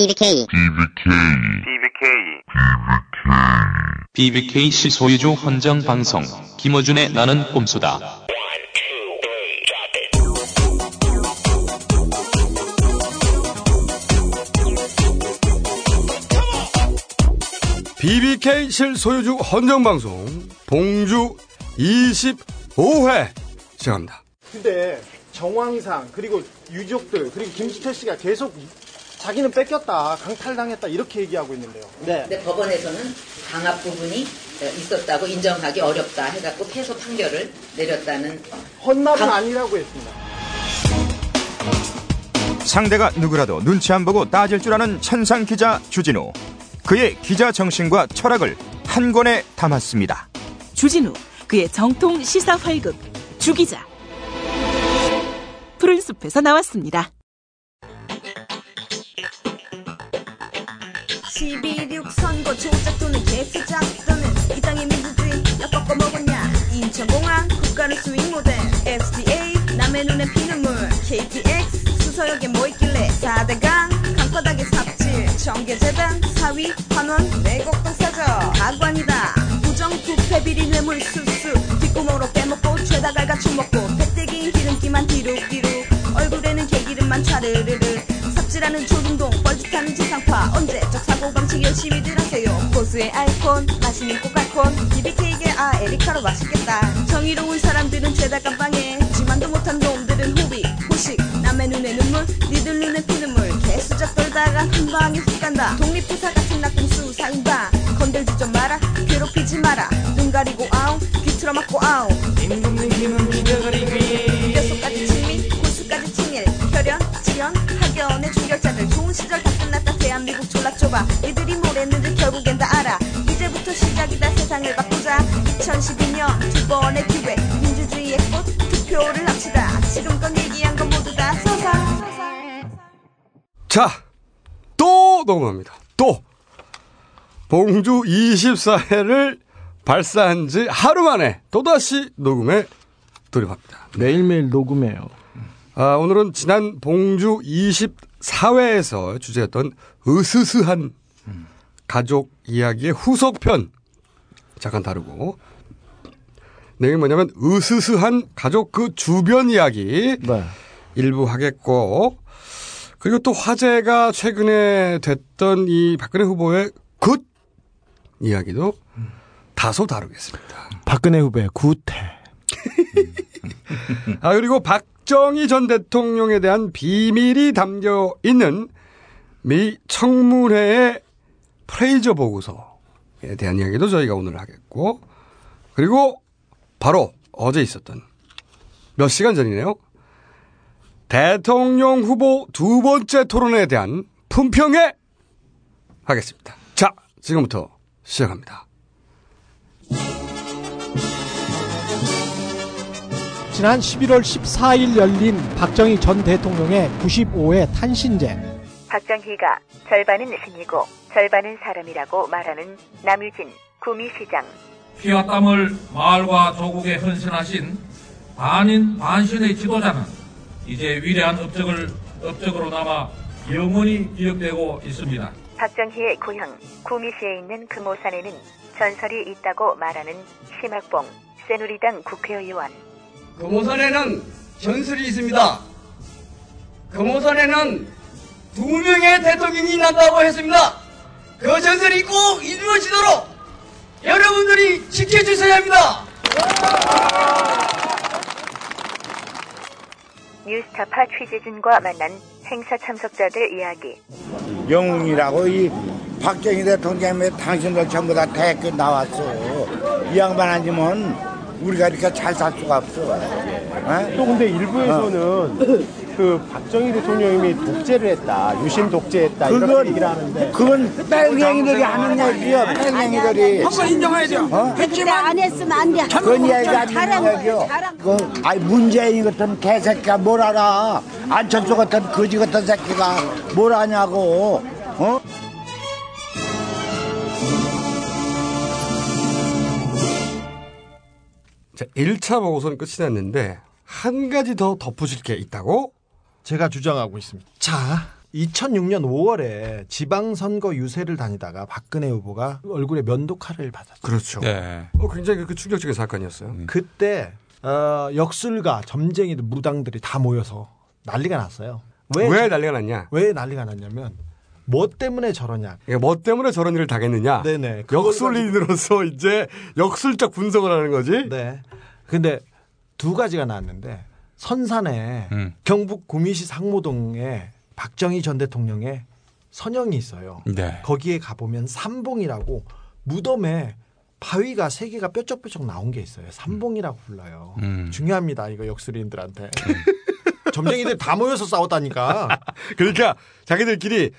BBK BBK 실소유주 헌정 방송. 김어준의 나는 꼼수다. BBK 실 소유주 헌정 방송. 봉주 25회 시작합니다. 근데 정황상 그리고 유족들 그리고 김수철 씨가 계속 자기는 뺏겼다 강탈당했다 이렇게 얘기하고 있는데요. 네. 근데 법원에서는 강압 부분이 있었다고 인정하기 어렵다 해갖고 패소 판결을 내렸다는 헌납은 강- 아니라고 했습니다. 상대가 누구라도 눈치 안 보고 따질 줄 아는 천상 기자 주진우. 그의 기자 정신과 철학을 한 권에 담았습니다. 주진우 그의 정통 시사 활극 주기자 푸른 숲에서 나왔습니다. 12.6 선거 조작 또는 개수작 또는 이 땅의 민주주의 엿먹고 먹었냐? 인천공항 국가는 스윙 모델. FDA 남의 눈에 피눈물. KTX 수서역에 뭐 있길래? 4대강 강바닥에 삽질. 정계재단 사위 환원 내곡동 사저 가관이다. 부정부패 비리 뇌물 수수 뒷구멍으로 빼먹고 죄다 갈가쳐 먹고. 배때기 기름기만 뒤룩뒤룩. 얼굴에는 개기름만 차르르르 삽질하는 조중동 뻘짓하는 지상파. 언제적 사고방식 열심히들 하세요? 고수의 아이콘 맛있는 꼬깔콘. BBK에게 아 에리카로 맛있겠다. 정의로운 사람들은 죄다 깜빵해 지만도 못한 놈들은 호비 호식. 남의 눈에 눈물 니들 눈에 피눈물 개수작 떨다가 한 방에 훅 간다. 독립부사 같은 낙동수 사인방 건들지 좀 마라 괴롭히지 마라. 눈 가리고 아웅 귀 틀어막고 아웅. 뼛속까지 좋은 시절 다 끝났다. 대한민국 졸라 좁아 이들이 뭐랬는지 결국엔 다 알아. 이제부터 시작이다. 세상을 바꾸자. 2012년 두 번의 기회. 민주주의의 꽃 투표를 합시다. 지금껏 얘기한 건 모두 다 서사. 자, 또 녹음합니다. 또. 봉주 24회를 발사한 지 하루 만에 또다시 녹음에 돌입합니다. 매일매일 녹음해요. 아, 오늘은 지난 봉주 24회에서 주제였던 으스스한 가족 이야기의 후속편 잠깐 다루고 내용이 뭐냐면 으스스한 가족 그 주변 이야기 네. 일부 하겠고 그리고 또 화제가 최근에 됐던 이 박근혜 후보의 굿 이야기도 다소 다루겠습니다. 박근혜 후보의 구태. 아, 그리고 박 정희 전 대통령에 대한 비밀이 담겨 있는 미 청문회의 프레이저 보고서에 대한 이야기도 저희가 오늘 하겠고, 그리고 바로 어제 있었던 몇 시간 전이네요. 대통령 후보 두 번째 토론에 대한 품평회 하겠습니다. 자, 지금부터 시작합니다. 지난 11월 14일 열린 박정희 전 대통령의 95회 탄신제. 박정희가 절반은 신이고 절반은 사람이라고 말하는 남유진 구미시장 피와 땀을 마을과 조국에 헌신하신 반인 반신의 지도자는 이제 위대한 업적을 업적으로 남아 영원히 기억되고 있습니다. 박정희의 고향 구미시에 있는 금오산에는 전설이 있다고 말하는 심학봉 새누리당 국회의원 금호선에는 전설이 있습니다. 금호선에는 두 명의 대통령이 난다고 했습니다. 그 전설이 꼭 이루어지도록 여러분들이 지켜주셔야 합니다. 뉴스타파 취재진과 만난 행사 참석자들 이야기 영웅이라고 이 박정희 대통령의 당신들 전부 다 대학교 나왔어. 이 양반 아니면 우리가 이렇게 잘 살 수가 없어. 어? 또 근데 일부에서는 그 박정희 대통령이 독재를 했다, 유신 독재했다 그건- 얘기를 하는데 그건 뺑랭이들이 하는 얘기야. 뺑랭이들이. 한 번 인정해야 돼요. 어? 근데 안 했으면 안 돼. 그건 얘기가 잘한 아닌 얘기요. 잘한 그, 아니, 문재인 같은 개새끼가 뭘 알아. 안철수 같은 거지 같은 새끼가 뭘 아냐고. 어? 자, 1차 보고서는 끝이 났는데 한 가지 더 덧붙일 게 있다고? 제가 주장하고 있습니다. 자, 2006년 5월에 지방선거 유세를 다니다가 박근혜 후보가 얼굴에 면도칼을 받았어요. 그렇죠. 네. 어, 굉장히 그 충격적인 사건이었어요. 그때 어, 역술가, 점쟁이들, 무당들이 다 모여서 난리가 났어요. 왜 난리가 났냐? 왜 난리가 났냐면 뭐 때문에 저러냐. 그러니까 뭐 때문에 저런 일을 당했느냐? 네네. 역술인으로서 이제 역술적 분석을 하는 거지? 네. 근데 두 가지가 나왔는데 선산에 음. 경북 구미시 상모동에 박정희 전 대통령의 선영이 있어요. 네. 거기에 가보면 삼봉이라고 무덤에 바위가 세 개가 뾰족뾰족 나온 게 있어요. 삼봉이라고 불러요. 음. 중요합니다. 이거 역술인들한테. 점쟁이들 다 모여서 싸웠다니까. 그러니까 자기들끼리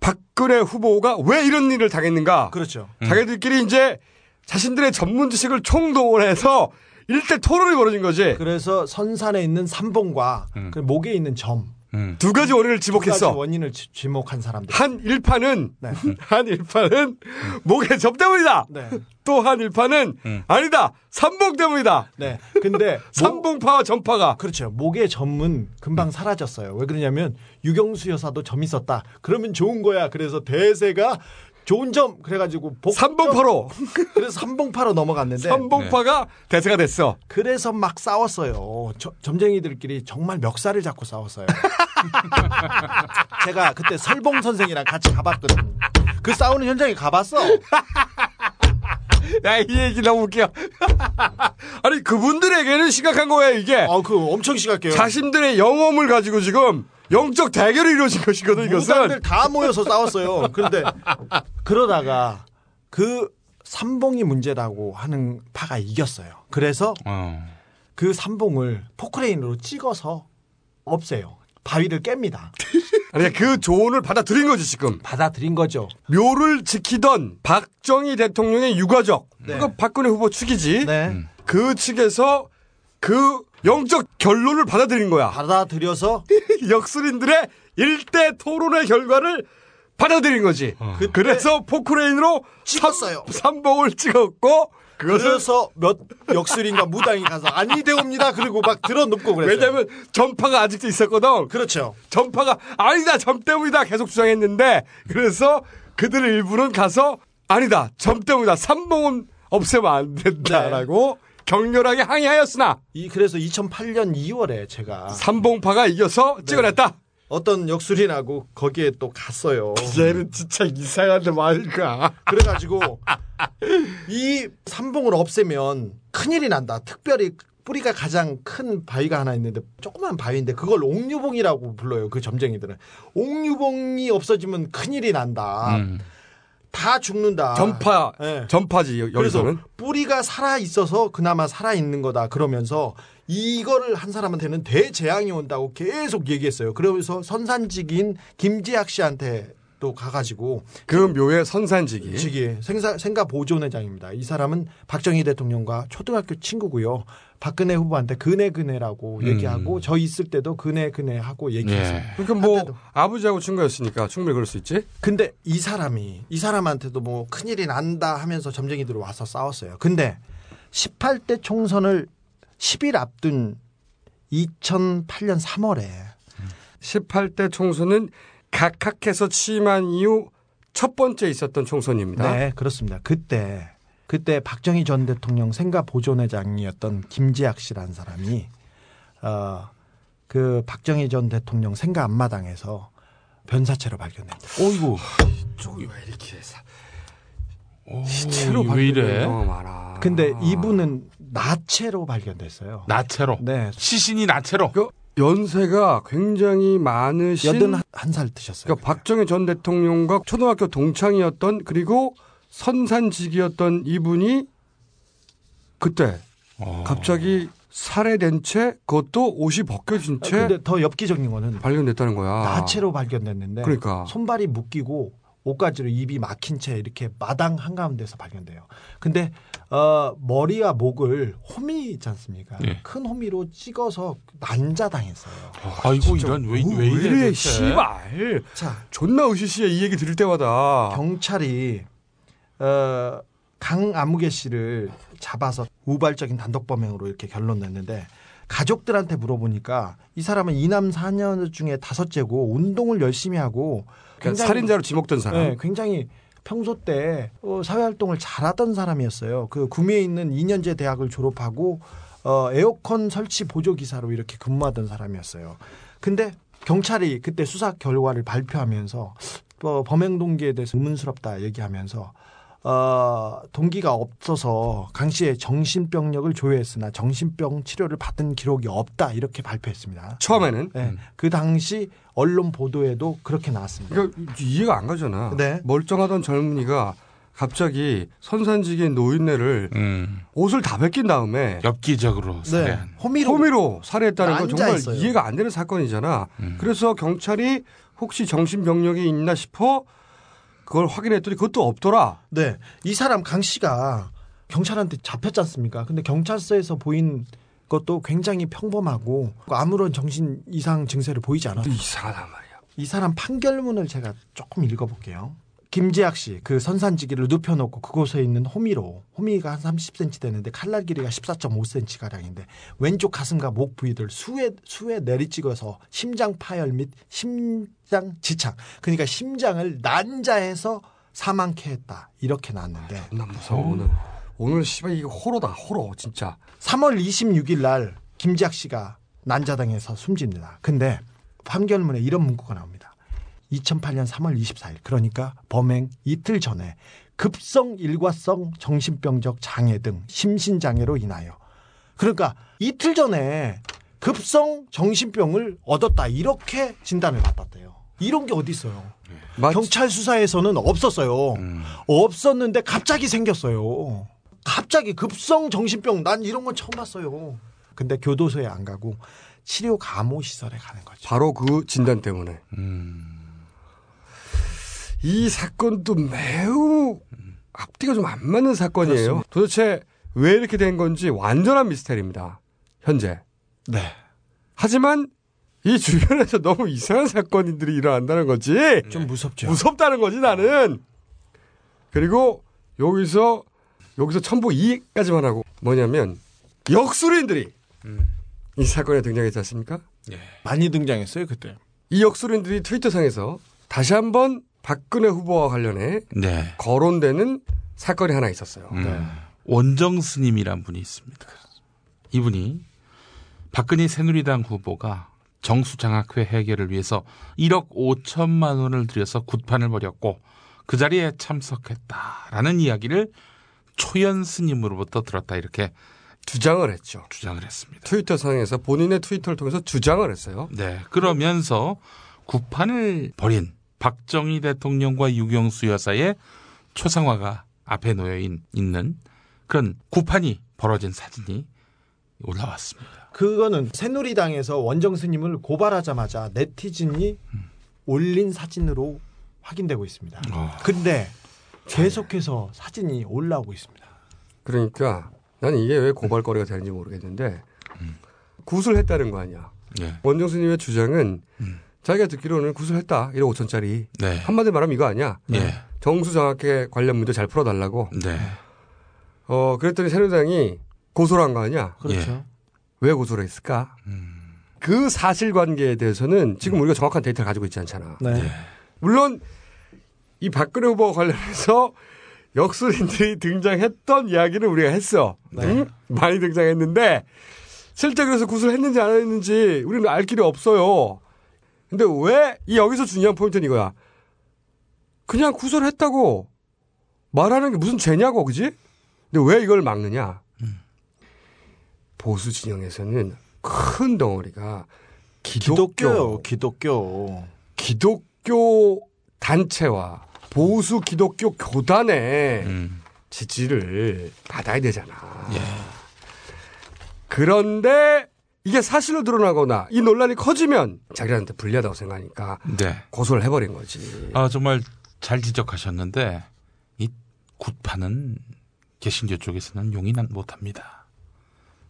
박근혜 후보가 왜 이런 일을 당했는가? 그렇죠. 자기들끼리 이제 자신들의 전문 지식을 총동원해서 일대 토론이 벌어진 거지. 그래서 선산에 있는 삼봉과 그 목에 있는 점. 두 가지 원인을 두 가지 지목했어. 원인을 지- 지목한 사람들. 한 일파는 네. 한 일파는 목에 점 때문이다. 네. 또한 일파는 아니다. 삼봉 때문이다. 네. 근데 삼봉파와 점파가 그렇죠. 목의 점은 금방 사라졌어요. 왜 그러냐면 유경수 여사도 점 있었다. 그러면 좋은 거야. 그래서 대세가 좋은 점 그래가지고 복 삼봉파로 그래서 삼봉파로 넘어갔는데 삼봉파가 대세가 됐어. 그래서 막 싸웠어요. 저- 점쟁이들끼리 정말 멱살을 잡고 싸웠어요. 제가 그때 설봉 선생이랑 같이 가봤거든. 그 싸우는 현장에 가봤어. 야, 이 얘기 너무 웃겨. 아니, 그분들에게는 심각한 거예요, 이게. 아, 그 엄청 심각해요. 자신들의 영험을 가지고 지금 영적 대결이 이루어진 것이거든, 이것은. 무당들 다 모여서 싸웠어요. 그런데 그러다가 그 삼봉이 문제라고 하는 파가 이겼어요. 그래서 어. 그 삼봉을 포크레인으로 찍어서 없애요. 바위를 깹니다. 그 조언을 받아들인 거지, 지금. 받아들인 거죠. 묘를 지키던 박정희 대통령의 유가족. 네. 그거 박근혜 후보 측이지. 네. 그 측에서 그 영적 결론을 받아들인 거야. 받아들여서 역술인들의 일대 토론의 결과를 받아들인 거지. 그래서 포크레인으로 찍었어요. 삼봉을 찍었고 그래서 몇 역술인과 무당이 가서 아니 되옵니다. 그리고 막 들어눕고 그랬어요. 왜냐면 전파가 아직도 있었거든. 그렇죠. 전파가 아니다 점 때문이다 계속 주장했는데 그래서 그들 일부는 가서 아니다 점 때문이다 삼봉은 없애면 안 된다라고 격렬하게 항의하였으나 이 그래서 2008년 2월에 제가 삼봉파가 이겨서 찍어냈다. 어떤 역술인하고 거기에 또 갔어요. 얘는 진짜 이상한데 말까. 그래가지고 이 삼봉을 없애면 큰일이 난다. 특별히 뿌리가 가장 큰 바위가 하나 있는데 조그만 바위인데 그걸 옥류봉이라고 불러요. 그 점쟁이들은 옥류봉이 없어지면 큰일이 난다. 음. 다 죽는다. 전파 네. 전파지 여- 그래서 여기서는 뿌리가 살아 있어서 그나마 살아 있는 거다. 그러면서 이거를 한 사람한테는 대재앙이 온다고 계속 얘기했어요. 그러면서 선산직인 김지학 씨한테 또 가가지고 그 묘의 선산지기. 직이 생사, 생가 보존회장입니다. 이 사람은 박정희 대통령과 초등학교 친구고요. 박근혜 후보한테 그네 그네라고 음. 얘기하고 저 있을 때도 그네 그네 하고 얘기했어요. 그러니까 뭐 아버지하고 친구였으니까 충분히 그럴 수 있지. 근데 이 사람이 이 사람한테도 뭐 큰일이 난다 하면서 점쟁이들 와서 싸웠어요. 근데 18대 총선을 10일 앞둔 2008년 3월에 18대 총선은 각각해서 취임한 이후 첫 번째 있었던 총선입니다. 네, 그렇습니다. 그때 그때 박정희 전 대통령 생가 보존회장이었던 김지학 씨라는 사람이 어, 그 박정희 전 대통령 생가 앞마당에서 변사체로 발견됩니다. 오이고. 쪽이 왜 이렇게 사... 시체로 왜 이래? 너무 많아. 근데 이분은 나체로 발견됐어요. 나체로. 네. 시신이 나체로. 그 연세가 굉장히 많으신 여든 한살 드셨어요. 그러니까 박정희 전 대통령과 초등학교 동창이었던 그리고 선산직이었던 이분이 그때 어. 갑자기 살해된 채 그것도 옷이 벗겨진 채 근데 더 엽기적인 거는 발견됐다는 거야. 나체로 발견됐는데 그러니까. 손발이 묶이고 옷가지로 입이 막힌 채 이렇게 마당 한가운데서 발견돼요. 근데 어, 머리와 목을 호미 있지 않습니까? 예. 큰 호미로 찍어서 난자당했어요. 아 이고 이런 왜, 왜 이래. 씨발. 자, 존나 으시시해 이 얘기 들을 때마다. 경찰이 어, 강아무개 씨를 잡아서 우발적인 단독 범행으로 이렇게 결론 냈는데 가족들한테 물어보니까 이 사람은 이남 사녀 중에 다섯째고 운동을 열심히 하고 그러니까 살인자로 지목된 사람. 네, 굉장히 평소 때 어, 사회활동을 잘하던 사람이었어요. 그 구미에 있는 2년제 대학을 졸업하고 어, 에어컨 설치 보조 기사로 이렇게 근무하던 사람이었어요. 근데 경찰이 그때 수사 결과를 발표하면서 어, 범행 동기에 대해서 의문스럽다 얘기하면서 어, 동기가 없어서 강 씨의 정신병력을 조회했으나 정신병 치료를 받은 기록이 없다 이렇게 발표했습니다. 처음에는 네, 그 당시 언론 보도에도 그렇게 나왔습니다. 그러니까 이해가 안 가잖아. 네. 멀쩡하던 젊은이가 갑자기 선산지기인 노인네를 옷을 다 벗긴 다음에 엽기적으로 살해한. 호미로, 호미로 살해했다는 건 정말 난자했어요. 이해가 안 되는 사건이잖아. 그래서 경찰이 혹시 정신병력이 있나 싶어 그걸 확인했더니 그것도 없더라. 네. 이 사람 강 씨가 경찰한테 잡혔지 않습니까? 근데 경찰서에서 보인 것도 굉장히 평범하고 아무런 정신 이상 증세를 보이지 않았어요. 이상하단 말이야. 이 사람 판결문을 제가 조금 읽어볼게요. 김재학 씨, 그 선산지기를 눕혀놓고 그곳에 있는 호미로, 호미가 한 30cm 되는데 칼날 길이가 14.5cm 가량인데 왼쪽 가슴과 목 부위들 수에 수에 내리찍어서 심장 파열 및 심장 지창, 그러니까 심장을 난자해서 사망케 했다 이렇게 나왔는데. 나 무서워 오늘. 오늘 씨발 이거 호러다 호러 진짜. 3월 26일 날 김지학 씨가 난자당해서 숨집니다. 근데 판결문에 이런 문구가 나옵니다. 2008년 3월 24일 그러니까 범행 이틀 전에 급성 일과성 정신병적 장애 등 심신 장애로 인하여 그러니까 이틀 전에 급성 정신병을 얻었다 이렇게 진단을 받았대요. 이런 게 어디 있어요? 경찰 수사에서는 없었어요. 없었는데 갑자기 생겼어요. 갑자기 급성 정신병 난 이런 건 처음 봤어요. 근데 교도소에 안 가고 치료 감호 시설에 가는 거죠. 바로 그 진단 때문에. 이 사건도 매우 앞뒤가 좀 안 맞는 사건이에요. 그렇습니다. 도대체 왜 이렇게 된 건지 완전한 미스테리입니다. 현재. 네. 하지만 이 주변에서 너무 이상한 사건들이 일어난다는 거지. 좀 무섭죠. 무섭다는 거지 나는. 그리고 여기서 여기서 첨부 2까지만 하고 뭐냐면 역술인들이 이 사건에 등장했지 않습니까? 많이 등장했어요 그때. 이 역술인들이 트위터상에서 다시 한번 박근혜 후보와 관련해 네. 거론되는 사건이 하나 있었어요. 음. 원정 스님이란 분이 있습니다. 이분이 박근혜 새누리당 후보가 정수장학회 해결을 위해서 1억 5천만 원을 들여서 굿판을 벌였고 그 자리에 참석했다라는 이야기를 초연 스님으로부터 들었다 이렇게 주장을 했죠. 주장을 했습니다. 트위터상에서 본인의 트위터를 통해서 주장을 했어요. 네. 그러면서 굿판을 벌인 박정희 대통령과 유경수 여사의 초상화가 앞에 놓여 있- 있는 그런 굿판이 벌어진 사진이 올라왔습니다. 그거는 새누리당에서 원정 스님을 고발하자마자 네티즌이 올린 사진으로 확인되고 있습니다. 근데 계속해서 사진이 올라오고 있습니다. 그러니까 나는 이게 왜 고발거리가 되는지 모르겠는데 구술했다는 거 아니야. 네. 원정수님의 주장은 자기가 듣기로는 구술했다. 1억 5천짜리. 네. 한마디로 말하면 이거 아니야. 네. 정수장학회 관련 문제 잘 풀어달라고. 네. 어 그랬더니 새누리당이 고소를 한 거 아니야. 그렇죠. 예. 왜 고소를 했을까? 그 사실관계에 대해서는 지금 우리가 정확한 데이터를 가지고 있지 않잖아. 네. 물론 이 박근혜 후보와 관련해서 역술인들이 등장했던 이야기를 우리가 했어. 응? 많이 등장했는데 실제 그래서 구술했는지 안 했는지 우리는 알 길이 없어요. 근데 왜 이 여기서 중요한 포인트는 이거야. 그냥 구술했다고 말하는 게 무슨 죄냐고 그지? 근데 왜 이걸 막느냐? 보수 진영에서는 큰 덩어리가 기독교, 기독교요, 기독교. 기독교 단체와 보수 기독교 교단의 음. 지지를 받아야 되잖아. 그런데 이게 사실로 드러나거나 이 논란이 커지면 자기한테 불리하다고 생각하니까 네. 고소를 해버린 거지. 아, 정말 잘 지적하셨는데 이 굿판은 개신교 쪽에서는 용인 못합니다.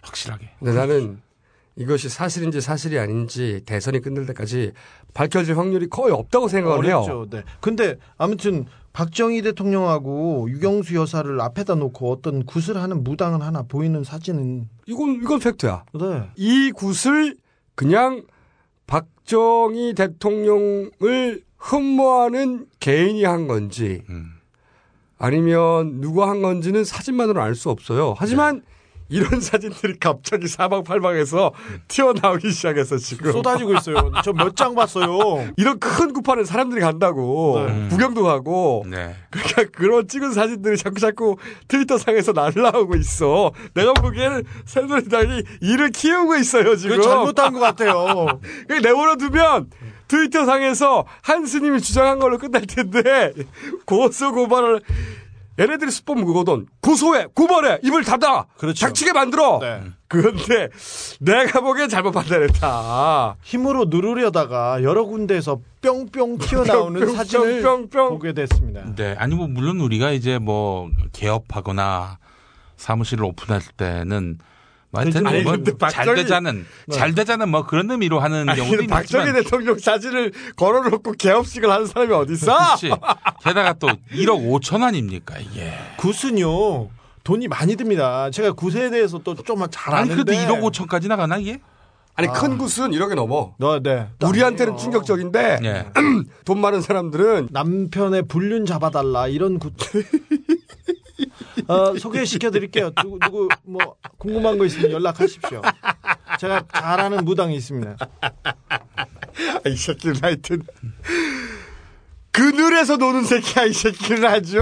확실하게. 근데 나는 이것이 사실인지 사실이 아닌지 대선이 끝날 때까지 밝혀질 확률이 거의 없다고 생각을 해요. 어렵죠. 네. 근데 아무튼 박정희 대통령하고 유경수 여사를 앞에다 놓고 어떤 굿을 하는 무당은 하나 보이는 사진은 이건 이건 팩트야. 네. 이 굿을 그냥 박정희 대통령을 흠모하는 개인이 한 건지 아니면 누가 한 건지는 사진만으로 알 수 없어요. 하지만 이런 사진들이 갑자기 사방팔방에서 튀어나오기 시작해서 지금 쏟아지고 있어요. 저 몇 장 봤어요. 이런 큰 굿판에 사람들이 간다고 네. 구경도 가고 네. 그러니까 그런 찍은 사진들이 자꾸 자꾸 트위터 상에서 날라오고 있어. 내가 보기에는 새누리당이 일을 키우고 있어요 지금. 잘못한 것 같아요. 그냥 내버려 두면 트위터 상에서 한 스님이 주장한 걸로 끝날 텐데 고소 고발을 얘네들이 수법 무거든. 고소해, 고발해, 입을 닫아, 그렇죠. 닥치게 만들어. 네. 그런데 내가 보기엔 잘못 판단했다. 힘으로 누르려다가 여러 군데에서 뿅뿅 튀어나오는 뿅, 사진을 뿅, 뿅. 보게 됐습니다. 네. 아니 뭐 물론 우리가 이제 뭐 개업하거나 사무실을 오픈할 때는 뭐 하여튼 아니, 뭐 근데 잘 박정희- 되자는 잘 되자는 뭐 그런 의미로 하는 아니, 경우도 박정희 있지만 대통령 사진을 걸어놓고 개업식을 하는 사람이 어딨어? 그렇지. 게다가 또 1억 5천 원입니까 이게. 굿은요 돈이 많이 듭니다. 제가 굿에 대해서 또좀잘 아니 아는데. 그래도 1억 5천까지 나가나 이게? 아니 큰 굿은 1억에 넘어. 네, 네. 우리한테는 충격적인데 예. 돈 많은 사람들은 남편의 불륜 잡아달라 이런 굿. 어, 소개시켜 드릴게요. 누구, 누구, 뭐, 궁금한 거 있으면 연락하십시오. 제가 잘 아는 무당이 있습니다. 이 새끼는 하여튼 그늘에서 노는 새끼야 이 새끼는 아주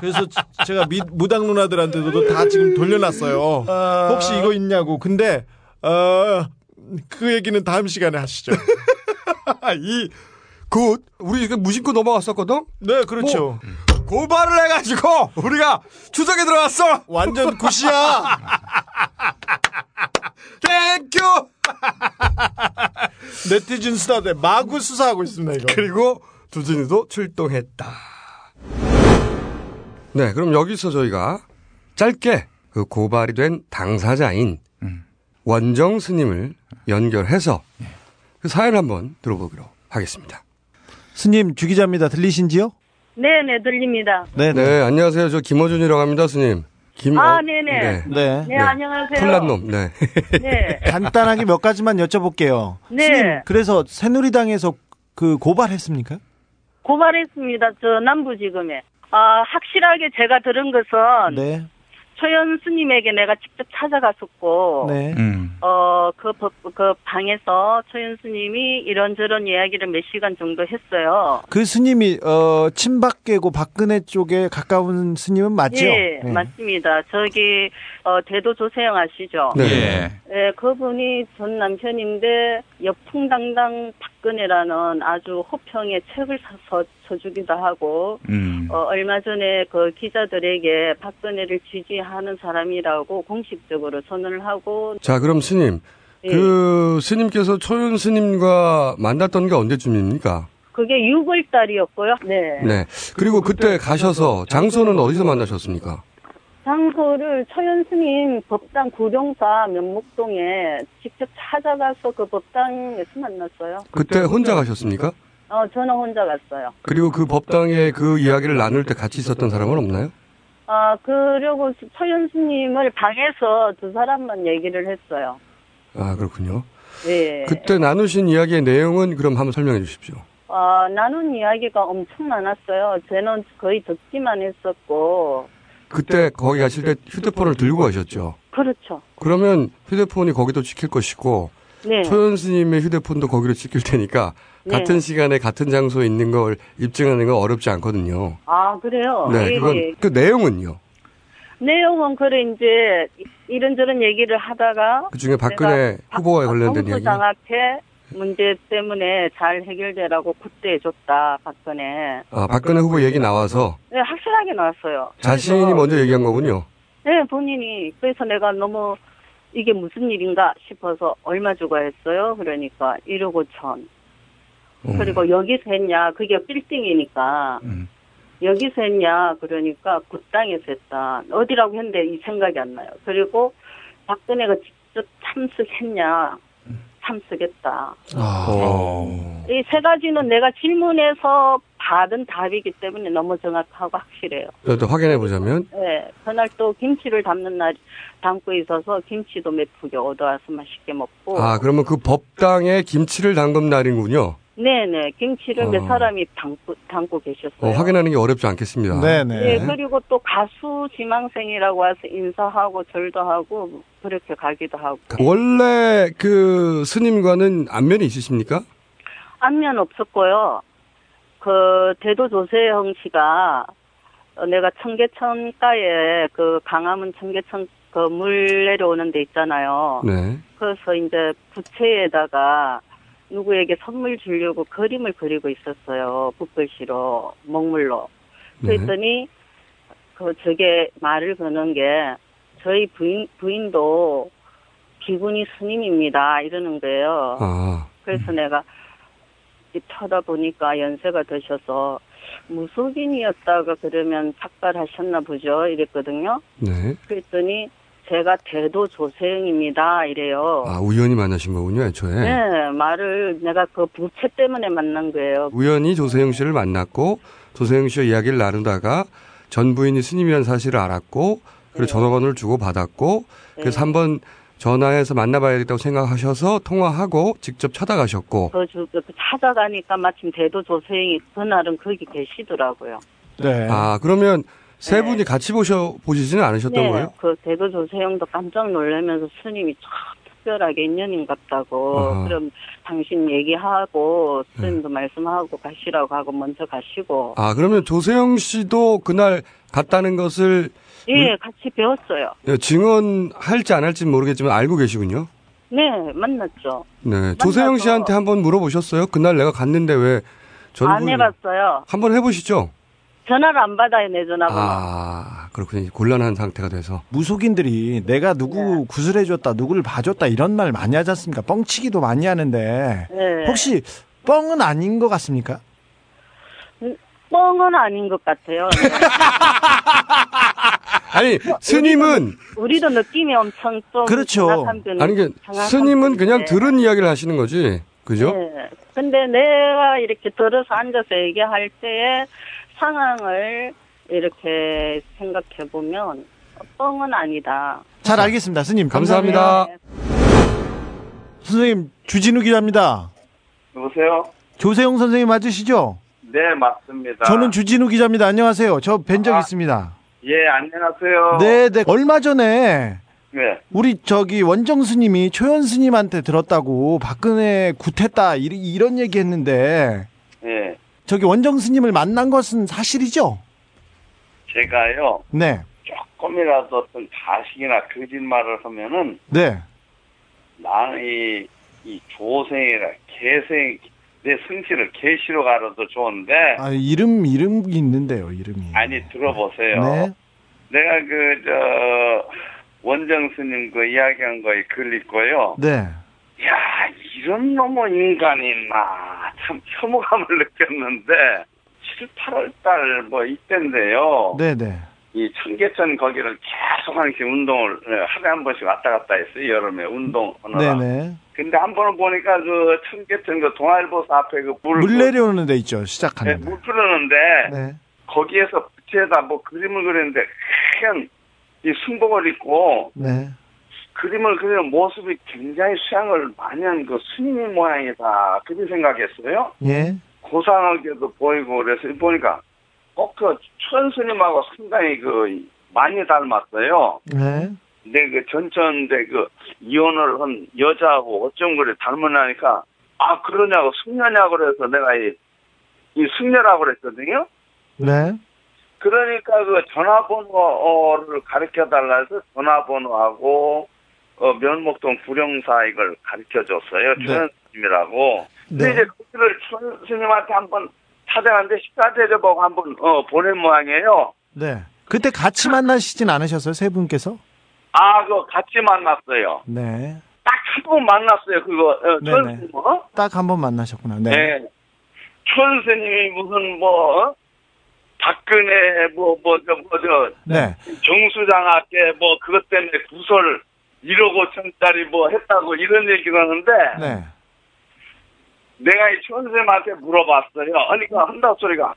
그래서 지- 제가 미- 무당 누나들한테도 다 지금 돌려놨어요. 혹시 이거 있냐고. 근데, 어, 그 얘기는 다음 시간에 하시죠. 이 굿 우리 이거 무심코 넘어갔었거든. 네, 그렇죠. 뭐, 고발을 해가지고 우리가 추적에 들어왔어. 완전 굿이야. Thank you. 네티즌 수사대 마구 수사하고 있습니다, 이거. 그리고 두준이도 출동했다. 네, 그럼 여기서 저희가 짧게 그 고발이 된 당사자인 원정 스님을 연결해서 그 사연 한번 들어보기로 하겠습니다. 스님 주 기자입니다. 들리신지요? 네네 들립니다. 네, 네, 안녕하세요. 저 김어준이라고 합니다, 스님. 김아 어- 네네. 네. 네. 네, 안녕하세요. 풀난 놈. 네. 네. 간단하게 몇 가지만 여쭤볼게요. 네. 스님, 그래서 새누리당에서 그 고발했습니까? 고발했습니다. 저 남부지검에. 아 확실하게 제가 들은 것은 네. 최연 스님에게 내가 직접 찾아갔었고, 네. 음. 어, 그, 법- 그 방에서 최연 스님이 이런저런 이야기를 몇 시간 정도 했어요. 그 스님이 어 친박계고 박근혜 쪽에 가까운 스님은 맞죠? 예, 네. 맞습니다. 저기, 어, 대도 조세영 아시죠? 예. 예, 그분이 전 남편인데 역풍당당 박근혜라는 아주 호평의 책을 사서 쳐주기도 하고 음. 어, 얼마 전에 그 기자들에게 박근혜를 지지하는 사람이라고 공식적으로 선언을 하고 자, 그럼 스님. 예. 그 스님께서 초연 스님과 만났던 게 언제쯤입니까? 그게 6월 달이었고요. 네. 네. 그리고 그때 가셔서 장소는 어디서 만나셨습니까? 장소를 처연 스님 법당 구룡사 면목동에 직접 찾아가서 그 법당에서 만났어요. 그때 혼자 가셨습니까? 어, 저는 혼자 갔어요. 그리고 그 법당에 그 이야기를 나눌 때 같이 있었던 사람은 없나요? 아, 그리고 스님을 방에서 두 사람만 얘기를 했어요. 아, 그렇군요. 예. 그때 나누신 이야기의 내용은 그럼 한번 설명해 주십시오. 아, 나눈 이야기가 엄청 많았어요. 저는 거의 듣기만 했었고, 그때 거기 가실 때 휴대폰을 들고 가셨죠? 그렇죠. 그러면 휴대폰이 거기도 찍힐 것이고 네. 초연 스님의 휴대폰도 거기로 찍힐 테니까 네. 같은 시간에 같은 장소에 있는 걸 입증하는 건 어렵지 않거든요. 아, 그래요? 네, 예, 그건 예. 그 내용은요. 내용은 그래, 이제, 이런저런 얘기를 하다가. 그 중에 박근혜 후보와 관련된 이야기. 정부장학회 문제 때문에 잘 해결되라고 그때 해줬다, 박근혜. 아, 박근혜 후보 얘기 나와서 네, 확실하게 나왔어요. 자신이 먼저 얘기한 거군요. 네, 본인이. 그래서 내가 너무 이게 무슨 일인가 싶어서 얼마 주고 했어요? 그러니까 1억 5천. 그리고 여기서 했냐? 그게 빌딩이니까. 여기서 했냐? 그러니까 굿당에서 했다. 어디라고 했는데 이 생각이 안 나요. 그리고 박근혜가 직접 참석했냐? 참석했다. 어. 이세 가지는 내가 질문해서 받은 답이기 때문에 너무 정확하고 확실해요. 또 확인해 보자면 네, 그날 또 김치를 담는 날 담고 있어서 김치도 몇 푸게 얻어와서 맛있게 먹고. 아 그러면 그 법당에 김치를 담금 날인군요. 네네, 김치를 어. 몇 사람이 담고, 담고 계셨어요. 어, 확인하는 게 어렵지 않겠습니다. 네, 그리고 또 가수 지망생이라고 와서 인사하고 절도 하고 그렇게 가기도 하고. 원래 그 스님과는 안면이 있으십니까? 안면 없었고요. 그 대도 조세형 씨가 어, 내가 청계천가에 그 강화문 청계천 그 물 내려오는 데 있잖아요. 네. 그래서 이제 부채에다가 누구에게 선물 주려고 그림을 그리고 있었어요. 붓글씨로 먹물로. 네. 그랬더니 그 저게 말을 거는 게 저희 부인 부인도 기분이 스님입니다 이러는 거예요. 아. 그래서 내가 이 쳐다보니까 연세가 드셔서 무속인이었다가 그러면 삭발하셨나 보죠 이랬거든요. 네. 그랬더니 제가 대도 조세영입니다 이래요. 아 우연히 만나신 거군요, 애초에. 네, 말을 내가 그 부채 때문에 만난 거예요. 우연히 조세영 씨를 만났고 조세영 씨와 이야기를 나누다가 전 부인이 스님이라는 사실을 알았고 그리고 전화번호를 주고 받았고 그래서 네. 한번 전화해서 만나봐야겠다고 생각하셔서 통화하고 직접 찾아가셨고 그, 주, 그 찾아가니까 마침 대도 조세영이 그날은 거기 계시더라고요. 네. 아 그러면 세 분이 같이 보셔 보시지는 않으셨던 네, 거예요? 그 대도 조세영도 깜짝 놀라면서 스님이 참 특별하게 인연인 같다고. 아하. 그럼 당신 얘기하고 스님도 말씀하고 가시라고 하고 먼저 가시고. 아 그러면 조세영 씨도 그날 갔다는 것을 예, 같이 배웠어요. 증언할지 안 할지 는 모르겠지만 알고 계시군요. 네, 만났죠. 네, 조세영 씨한테 한번 물어보셨어요? 그날 내가 갔는데 왜전안 해봤어요. 한번 해보시죠. 전화를 안 받아요, 내 전화번호. 아 그렇군요. 곤란한 상태가 돼서. 무속인들이 내가 누구 구슬해줬다, 누구를 봐줬다 이런 말 많이 하지 않습니까? 뻥치기도 많이 하는데 네. 혹시 뻥은 아닌 것 같습니까? 음, 뻥은 아닌 것 같아요. 아니 스님은 우리도 느낌이 엄청 좀 그렇죠. 아니 그 스님은 그냥. 들은 이야기를 하시는 거지, 그죠? 네. 근데 내가 이렇게 들어서 앉아서 얘기할 때의 상황을 이렇게 생각해 보면 뻥은 아니다. 잘 알겠습니다, 스님. 감사합니다. 선생님 주진우 기자입니다. 여보세요? 조세영 선생님 맞으시죠? 네, 맞습니다. 저는 주진우 기자입니다. 안녕하세요. 저 뵌적 아. 있습니다. 예, 안녕하세요. 네, 네. 얼마 전에 네. 우리 저기 원정 스님이 초연 스님한테 들었다고 박근혜 굿했다 이- 이런 얘기 했는데 예. 저기 원정 스님을 만난 것은 사실이죠? 제가요, 네. 조금이라도 어떤 가식이나 거짓말을 하면은, 네. 나는 이, 이 조생이라, 개생, 내 성씨를 개시로 가려도 좋은데, 아, 이름 이름이 있는데요, 이름이. 아니, 들어보세요. 네. 내가 그, 저, 원정 스님 그 이야기한 거에 글 읽고요. 네. 야, 이런 놈의 인간이 있나. 참 혐오감을 느꼈는데, 7, 8월 달 뭐 이때인데요. 네, 네. 이 청계천 거기를 계속 한시 운동을 예, 하루에 한 번씩 왔다 갔다 했어요. 여름에 운동하느라. 네, 네. 근데 한 번은 보니까 그 청계천 그 동아일보사 앞에 그물 물 내려오는 데 있죠. 네, 시작하는. 데. 물 흐르는데 네. 거기에서 부채에다 뭐 그림을 그렸는데 하얀 이 승복을 입고 네. 그림을 그리는 모습이 굉장히 수양을 많이 한 그 스님의 모양이다. 그렇게 생각했어요. 예. 고상하게도 보이고 그래서 보니까 꼭그 천스님하고 상당히 그 많이 닮았어요. 네. 근데 그 전천대 그 이혼을 한 여자하고 어쩜 그래 닮으나니까 아 그러냐고 숙녀냐고 그래서 내가 이, 이 숙녀라고 그랬거든요. 네. 그러니까 그 전화번호를 가르쳐 달라 해서 전화번호하고 어, 면목동 구령사 이걸 가르쳐 줬어요. 네. 최현스님이라고. 근데 네. 이제 거기를 스님한테 한번 찾아갔는데 식사 대접하고 한번 어, 보낸 모양이에요. 네. 그때 같이 만나시진 않으셨어요, 세 분께서? 아, 그거 같이 만났어요. 네. 딱 한 번 만났어요. 그거 어, 네네. 천스님 어? 딱한 번 만나셨구나. 네. 네. 천스님이 무슨 뭐 어? 박근혜 뭐뭐저 뭐 저 네. 정수장학계 뭐 그것 때문에 구설 1억 5천짜리 뭐 했다고 이런 얘기를 하는데 네. 내가 이 선생님한테 물어봤어요. 그러니까 한다 소리가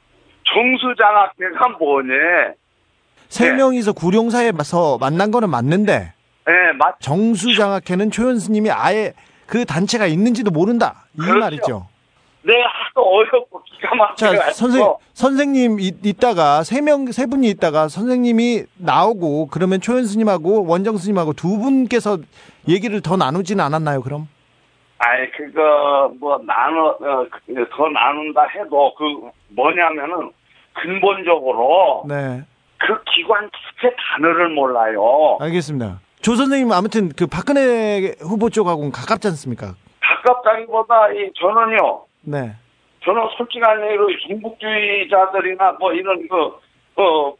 정수장학회가 뭐니? 세 명이서 구룡사에서 만난 거는 맞는데 예, 맞. 정수장학회는 스님이 아예 그 단체가 있는지도 모른다 이 그렇죠. 말이죠. 내가 하도 어렵고 기가 막히게 자 선생 선생님 이- 있다가 세 명 세 분이 있다가 선생님이 나오고 그러면 초연 스님하고 원정 스님하고 두 분께서 얘기를 더 나누지는 않았나요? 그럼 아이 그거 뭐 나눠 어, 그, 더 나눈다 해도 그 뭐냐면은 근본적으로 네 그 기관 자체 단어를 몰라요. 알겠습니다. 조 선생님 아무튼 그 박근혜 후보 쪽하고는 가깝지 않습니까? 가깝다기보다 이 저는요. 네. 저는 솔직한 얘기로 종북주의자들이나 뭐 이런 그 어, 어,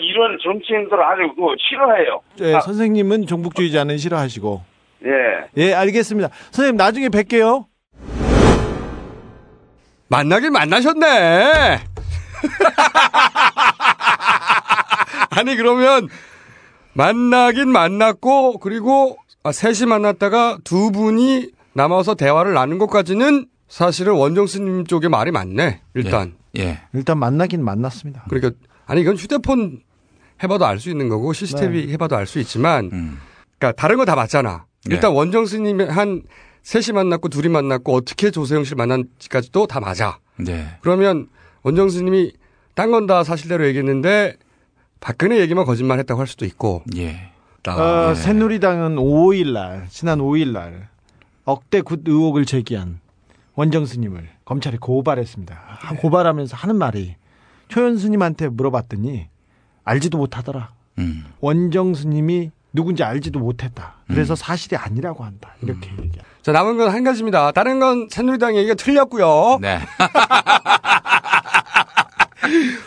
이런 정치인들 아주 그 싫어해요. 네, 아, 선생님은 종북주의자는 싫어하시고 예. 예 알겠습니다. 선생님 나중에 뵐게요. 만나긴 만나셨네. 아니 그러면 만나긴 만났고 그리고 아, 셋이 만났다가 두 분이 남아서 대화를 나눈 것까지는 사실은 원정 스님 쪽에 말이 많네. 일단. 예. 일단 만나긴 만났습니다. 그러니까 아니 이건 휴대폰 해봐도 알 수 있는 거고 CCTV 네. 해봐도 알 수 있지만 음. 그러니까 다른 거 다 맞잖아. 네. 일단 원정 스님이 한 셋이 만났고 둘이 만났고 어떻게 조세영 씨를 만난지까지도 다 맞아. 네. 그러면 원정 스님이 딴 건 다 사실대로 얘기했는데 박근혜 얘기만 거짓말 했다고 할 수도 있고. 예. 어, 예. 새누리당은 5일 날 지난 5일 날 억대 굿 의혹을 제기한 원정 스님을 검찰이 고발했습니다. 하- 고발하면서 하는 말이 초연 스님한테 물어봤더니 알지도 못하더라. 음. 원정 스님이 누군지 알지도 못했다. 그래서 사실이 아니라고 한다. 이렇게 얘기합니다. 자 남은 건 한 가지입니다. 다른 건 새누리당 얘기가 틀렸고요. 네.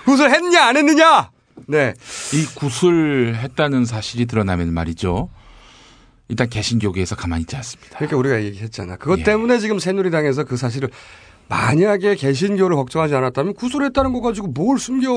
구슬했냐 안 했느냐? 네. 이 구술했다는 사실이 드러나면 말이죠. 일단 개신교계에서 가만히 있지 않습니다. 그러니까 우리가 얘기했잖아. 그것 예. 때문에 지금 새누리당에서 그 사실을 만약에 개신교를 걱정하지 않았다면 구술했다는 거 가지고 뭘 숨겨?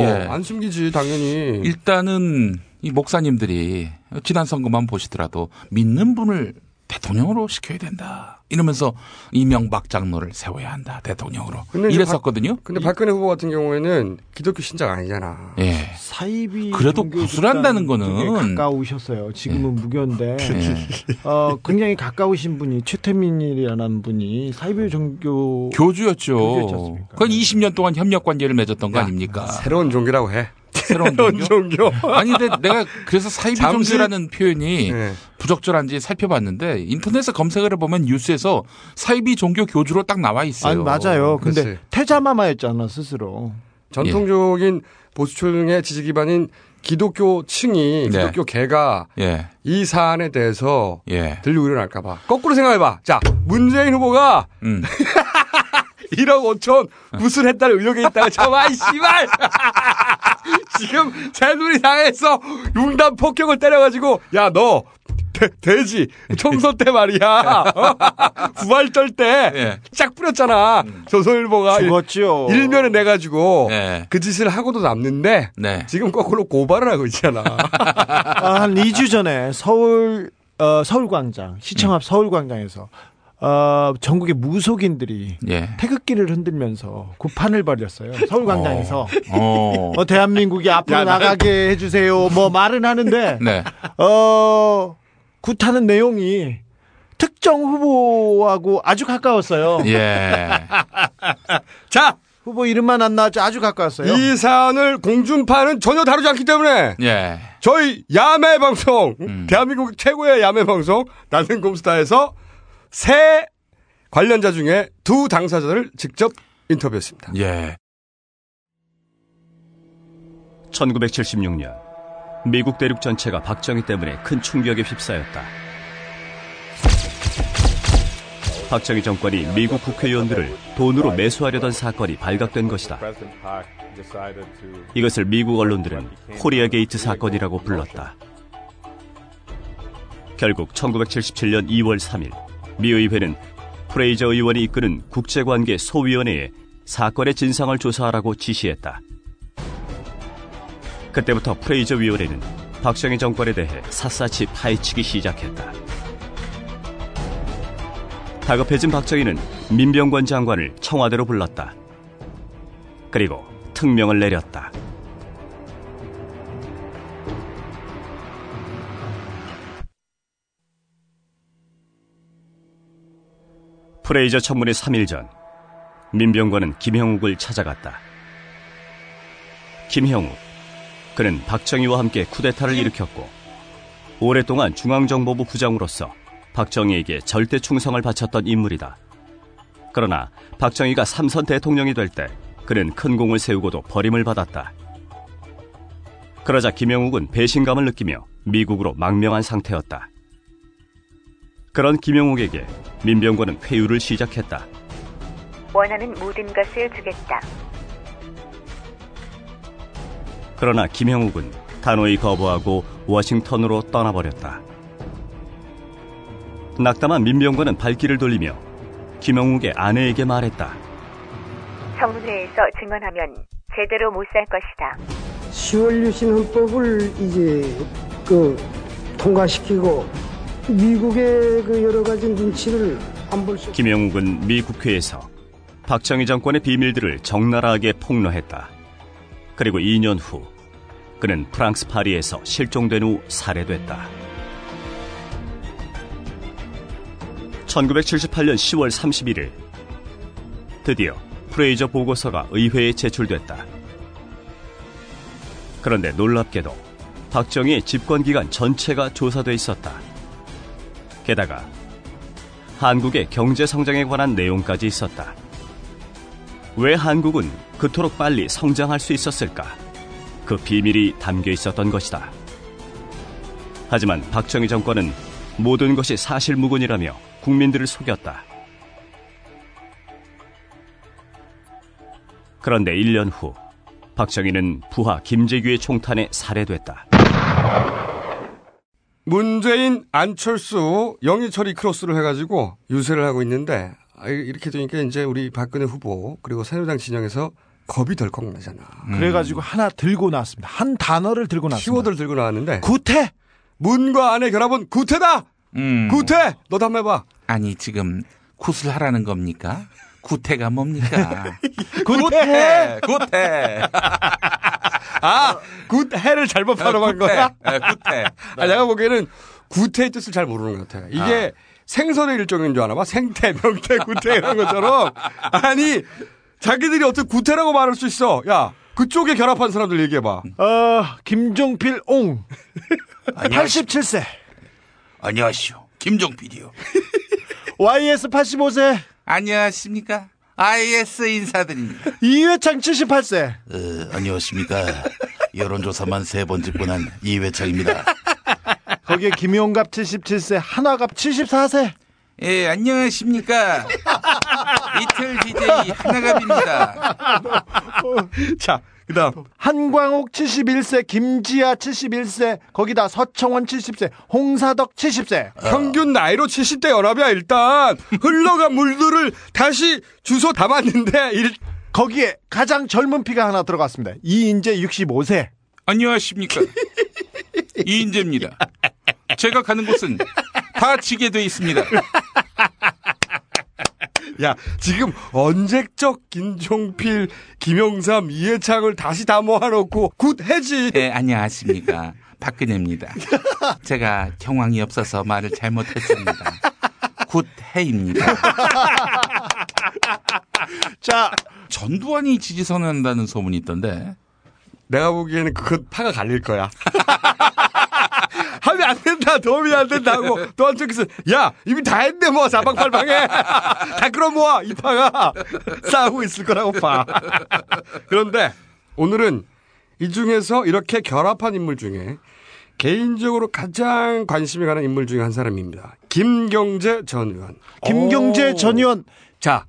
예. 안 숨기지 당연히. 일단은 이 목사님들이 지난 선거만 보시더라도 믿는 분을 대통령으로 시켜야 된다. 이러면서 이명박 장로를 세워야 한다. 대통령으로. 근데 이랬었거든요. 근데 박근혜 후보 같은 경우에는 기독교 신자가 아니잖아. 예. 사이비 그래도 구술한다는 거는 가까우셨어요. 지금은 무교인데 예. 어, 굉장히 가까우신 분이 최태민이라는 분이 사이비 종교 교주였죠. 교주였지 않습니까? 그건 20년 동안 협력 관계를 맺었던 거 아닙니까? 새로운 종교라고 해. 새로운 종교? 종교. 아니 근데 내가 그래서 사이비 잠시- 종교라는 표현이 네. 부적절한지 살펴봤는데 인터넷에 검색을 해보면 뉴스에서 사이비 종교 교주로 딱 나와 있어요. 아니 맞아요. 근데 그렇지. 태자마마였잖아 스스로. 전통적인 보수층의 지지 기반인 기독교 층이 네. 기독교 개가 예. 이 사안에 대해서 예. 들리고 일어날까봐 거꾸로 생각해봐. 자 문재인 후보가 음. 1억 5천 구슬 했다는 의혹이 있다가 저아 이 씨발 지금 새누리당에서 융단 폭격을 때려가지고 야 너 돼지 총선 때 말이야 어? 부활절 때 예. 쫙 뿌렸잖아 조선일보가 죽었죠. 일 면에 내가지고 네. 그 짓을 하고도 남는데 네. 지금 거꾸로 고발을 하고 있잖아 아, 한 2주 전에 서울 어, 서울광장 시청 음. 앞 서울광장에서 어, 전국의 무속인들이 예. 태극기를 흔들면서 구판을 벌였어요. 서울광장에서 어. 어, 대한민국이 앞으로 야, 나- 나가게 해주세요. 뭐 말은 하는데 네. 어, 굿하는 내용이 특정 후보하고 아주 가까웠어요. 예. 자 후보 이름만 안 나왔죠. 아주 가까웠어요. 이 사안을 공중파는 전혀 다루지 않기 때문에 예. 저희 야매 방송, 음. 대한민국 최고의 야매 방송, 나생곰스타에서 새 관련자 중에 두 당사자를 직접 인터뷰했습니다. 예. 1976년 미국 대륙 전체가 박정희 때문에 큰 충격에 휩싸였다. 박정희 정권이 미국 국회의원들을 돈으로 매수하려던 사건이 발각된 것이다. 이것을 미국 언론들은 코리아 게이트 사건이라고 불렀다. 결국 1977년 2월 3일 미 의회는 프레이저 의원이 이끄는 국제관계 소위원회에 사건의 진상을 조사하라고 지시했다. 그때부터 프레이저 위원회는 박정희 정권에 대해 샅샅이 파헤치기 시작했다. 다급해진 박정희는 민병권 장관을 청와대로 불렀다. 그리고 특명을 내렸다. 프레이저 청문회 3일 전 민병관은 김형욱을 찾아갔다. 김형욱, 그는 박정희와 함께 쿠데타를 일으켰고 오랫동안 중앙정보부 부장으로서 박정희에게 절대 충성을 바쳤던 인물이다. 그러나 박정희가 삼선 대통령이 될 때 그는 큰 공을 세우고도 버림을 받았다. 그러자 김영욱은 배신감을 느끼며 미국으로 망명한 상태였다. 그런 김영욱에게 민병권은 회유를 시작했다. 원하는 모든 것을 주겠다. 그러나 김형욱은 단호히 거부하고 워싱턴으로 떠나버렸다. 낙담한 민병권은 발길을 돌리며 김형욱의 아내에게 말했다. 청문회에서 증언하면 제대로 못 살 것이다. 10월 유신 헌법을 이제 그 통과시키고 미국의 그 여러 가지 눈치를 안 볼 수. 김영욱은 미 국회에서 박정희 정권의 비밀들을 적나라하게 폭로했다. 그리고 2년 후 그는 프랑스 파리에서 실종된 후 살해됐다. 1978년 10월 31일 드디어 프레이저 보고서가 의회에 제출됐다. 그런데 놀랍게도 박정희의 집권 기간 전체가 조사돼 있었다. 게다가 한국의 경제 성장에 관한 내용까지 있었다. 왜 한국은 그토록 빨리 성장할 수 있었을까? 그 비밀이 담겨 있었던 것이다. 하지만 박정희 정권은 모든 것이 사실무근이라며 국민들을 속였다. 그런데 1년 후 박정희는 부하 김재규의 총탄에 살해됐다. 문재인, 안철수, 영희철이 크로스를 해가지고 유세를 하고 있는데 아, 이렇게 되니까 이제 우리 박근혜 후보 그리고 새누리당 진영에서 겁이 덜컥 나잖아. 그래가지고 하나 들고 나왔습니다. 한 단어를 들고 나왔습니다. 키워드를 들고 나왔는데 구태. 문과 안의 결합은 구태다. 음. 구태. 너도 한번 해봐. 아니 지금 굿을 하라는 겁니까? 구태가 뭡니까? 구태. 구태. 아, 굿해를 잘못 발음한 거야? 네, 구태. 아, 내가 보기에는 구태의 뜻을 잘 모르는 것 같아. 이게 생선의 일종인 줄 아나 봐. 생태, 명태, 구태 이런 것처럼. 아니, 자기들이 어떻게 구태라고 말할 수 있어? 야, 그쪽에 결합한 사람들 얘기해봐. 어, 김종필 옹. 87세. 안녕하시오. 김종필이요. YS 85세. 안녕하십니까? IS 인사드립니다. 이회창 78세. 어, 안녕하십니까. 여론조사만 세번 짓고 난 이회창입니다. 거기에 김용갑 77세, 한화갑 74세. 예, 안녕하십니까. 이틀 DJ 하나갑입니다. 자, 그 다음. 한광옥 71세, 김지아 71세, 거기다 서청원 70세, 홍사덕 70세. 평균 나이로 70대 연합이야, 일단. 흘러간 물들을 다시 주소 담았는데, 일... 거기에 가장 젊은 피가 하나 들어갔습니다. 이인재 65세. 안녕하십니까. 이인재입니다. 제가 가는 곳은 다 지게 돼 있습니다. 야, 지금 언제적 김종필, 김영삼, 이회창을 다시 다 모아놓고 굿 해지. 네, 안녕하십니까. 박근혜입니다. 제가 경황이 없어서 말을 잘못했습니다. 굿 해입니다. 자, 전두환이 지지 선언한다는 소문이 있던데. 내가 보기에는 그건 파가 갈릴 거야. 하면 안 된다, 도움이 안 된다고. 또 한쪽에서, 야, 이미 다 했네, 뭐, 사방팔방에. 다 끌어모아, 이 파가. 싸우고 있을 거라고 봐. 그런데, 오늘은 이 중에서 이렇게 결합한 인물 중에 개인적으로 가장 관심이 가는 인물 중에 한 사람입니다. 김경재 전 의원. 김경재 오. 전 의원. 자,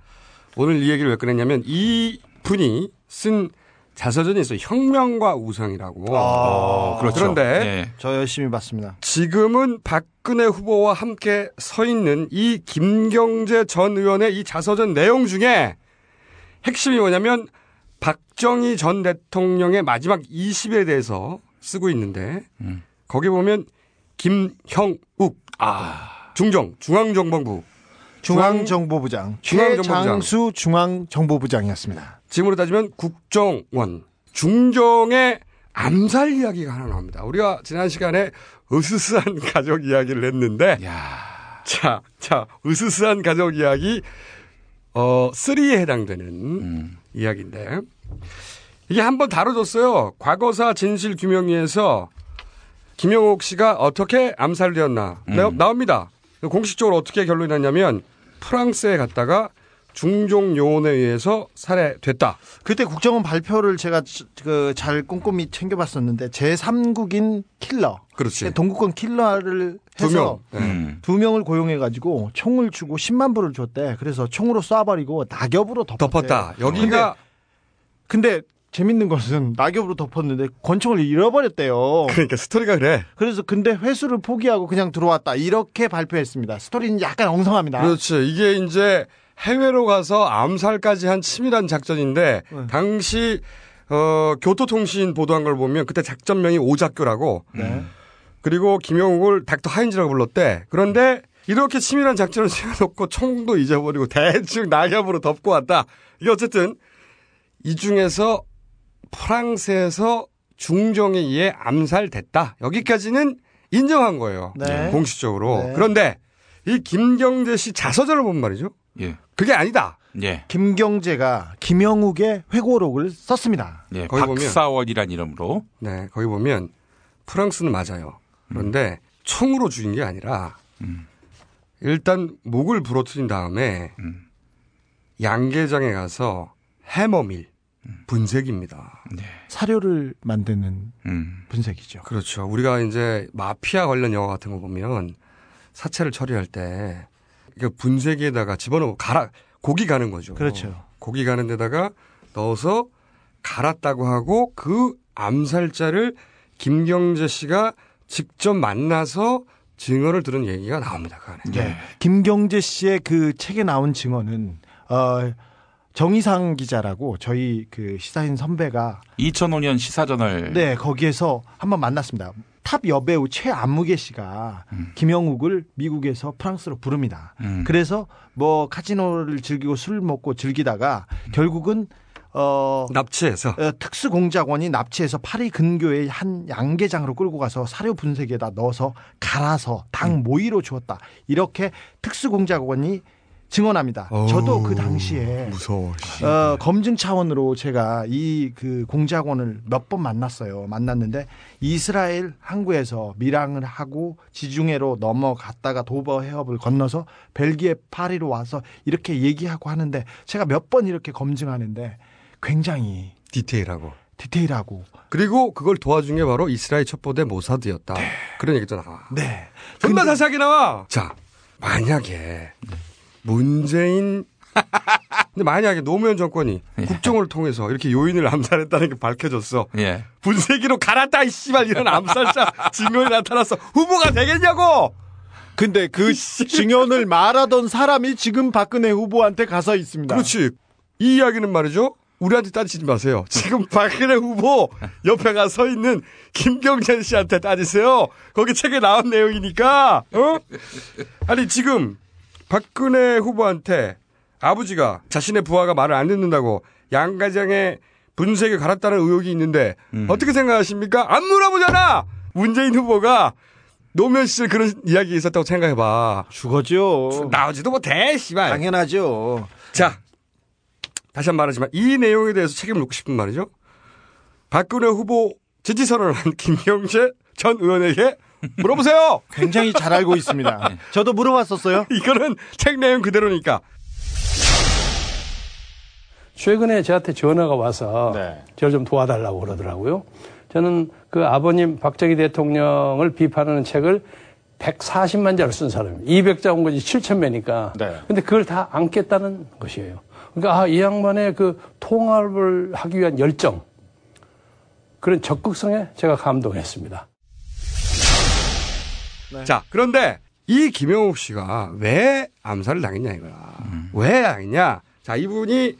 오늘 이 얘기를 왜 꺼냈냐면 이 분이 쓴 자서전이 있어요. 혁명과 우상이라고. 아, 그렇죠. 그런데 네. 저 열심히 봤습니다. 지금은 박근혜 후보와 함께 서 있는 이 김경재 전 의원의 이 자서전 내용 중에 핵심이 뭐냐면 박정희 전 대통령의 마지막 20에 대해서 쓰고 있는데 음. 거기 보면 김형욱 아. 중정 중앙정보부 중앙정보부장 중앙정보부장. 최장수 중앙정보부장이었습니다. 지금으로 따지면 국정원 중정의 암살 이야기가 하나 나옵니다. 우리가 지난 시간에 으스스한 가족 이야기를 했는데 자, 자, 으스스한 가족 이야기 어, 3에 해당되는 음. 이야기인데 이게 한번 다뤄졌어요. 과거사 진실 규명위에서 김영옥 씨가 어떻게 암살되었나 나- 나옵니다. 공식적으로 어떻게 결론이 났냐면 프랑스에 갔다가 중종 요원에 의해서 살해됐다. 그때 국정원 발표를 제가 그 잘 꼼꼼히 챙겨봤었는데 제3국인 킬러, 그렇지. 동국권 킬러를 두 해서 명. 네. 음. 두 명을 고용해가지고 총을 주고 10만 불을 줬대. 그래서 총으로 쏴버리고 낙엽으로 덮었대. 덮었다. 여기가 근데 재밌는 것은 낙엽으로 덮었는데 권총을 잃어버렸대요. 그러니까 스토리가 그래. 그래서 근데 회수를 포기하고 그냥 들어왔다. 이렇게 발표했습니다. 스토리는 약간 엉성합니다. 그렇지. 이게 이제 해외로 가서 암살까지 한 치밀한 작전인데 네. 당시 어, 교토통신 보도한 걸 보면 그때 작전명이 오작교라고 네. 그리고 김영욱을 닥터 하인즈라고 불렀대. 그런데 이렇게 치밀한 작전을 세워놓고 총도 잊어버리고 대충 낙엽으로 덮고 왔다. 이게 어쨌든 이 중에서 프랑스에서 중정에 의해 암살됐다. 여기까지는 인정한 거예요. 네. 공식적으로. 네. 그런데 이 김경재 씨 자서전을 보면 말이죠. 예. 그게 아니다. 예. 김경재가 김영욱의 회고록을 썼습니다. 예. 거기 보면- 박사원이란 이름으로. 네, 거기 보면 프랑스는 맞아요. 그런데 총으로 죽인 게 아니라 일단 목을 부러뜨린 다음에 양계장에 가서 해머밀 분쇄기입니다. 사료를 만드는 음. 분쇄기죠. 그렇죠. 우리가 이제 마피아 관련 영화 같은 거 보면 사체를 처리할 때그 분쇄기에다가 집어넣고 갈아 고기 가는 거죠. 그렇죠. 고기 가는 데다가 넣어서 갈았다고 하고 그 암살자를 김경재 씨가 직접 만나서 증언을 들은 얘기가 나옵니다. 그 안에. 네. 김경재 씨의 그 책에 나온 증언은 어, 정의상 기자라고 저희 그 시사인 선배가 2005년 시사저널. 네 거기에서 한번 만났습니다. top 여배우 최아무개 씨가 김형욱을 미국에서 프랑스로 부릅니다. 음. 그래서 뭐 카지노를 즐기고 술 먹고 즐기다가 결국은 어 납치해서 어, 특수 공작원이 납치해서 파리 근교의 한 양계장으로 끌고 가서 사료 분쇄기에다 넣어서 갈아서 닭 모이로 주었다. 이렇게 특수 공작원이 증언합니다. 저도 그 당시에 무서워. 어, 검증 차원으로 제가 이 그 공작원을 몇 번 만났어요. 만났는데 이스라엘 항구에서 밀항을 하고 지중해로 넘어갔다가 도버 해협을 건너서 벨기에 파리로 와서 이렇게 얘기하고 하는데 제가 몇 번 이렇게 검증하는데 굉장히 디테일하고 디테일하고 그리고 그걸 도와준 게 바로 이스라엘 첩보대 모사드였다. 그런 얘기도 나와. 네. 존나 자세하게 나와. 자, 만약에 문재인 근데 만약에 노무현 정권이 국정을 통해서 이렇게 요인을 암살했다는 게 밝혀졌어. 예. 분쇄기로 갈았다 이 씨발 이런 암살자 증언이 나타났어. 후보가 되겠냐고. 근데 그 증언을 말하던 사람이 지금 박근혜 후보한테 가서 있습니다. 그렇지. 이 이야기는 말이죠. 우리한테 따지지 마세요. 지금 박근혜 후보 옆에 가 서 있는 김경재 씨한테 따지세요. 거기 책에 나온 내용이니까. 어? 아니 지금 박근혜 후보한테 아버지가 자신의 부하가 말을 안 듣는다고 양가장에 분쇄기 갈았다는 의혹이 있는데 어떻게 생각하십니까? 안 물어보잖아. 문재인 후보가 노무현 씨를 그런 이야기 있었다고 생각해봐. 죽어죠. 나오지도 못해, 씨발. 당연하죠. 자, 다시 한 번 말하지만 이 내용에 대해서 책임을 묻고 싶은 말이죠. 박근혜 후보 지지 선언을 한 김경재 전 의원에게 물어보세요. 굉장히 잘 알고 있습니다. 저도 물어봤었어요. 이거는 책 내용 그대로니까. 최근에 저한테 전화가 와서 네. 저를 좀 도와달라고 그러더라고요. 저는 그 아버님 박정희 대통령을 비판하는 책을 140만 자를 쓴 사람이에요. 200자 온 거지 7천 매니까. 네. 근데 그걸 다 안겠다는 것이에요. 그러니까 아, 이 양반의 그 통합을 하기 위한 열정, 그런 적극성에 제가 감동했습니다. 자, 그런데 이 김영욱 씨가 왜 암살을 당했냐 이거야. 왜 당했냐? 자, 이분이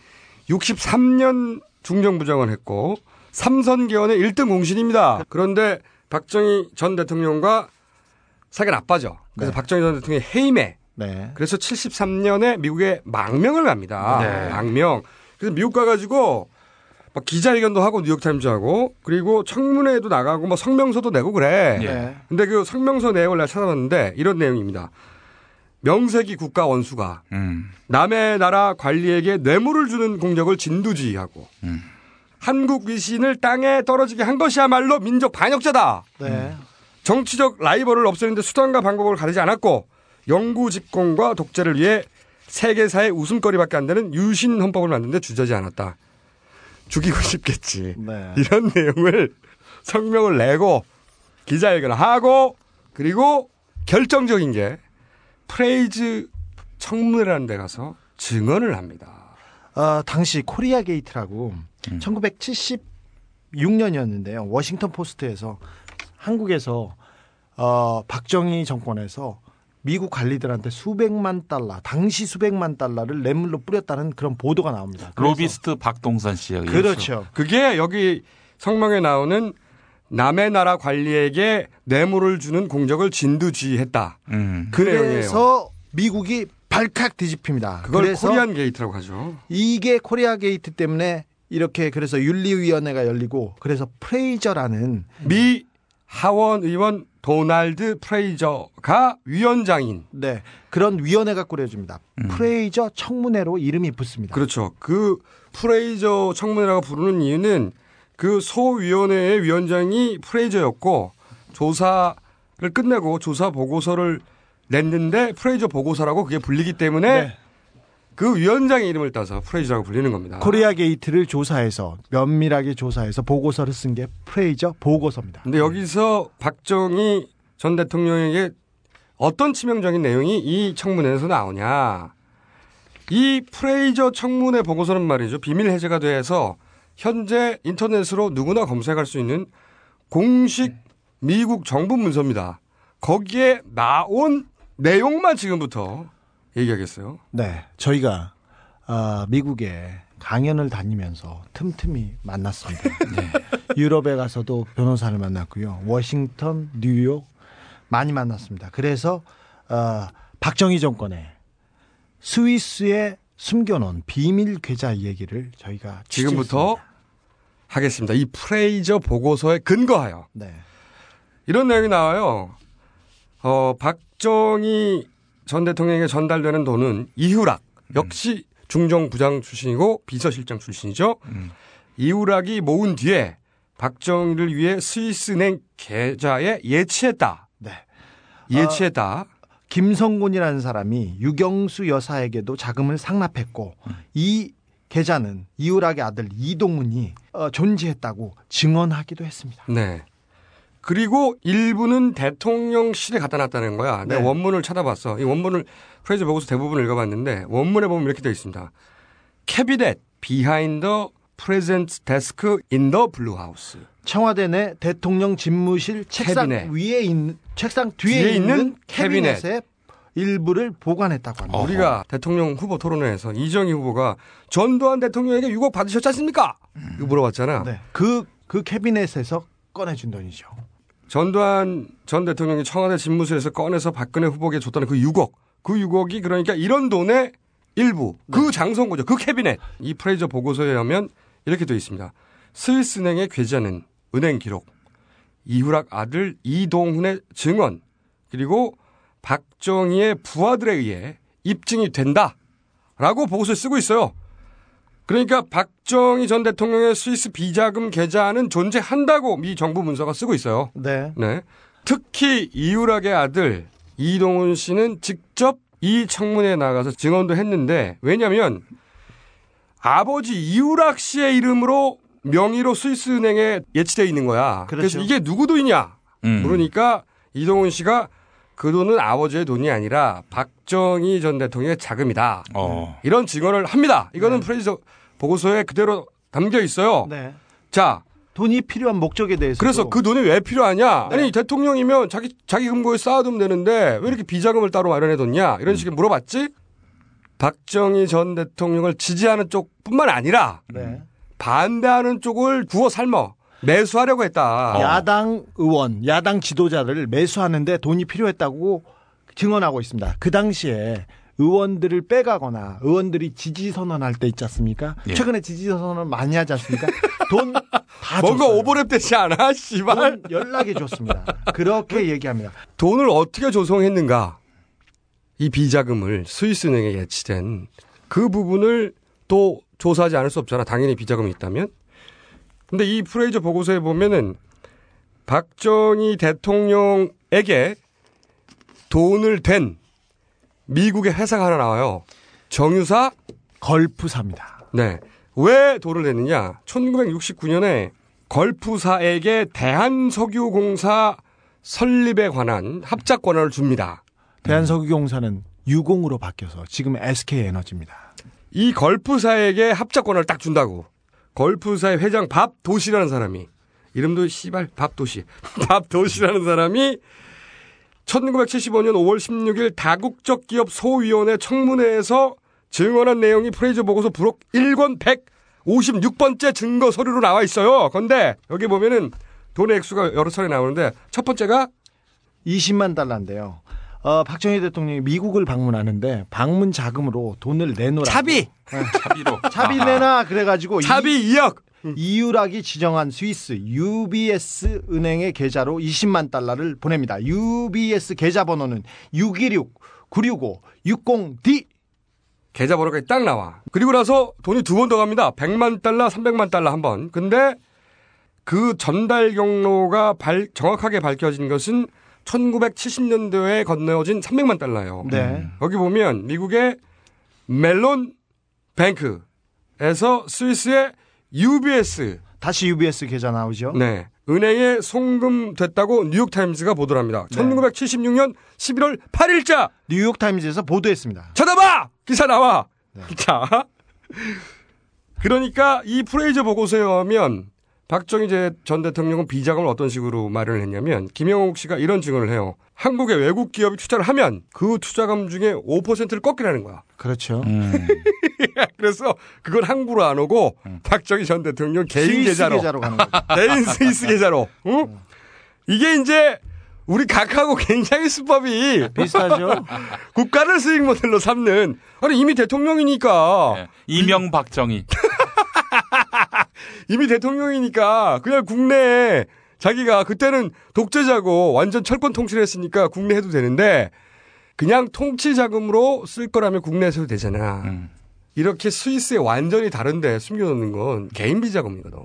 63년 중정부장을 했고 삼선 개헌의 1등 공신입니다. 그런데 박정희 전 대통령과 사이가 나빠져. 그래서 박정희 전 대통령이 해임해 네. 그래서 73년에 미국에 망명을 갑니다. 네. 망명. 그래서 미국 가가지고 막 기자회견도 하고 뉴욕타임즈 하고 그리고 청문회에도 나가고 뭐 성명서도 내고 그래. 예. 근데 그 성명서 내용을 내가 찾아봤는데 이런 내용입니다. 명세기 국가 원수가 음. 남의 나라 관리에게 뇌물을 주는 공적을 진두지휘하고 음. 한국 위신을 땅에 떨어지게 한 것이야말로 민족 반역자다. 네. 정치적 라이벌을 없애는데 수단과 방법을 가리지 않았고 영구 집권과 독재를 위해 세계사의 웃음거리밖에 안 되는 유신 헌법을 만드는데 주저지 않았다. 죽이고 싶겠지. 네. 이런 내용을 성명을 내고 기자회견을 하고 그리고 결정적인 게 프레이저 청문회라는 데 가서 증언을 합니다. 어, 당시 코리아 게이트라고 1976년이었는데요. 워싱턴 포스트에서 한국에서 어, 박정희 정권에서 미국 관리들한테 수백만 달러, 당시 수백만 달러를 뇌물로 뿌렸다는 그런 보도가 나옵니다. 로비스트 박동선 씨에 의해서. 그렇죠. 그게 여기 성명에 나오는 남의 나라 관리에게 뇌물을 주는 공작을 진두지휘했다. 음. 그 내용이에요. 그래서 미국이 발칵 뒤집힙니다. 그걸 그래서 코리안 게이트라고 하죠. 이게 코리아 게이트 때문에 이렇게 그래서 윤리위원회가 열리고 그래서 프레이저라는 미 하원 의원 도날드 프레이저가 위원장인 네 그런 위원회가 꾸려집니다. 프레이저 청문회로 이름이 붙습니다. 그렇죠. 그 프레이저 청문회라고 부르는 이유는 그 소위원회의 위원장이 프레이저였고 조사를 끝내고 조사 보고서를 냈는데 프레이저 보고서라고 그게 불리기 때문에 네. 그 위원장의 이름을 따서 프레이저라고 불리는 겁니다. 코리아 게이트를 조사해서 면밀하게 조사해서 보고서를 쓴 게 프레이저 보고서입니다. 근데 여기서 박정희 전 대통령에게 어떤 치명적인 내용이 이 청문회에서 나오냐. 이 프레이저 청문회 보고서는 말이죠. 비밀 해제가 돼서 현재 인터넷으로 누구나 검색할 수 있는 공식 미국 정부 문서입니다. 거기에 나온 내용만 지금부터 얘기하겠어요. 네, 저희가 아, 미국에 강연을 다니면서 틈틈이 만났습니다. 네. 유럽에 가서도 변호사를 만났고요. 워싱턴, 뉴욕 많이 만났습니다. 그래서 어, 박정희 정권에 스위스에 숨겨놓은 비밀 계좌 얘기를 저희가 지금부터 하겠습니다. 이 프레이저 보고서에 근거하여 네. 이런 내용이 나와요. 어, 박정희 전 대통령에게 전달되는 돈은 이후락 역시 중정 부장 출신이고 비서실장 출신이죠. 이후락이 모은 뒤에 박정희를 위해 스위스은행 계좌에 예치했다. 네. 예치했다. 김성곤이라는 사람이 육영수 여사에게도 자금을 상납했고 이 계좌는 이후락의 아들 이동훈이 어, 존재했다고 증언하기도 했습니다. 네. 그리고 일부는 대통령실에 갖다 놨다는 거야. 내가 네. 원문을 찾아봤어. 이 원문을 프레이저 보고서 대부분 읽어봤는데 원문에 보면 이렇게 되어 있습니다. cabinet president desk in the blue house. 청와대 내 대통령 집무실 책상 캐비넷. 위에 있는 책상 뒤에, 뒤에 있는, 캐비넷. 캐비넷의 일부를 보관했다고 합니다. 우리가 대통령 후보 토론회에서 이정희 후보가 전두환 대통령에게 6억 받으셨지 않습니까? 이거 물어봤잖아. 네. 그, 그 캐비넷에서 꺼내준 돈이죠. 전두환 전 대통령이 청와대 집무실에서 꺼내서 박근혜 후보에게 줬다는 그 6억. 그 6억이 그러니까 이런 돈의 일부. 그 장소인 거죠. 그 캐비넷. 이 프레이저 보고서에 하면 이렇게 되어 있습니다. 스위스은행의 계좌는 은행 기록, 이후락 아들 이동훈의 증언, 그리고 박정희의 부하들에 의해 입증이 된다. 라고 보고서에 쓰고 있어요. 그러니까 박정희 전 대통령의 스위스 비자금 계좌는 존재한다고 미 정부 문서가 쓰고 있어요. 네. 네. 특히 이유락의 아들 이동훈 씨는 직접 이 청문회에 나가서 증언도 했는데 왜냐하면 아버지 이유락 씨의 이름으로 명의로 스위스 은행에 예치되어 있는 거야. 그래서 그렇죠. 이게 누구 돈이냐? 음. 그러니까 이동훈 씨가 그 돈은 아버지의 돈이 아니라 박정희 전 대통령의 자금이다. 어. 이런 증언을 합니다. 이거는 프레이저 보고서에 그대로 담겨 있어요. 네. 자, 돈이 필요한 목적에 대해서 그래서 그 돈이 왜 필요하냐? 네. 아니 대통령이면 자기 자기 금고에 쌓아두면 되는데 왜 이렇게 비자금을 따로 마련해뒀냐? 이런 식의 물어봤지. 박정희 전 대통령을 지지하는 쪽 뿐만 아니라 네. 반대하는 쪽을 구워 삶어 매수하려고 했다. 야당 의원, 야당 지도자를 매수하는데 돈이 필요했다고 증언하고 있습니다. 그 당시에 의원들을 빼가거나 의원들이 지지 선언할 때 있지 않습니까? 예. 최근에 지지 선언 많이 하지 않습니까? 돈 다 뭔가. 오버랩 되지 않아? 씨발. 돈 연락해 줬습니다. 그렇게 얘기합니다. 돈을 어떻게 조성했는가? 이 비자금을 스위스은행에 예치된 그 부분을 또 조사하지 않을 수 없잖아. 당연히 비자금이 있다면. 근데 이 프레이저 보고서에 보면은 박정희 대통령에게 돈을 댄 미국의 회사가 하나 나와요. 정유사 걸프사입니다. 네. 왜 돈을 냈느냐? 1969년에 걸프사에게 대한석유공사 설립에 관한 합작 권한을 줍니다. 대한석유공사는 유공으로 바뀌어서 지금 SK에너지입니다. 이 걸프사에게 합작 권한을 딱 준다고. 걸프사의 회장 밥도시라는 사람이 이름도 씨발 밥도시. 밥도시라는 사람이 1975년 5월 16일 다국적 기업 소위원회 청문회에서 증언한 내용이 프레이저 보고서 부록 1권 156번째 증거 서류로 나와 있어요. 근데 여기 보면은 돈의 액수가 여러 차례 나오는데 첫 번째가 20만 달러인데요. 어, 박정희 대통령이 미국을 방문하는데 방문 자금으로 돈을 내놓으라. 차비! 차비로. 차비 내놔 그래가지고 차비 2억 이유락이 지정한 스위스 UBS 은행의 계좌로 20만 달러를 보냅니다. UBS 계좌 번호는 616 965 60D 계좌 번호가 딱 나와. 그리고 나서 돈이 두 번 더 갑니다. 100만 달러, 300만 달러 한 번. 근데 그 전달 경로가 발- 정확하게 밝혀진 것은 1970년도에 건너진 300만 달러예요. 네. 여기 보면 미국의 멜론 뱅크에서 스위스의 UBS 다시 UBS 계좌 나오죠. 네. 은행에 송금됐다고 뉴욕타임즈가 보도를 합니다. 1976년 11월 8일자 뉴욕타임즈에서 보도했습니다. 쳐다봐! 기사 나와! 자. 그러니까 이 프레이저 보고서에 의하면 박정희 제- 전 대통령은 비자금을 어떤 식으로 마련을 했냐면 김영옥 씨가 이런 증언을 해요. 한국의 외국 기업이 투자를 하면 그 투자금 중에 5%를 꺾이라는 거야. 그렇죠. 그래서 그걸 항구로 안 오고 박정희 전 대통령 개인 스위스 계좌로 계좌로 가는 거죠. 개인 스위스 계좌로. 응? 이게 이제 우리 각하고 굉장히 수법이 비슷하죠. 국가를 수익 모델로 삼는 아니 이미 대통령이니까 이명 박정희. 이미 대통령이니까 그냥 국내에 자기가 그때는 독재자고 완전 철권 통치를 했으니까 국내 해도 되는데 그냥 통치 자금으로 쓸 거라면 국내에서 해도 되잖아. 이렇게 스위스에 완전히 다른데 숨겨놓는 건 개인 비자금이거든.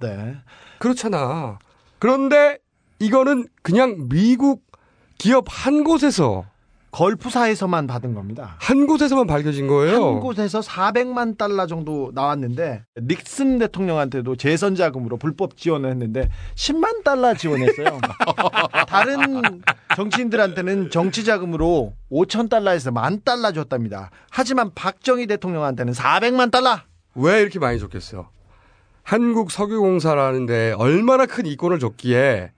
네. 그렇잖아. 그런데 이거는 그냥 미국 기업 한 곳에서 걸프사에서만 받은 겁니다. 한 곳에서만 밝혀진 거예요. 한 곳에서 400만 달러 정도 나왔는데 닉슨 대통령한테도 재선 자금으로 불법 지원을 했는데 10만 달러 지원했어요. 다른 정치인들한테는 정치 자금으로 5천 달러에서 만 달러 줬답니다. 하지만 박정희 대통령한테는 400만 달러. 왜 이렇게 많이 줬겠어요? 한국 석유공사라는데 얼마나 큰 이권을 줬기에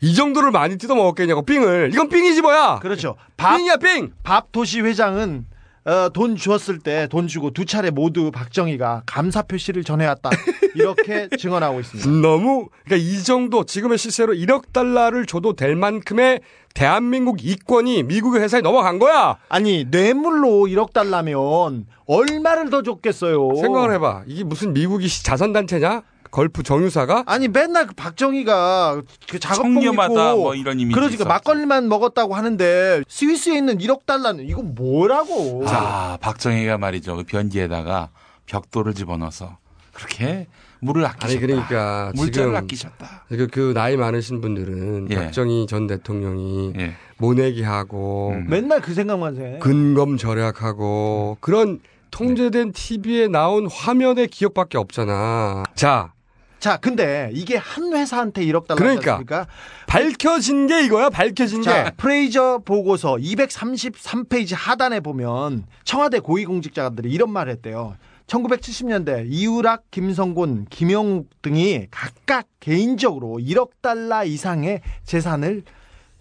이 정도를 많이 뜯어 먹었겠냐고 삥을 이건 삥이지 뭐야 그렇죠. 밥, 삥이야 삥 밥 도시 회장은 어, 돈 주었을 때 돈 주고 두 차례 모두 박정희가 감사 표시를 전해왔다 이렇게 증언하고 있습니다. 너무 그러니까 이 정도 지금의 시세로 1억 달러를 줘도 될 만큼의 대한민국 이권이 미국의 회사에 넘어간 거야. 아니 뇌물로 1억 달러면 얼마를 더 줬겠어요. 생각을 해봐. 이게 무슨 미국이 자선단체냐? 걸프 정유사가? 아니 맨날 그 박정희가 그 작업복 청렴하다, 입고 뭐 이런 이미지 그러니까 있었죠. 막걸리만 먹었다고 하는데 스위스에 있는 1억 달러는 이거 뭐라고? 자, 박정희가 말이죠. 그 변기에다가 벽돌을 집어넣어서 그렇게 물을 아끼셨다. 아니 그러니까 물자를 지금 아끼셨다. 그, 그 나이 많으신 분들은 예. 박정희 전 대통령이 예. 모내기 하고 음. 맨날 그 생각만 해. 근검 절약하고 그런 통제된 TV에 나온 화면의 기억밖에 없잖아. 자, 자, 근데 이게 한 회사한테 1억 달러 그러니까. 습니까 밝혀진 게 이거야. 밝혀진 자, 게. 프레이저 보고서 233페이지 하단에 보면 청와대 고위공직자들이 이런 말을 했대요. 1970년대 이우락, 김성곤, 김영욱 등이 각각 개인적으로 1억 달러 이상의 재산을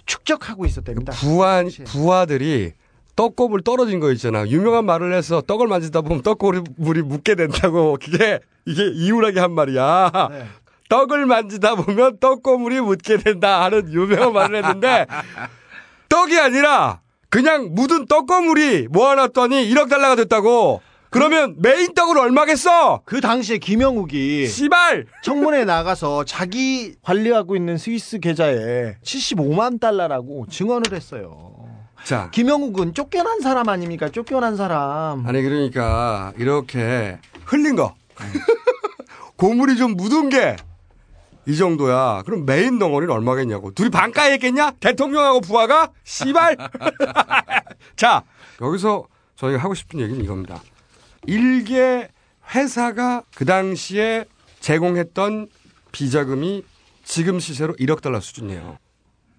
축적하고 있었답니다. 부한 부하들이 떡고물 떨어진 거 있잖아. 유명한 말을 해서 떡을 만지다 보면 떡고물이 묻게 된다고. 그게 이게 이유라게 한 말이야. 네. 떡을 만지다 보면 떡고물이 묻게 된다 하는 유명한 말을 했는데 떡이 아니라 그냥 묻은 떡거물이 모아놨더니 1억 달러가 됐다고. 그러면 메인 떡은 얼마겠어? 그 당시에 김영욱이 씨발 청문회 나가서 자기 관리하고 있는 스위스 계좌에 75만 달러라고 증언을 했어요. 자, 김영욱은 쫓겨난 사람 아닙니까? 쫓겨난 사람. 아니 그러니까 이렇게 흘린 거 고물이 좀 묻은 게 이 정도야. 그럼 메인 덩어리는 얼마겠냐고. 둘이 반가에 했겠냐? 대통령하고 부하가? 씨발! 자, 여기서 저희가 하고 싶은 얘기는 이겁니다. 일개 회사가 그 당시에 제공했던 비자금이 지금 시세로 1억 달러 수준이에요.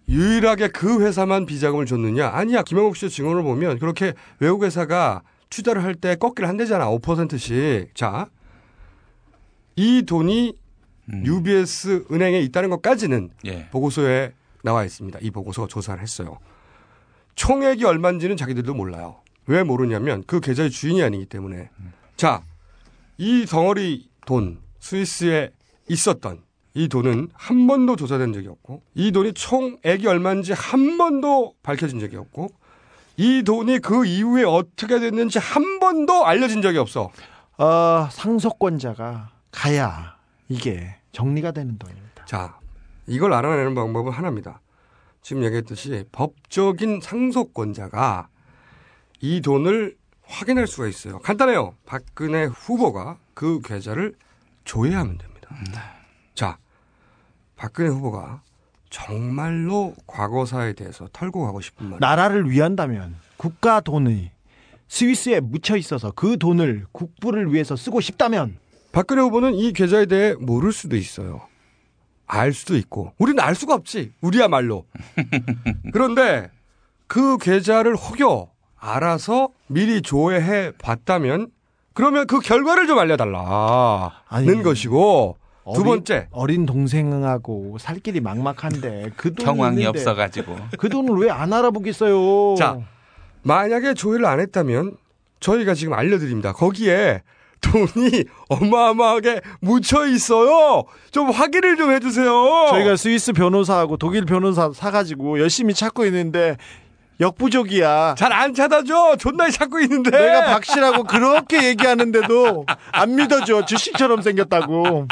유일하게 그 회사만 비자금을 줬느냐? 아니야. 김영욱 씨의 증언을 보면 그렇게 외국 회사가 투자를 할 때 꺾기를 한대잖아. 5%씩. 자, 이 돈이 UBS 은행에 있다는 것까지는 예. 보고서에 나와 있습니다. 이 보고서가 조사를 했어요. 총액이 얼마인지는 자기들도 몰라요. 왜 모르냐면 그 계좌의 주인이 아니기 때문에. 자, 이 덩어리 돈, 스위스에 있었던 이 돈은 한 번도 조사된 적이 없고, 이 돈이 총액이 얼마인지 한 번도 밝혀진 적이 없고, 이 돈이 그 이후에 어떻게 됐는지 한 번도 알려진 적이 없어. 어, 상속권자가 가야 이게 정리가 되는 돈입니다. 자, 이걸 알아내는 방법은 하나입니다. 지금 얘기했듯이 법적인 상속권자가 이 돈을 확인할 수가 있어요. 간단해요. 박근혜 후보가 그 계좌를 조회하면 됩니다. 자, 박근혜 후보가 정말로 과거사에 대해서 털고 가고 싶은 말. 나라를 위한다면 국가 돈이 스위스에 묻혀 있어서 그 돈을 국부를 위해서 쓰고 싶다면 박근혜 후보는 이 계좌에 대해 모를 수도 있어요. 알 수도 있고. 우리는 알 수가 없지. 우리야말로. 그런데 그 계좌를 혹여 알아서 미리 조회해 봤다면 그러면 그 결과를 좀 알려달라는 것이고 두 어린- 번째 어린 동생하고 살 길이 막막한데 그 돈이 경황이 있는데 없어가지고. 그 돈을 왜 안 알아보겠어요? 자, 만약에 조회를 안 했다면 저희가 지금 알려드립니다. 거기에 돈이 어마어마하게 묻혀 있어요. 좀 확인을 좀 해주세요. 저희가 스위스 변호사하고 독일 변호사 사가지고 열심히 찾고 있는데 역부족이야. 잘 안 찾아줘. 존나 찾고 있는데. 내가 박 씨라고 그렇게 얘기하는데도 안 믿어줘. 주식처럼 생겼다고.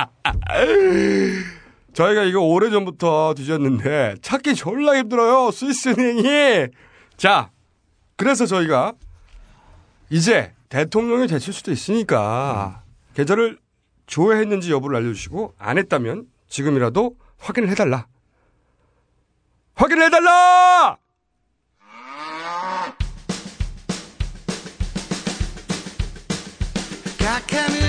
저희가 이거 오래전부터 뒤졌는데 찾기 졸라 힘들어요. 스위스은행이. 자, 그래서 저희가 이제 대통령이 되실 수도 있으니까 계좌를 조회했는지 여부를 알려주시고 안 했다면 지금이라도 확인을 해달라. 확인을 해달라! 각하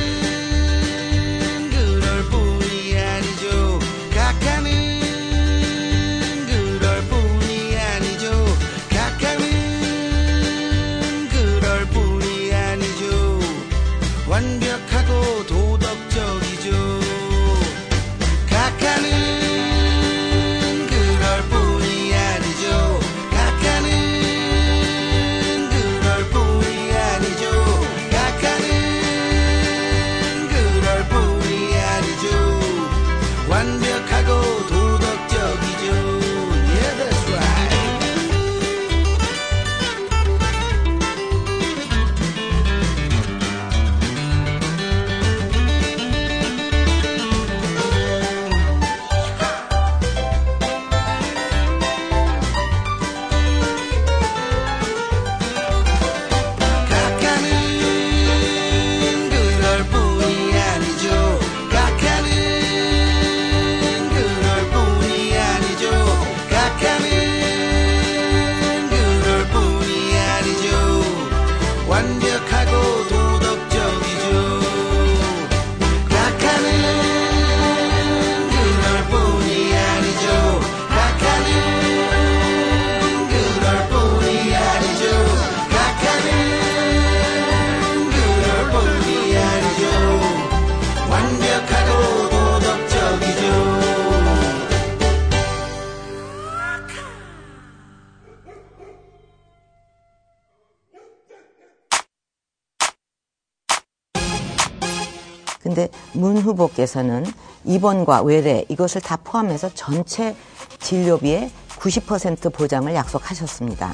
문 후보께서는 입원과 외래 이것을 다 포함해서 전체 진료비의 90% 보장을 약속하셨습니다.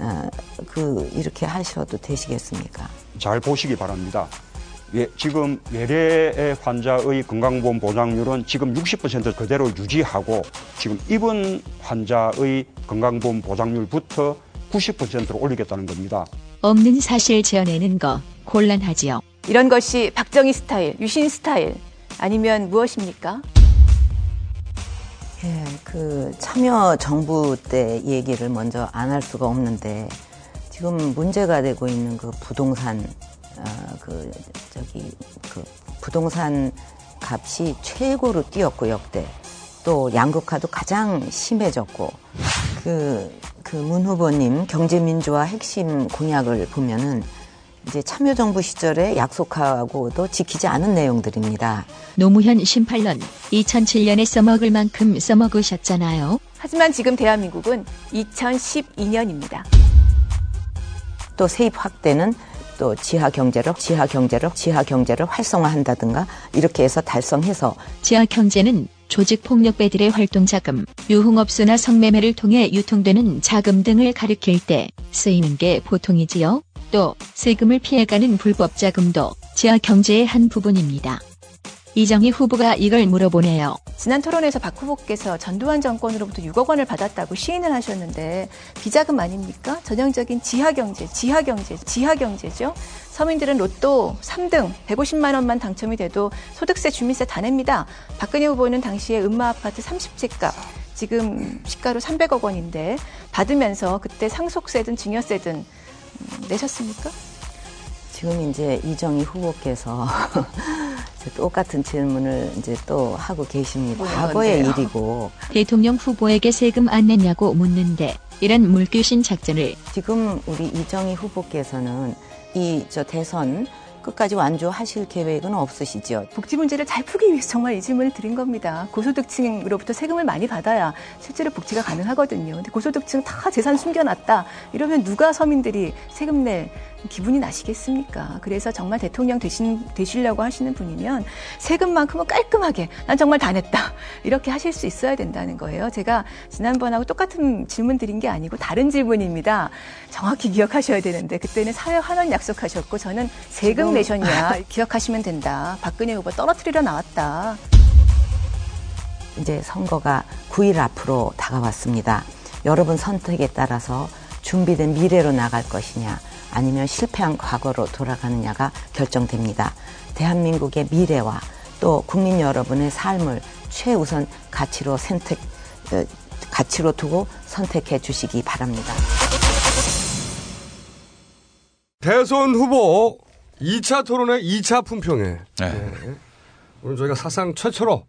어, 그 이렇게 하셔도 되시겠습니까? 잘 보시기 바랍니다. 예, 지금 외래 환자의 건강보험 보장률은 지금 60% 그대로 유지하고 지금 입원 환자의 건강보험 보장률부터 90%로 올리겠다는 겁니다. 없는 사실 지어내는 거 곤란하지요. 이런 것이 박정희 스타일, 유신 스타일 아니면 무엇입니까? 예, 그 참여 정부 때 얘기를 먼저 안 할 수가 없는데 지금 문제가 되고 있는 그 부동산 어, 그 저기 그 부동산 값이 최고로 뛰었고 역대 또 양극화도 가장 심해졌고 그 그 문 후보님 경제민주화 핵심 공약을 보면은 이제 참여정부 시절에 약속하고도 지키지 않은 내용들입니다. 노무현 심판론 2007년에 써먹을 만큼 써먹으셨잖아요. 하지만 지금 대한민국은 2012년입니다. 또 세입 확대는 또 지하 경제를 지하 경제를 지하 경제를 활성화한다든가 이렇게 해서 달성해서 지하 경제는 조직 폭력배들의 활동 자금, 유흥업소나 성매매를 통해 유통되는 자금 등을 가리킬 때 쓰이는 게 보통이지요. 또 세금을 피해가는 불법 자금도 지하 경제의 한 부분입니다. 이정희 후보가 이걸 물어보네요. 지난 토론에서 박 후보께서 전두환 정권으로부터 6억 원을 받았다고 시인을 하셨는데 비자금 아닙니까? 전형적인 지하경제, 지하경제, 지하경제죠. 서민들은 로또 3등 150만 원만 당첨이 돼도 소득세, 주민세 다 냅니다. 박근혜 후보는 당시에 음마 아파트 30채 값 지금 시가로 300억 원인데 받으면서 그때 상속세든 증여세든 음, 내셨습니까? 지금 이제 이정희 후보께서 똑같은 질문을 이제 또 하고 계십니다. 과거의? 일이고 대통령 후보에게 세금 안 냈냐고 묻는데 이런 물귀신 작전을 지금 우리 이정희 후보께서는 이 저 대선 끝까지 완주하실 계획은 없으시죠? 복지 문제를 잘 풀기 위해서 정말 이 질문을 드린 겁니다. 고소득층으로부터 세금을 많이 받아야 실제로 복지가 가능하거든요. 근데 고소득층 다 재산 숨겨놨다. 이러면 누가 서민들이 세금 낼 기분이 나시겠습니까? 그래서 정말 대통령 되신, 되시려고 하시는 분이면 세금만큼은 깔끔하게 난 정말 다 냈다. 이렇게 하실 수 있어야 된다는 거예요. 제가 지난번하고 똑같은 질문 드린 게 아니고 다른 질문입니다. 정확히 기억하셔야 되는데 그때는 사회 환원 약속하셨고 저는 세금 지금- 내셨냐 기억하시면 된다. 박근혜 후보 떨어뜨리러 나왔다. 이제 선거가 9일 앞으로 다가왔습니다. 여러분 선택에 따라서 준비된 미래로 나갈 것이냐 아니면 실패한 과거로 돌아가느냐가 결정됩니다. 대한민국의 미래와 또 국민 여러분의 삶을 최우선 가치로 선택 어, 가치로 두고 선택해 주시기 바랍니다. 대선 후보 2차 토론회 2차 품평회. 네. 오늘 저희가 사상 최초로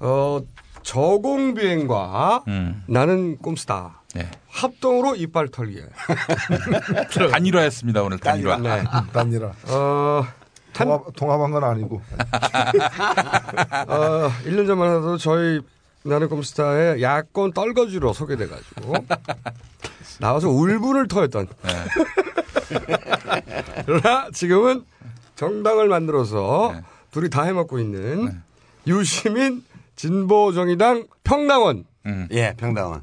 어, 저공 비행과 나는 꼼수다. 합동으로 이빨 털기. 단일화했습니다 오늘 단일화. 네. 단일화. 어, 통합, 통합한 건 아니고. 어, 1년 전만 해도 저희 나는 꼼스타의 야권 떨거지로 소개돼가지고 나와서 울분을 토했던. 그러나 지금은 정당을 만들어서 둘이 다 해먹고 있는 유시민 진보정의당 평당원. 예, 평당원.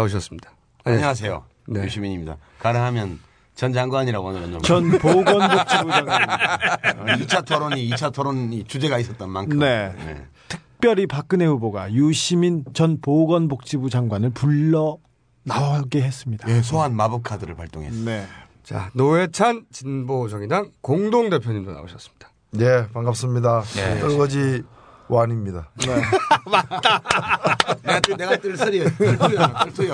나오셨습니다. 안녕하세요. 네. 유시민입니다. 가능하면 전 장관이라고 오늘은 좀. 전 보건복지부 장관입니다. 2차 토론이, 2차 토론이 주제가 있었던 만큼. 네. 특별히 박근혜 후보가 유시민 전 보건복지부 장관을 불러 나오게 했습니다. 예, 소환 마법 카드를 발동했어요. 네. 자, 노회찬 진보정의당 공동대표님도 나오셨습니다. 예, 반갑습니다. 네. 떨거지 완입니다. 네. 맞다. 내가, 뜰- 내가 뜰소리, 뜰소리.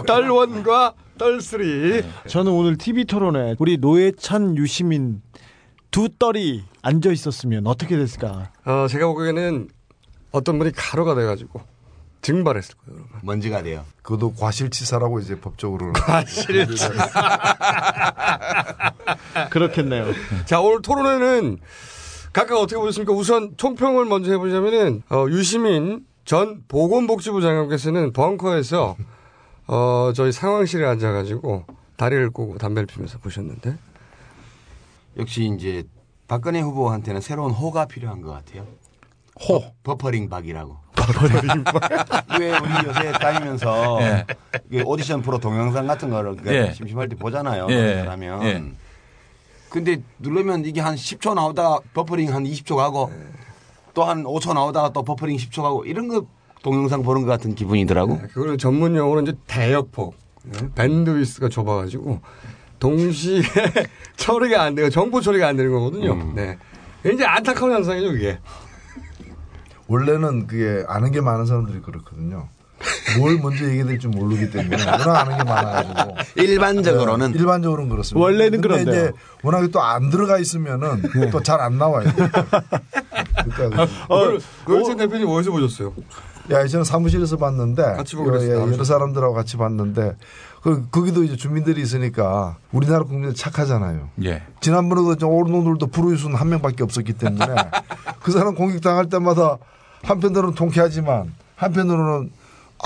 떨원과 떨쓰리. 저는 오늘 TV 토론에 우리 노회찬 유시민 두 떨이 앉아 있었으면 어떻게 됐을까? 어, 제가 보기에는 어떤 분이 가로가 돼가지고 증발했을 거예요. 여러분. 먼지가 돼요. 그것도 과실치사라고 이제 법적으로는. 과실치사. 그렇겠네요. 자, 오늘 토론회는 각각 어떻게 보셨습니까? 우선 총평을 먼저 해보자면은, 어, 유시민 전 보건복지부 장관께서는 벙커에서, 어, 저희 상황실에 앉아가지고 다리를 꼬고 담배를 피면서 보셨는데. 역시 이제 박근혜 후보한테는 새로운 호가 필요한 것 같아요. 호. 버퍼링 박이라고. 버퍼링 왜 우리 요새 다니면서 예. 오디션 프로 동영상 같은 거를 그 예. 심심할 때 보잖아요. 예. 하면. 예. 근데 누르면 이게 한 10초 나오다가 버퍼링 한 20초 가고 또 한 5초 나오다가 또 버퍼링 10초 가고 이런 거 동영상 보는 것 같은 기분이더라고. 그거는 전문 용어로 이제 대역폭. 네? bandwidth가 좁아가지고 동시에 처리가 안 돼요. 정보 처리가 안 되는 거거든요. 음. 네. 이제 안타까운 현상이죠, 그게. 원래는 그게 아는 게 많은 사람들이 그렇거든요. 뭘 먼저 얘기해야 될지 모르기 때문에 워낙 아는 게 많아가지고 일반적으로는 네, 일반적으로는 그렇습니다. 원래는 근데 그런데요. 이제 워낙에 또 안 들어가 있으면은 또잘 안 나와요. 그러니까 어, 노현찬 대표님 어디서 보셨어요? 야, 저는 사무실에서 봤는데 같이 보기로 예. 여러 사람들하고 같이 봤는데 그 거기도 이제 주민들이 있으니까 우리나라 국민들 착하잖아요. 예. 지난번에도 저 오른놈들도 불우이수는 한 명밖에 없었기 때문에 그 사람 공격 당할 때마다 한편으로는 통쾌하지만 한편으로는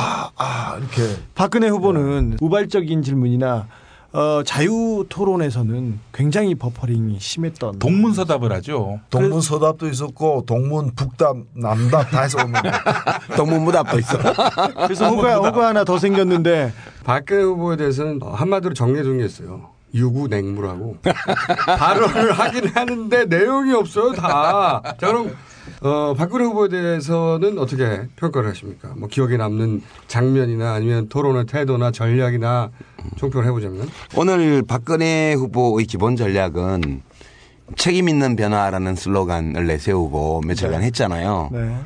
아, 아, 이렇게. 박근혜 후보는 우발적인 질문이나 어, 자유 토론에서는 굉장히 버퍼링이 심했던. 동문서답을 하죠. 동문서답도 있었고 동문 북답 남답 다 해서 오는 동문무답도 있어. 그래서 호가, 호가 하나 더 생겼는데 박근혜 후보에 대해서는 한마디로 정리해 준 게 있어요. 유구냉무라고. 발언을 하긴 하는데 내용이 없어요, 다. 자, 그럼, 어, 박근혜 후보에 대해서는 어떻게 평가를 하십니까? 뭐 기억에 남는 장면이나 아니면 토론의 태도나 전략이나 총평을 해보자면. 오늘 박근혜 후보의 기본 전략은 책임 있는 변화라는 슬로건을 내세우고 며칠간 네. 했잖아요. 네.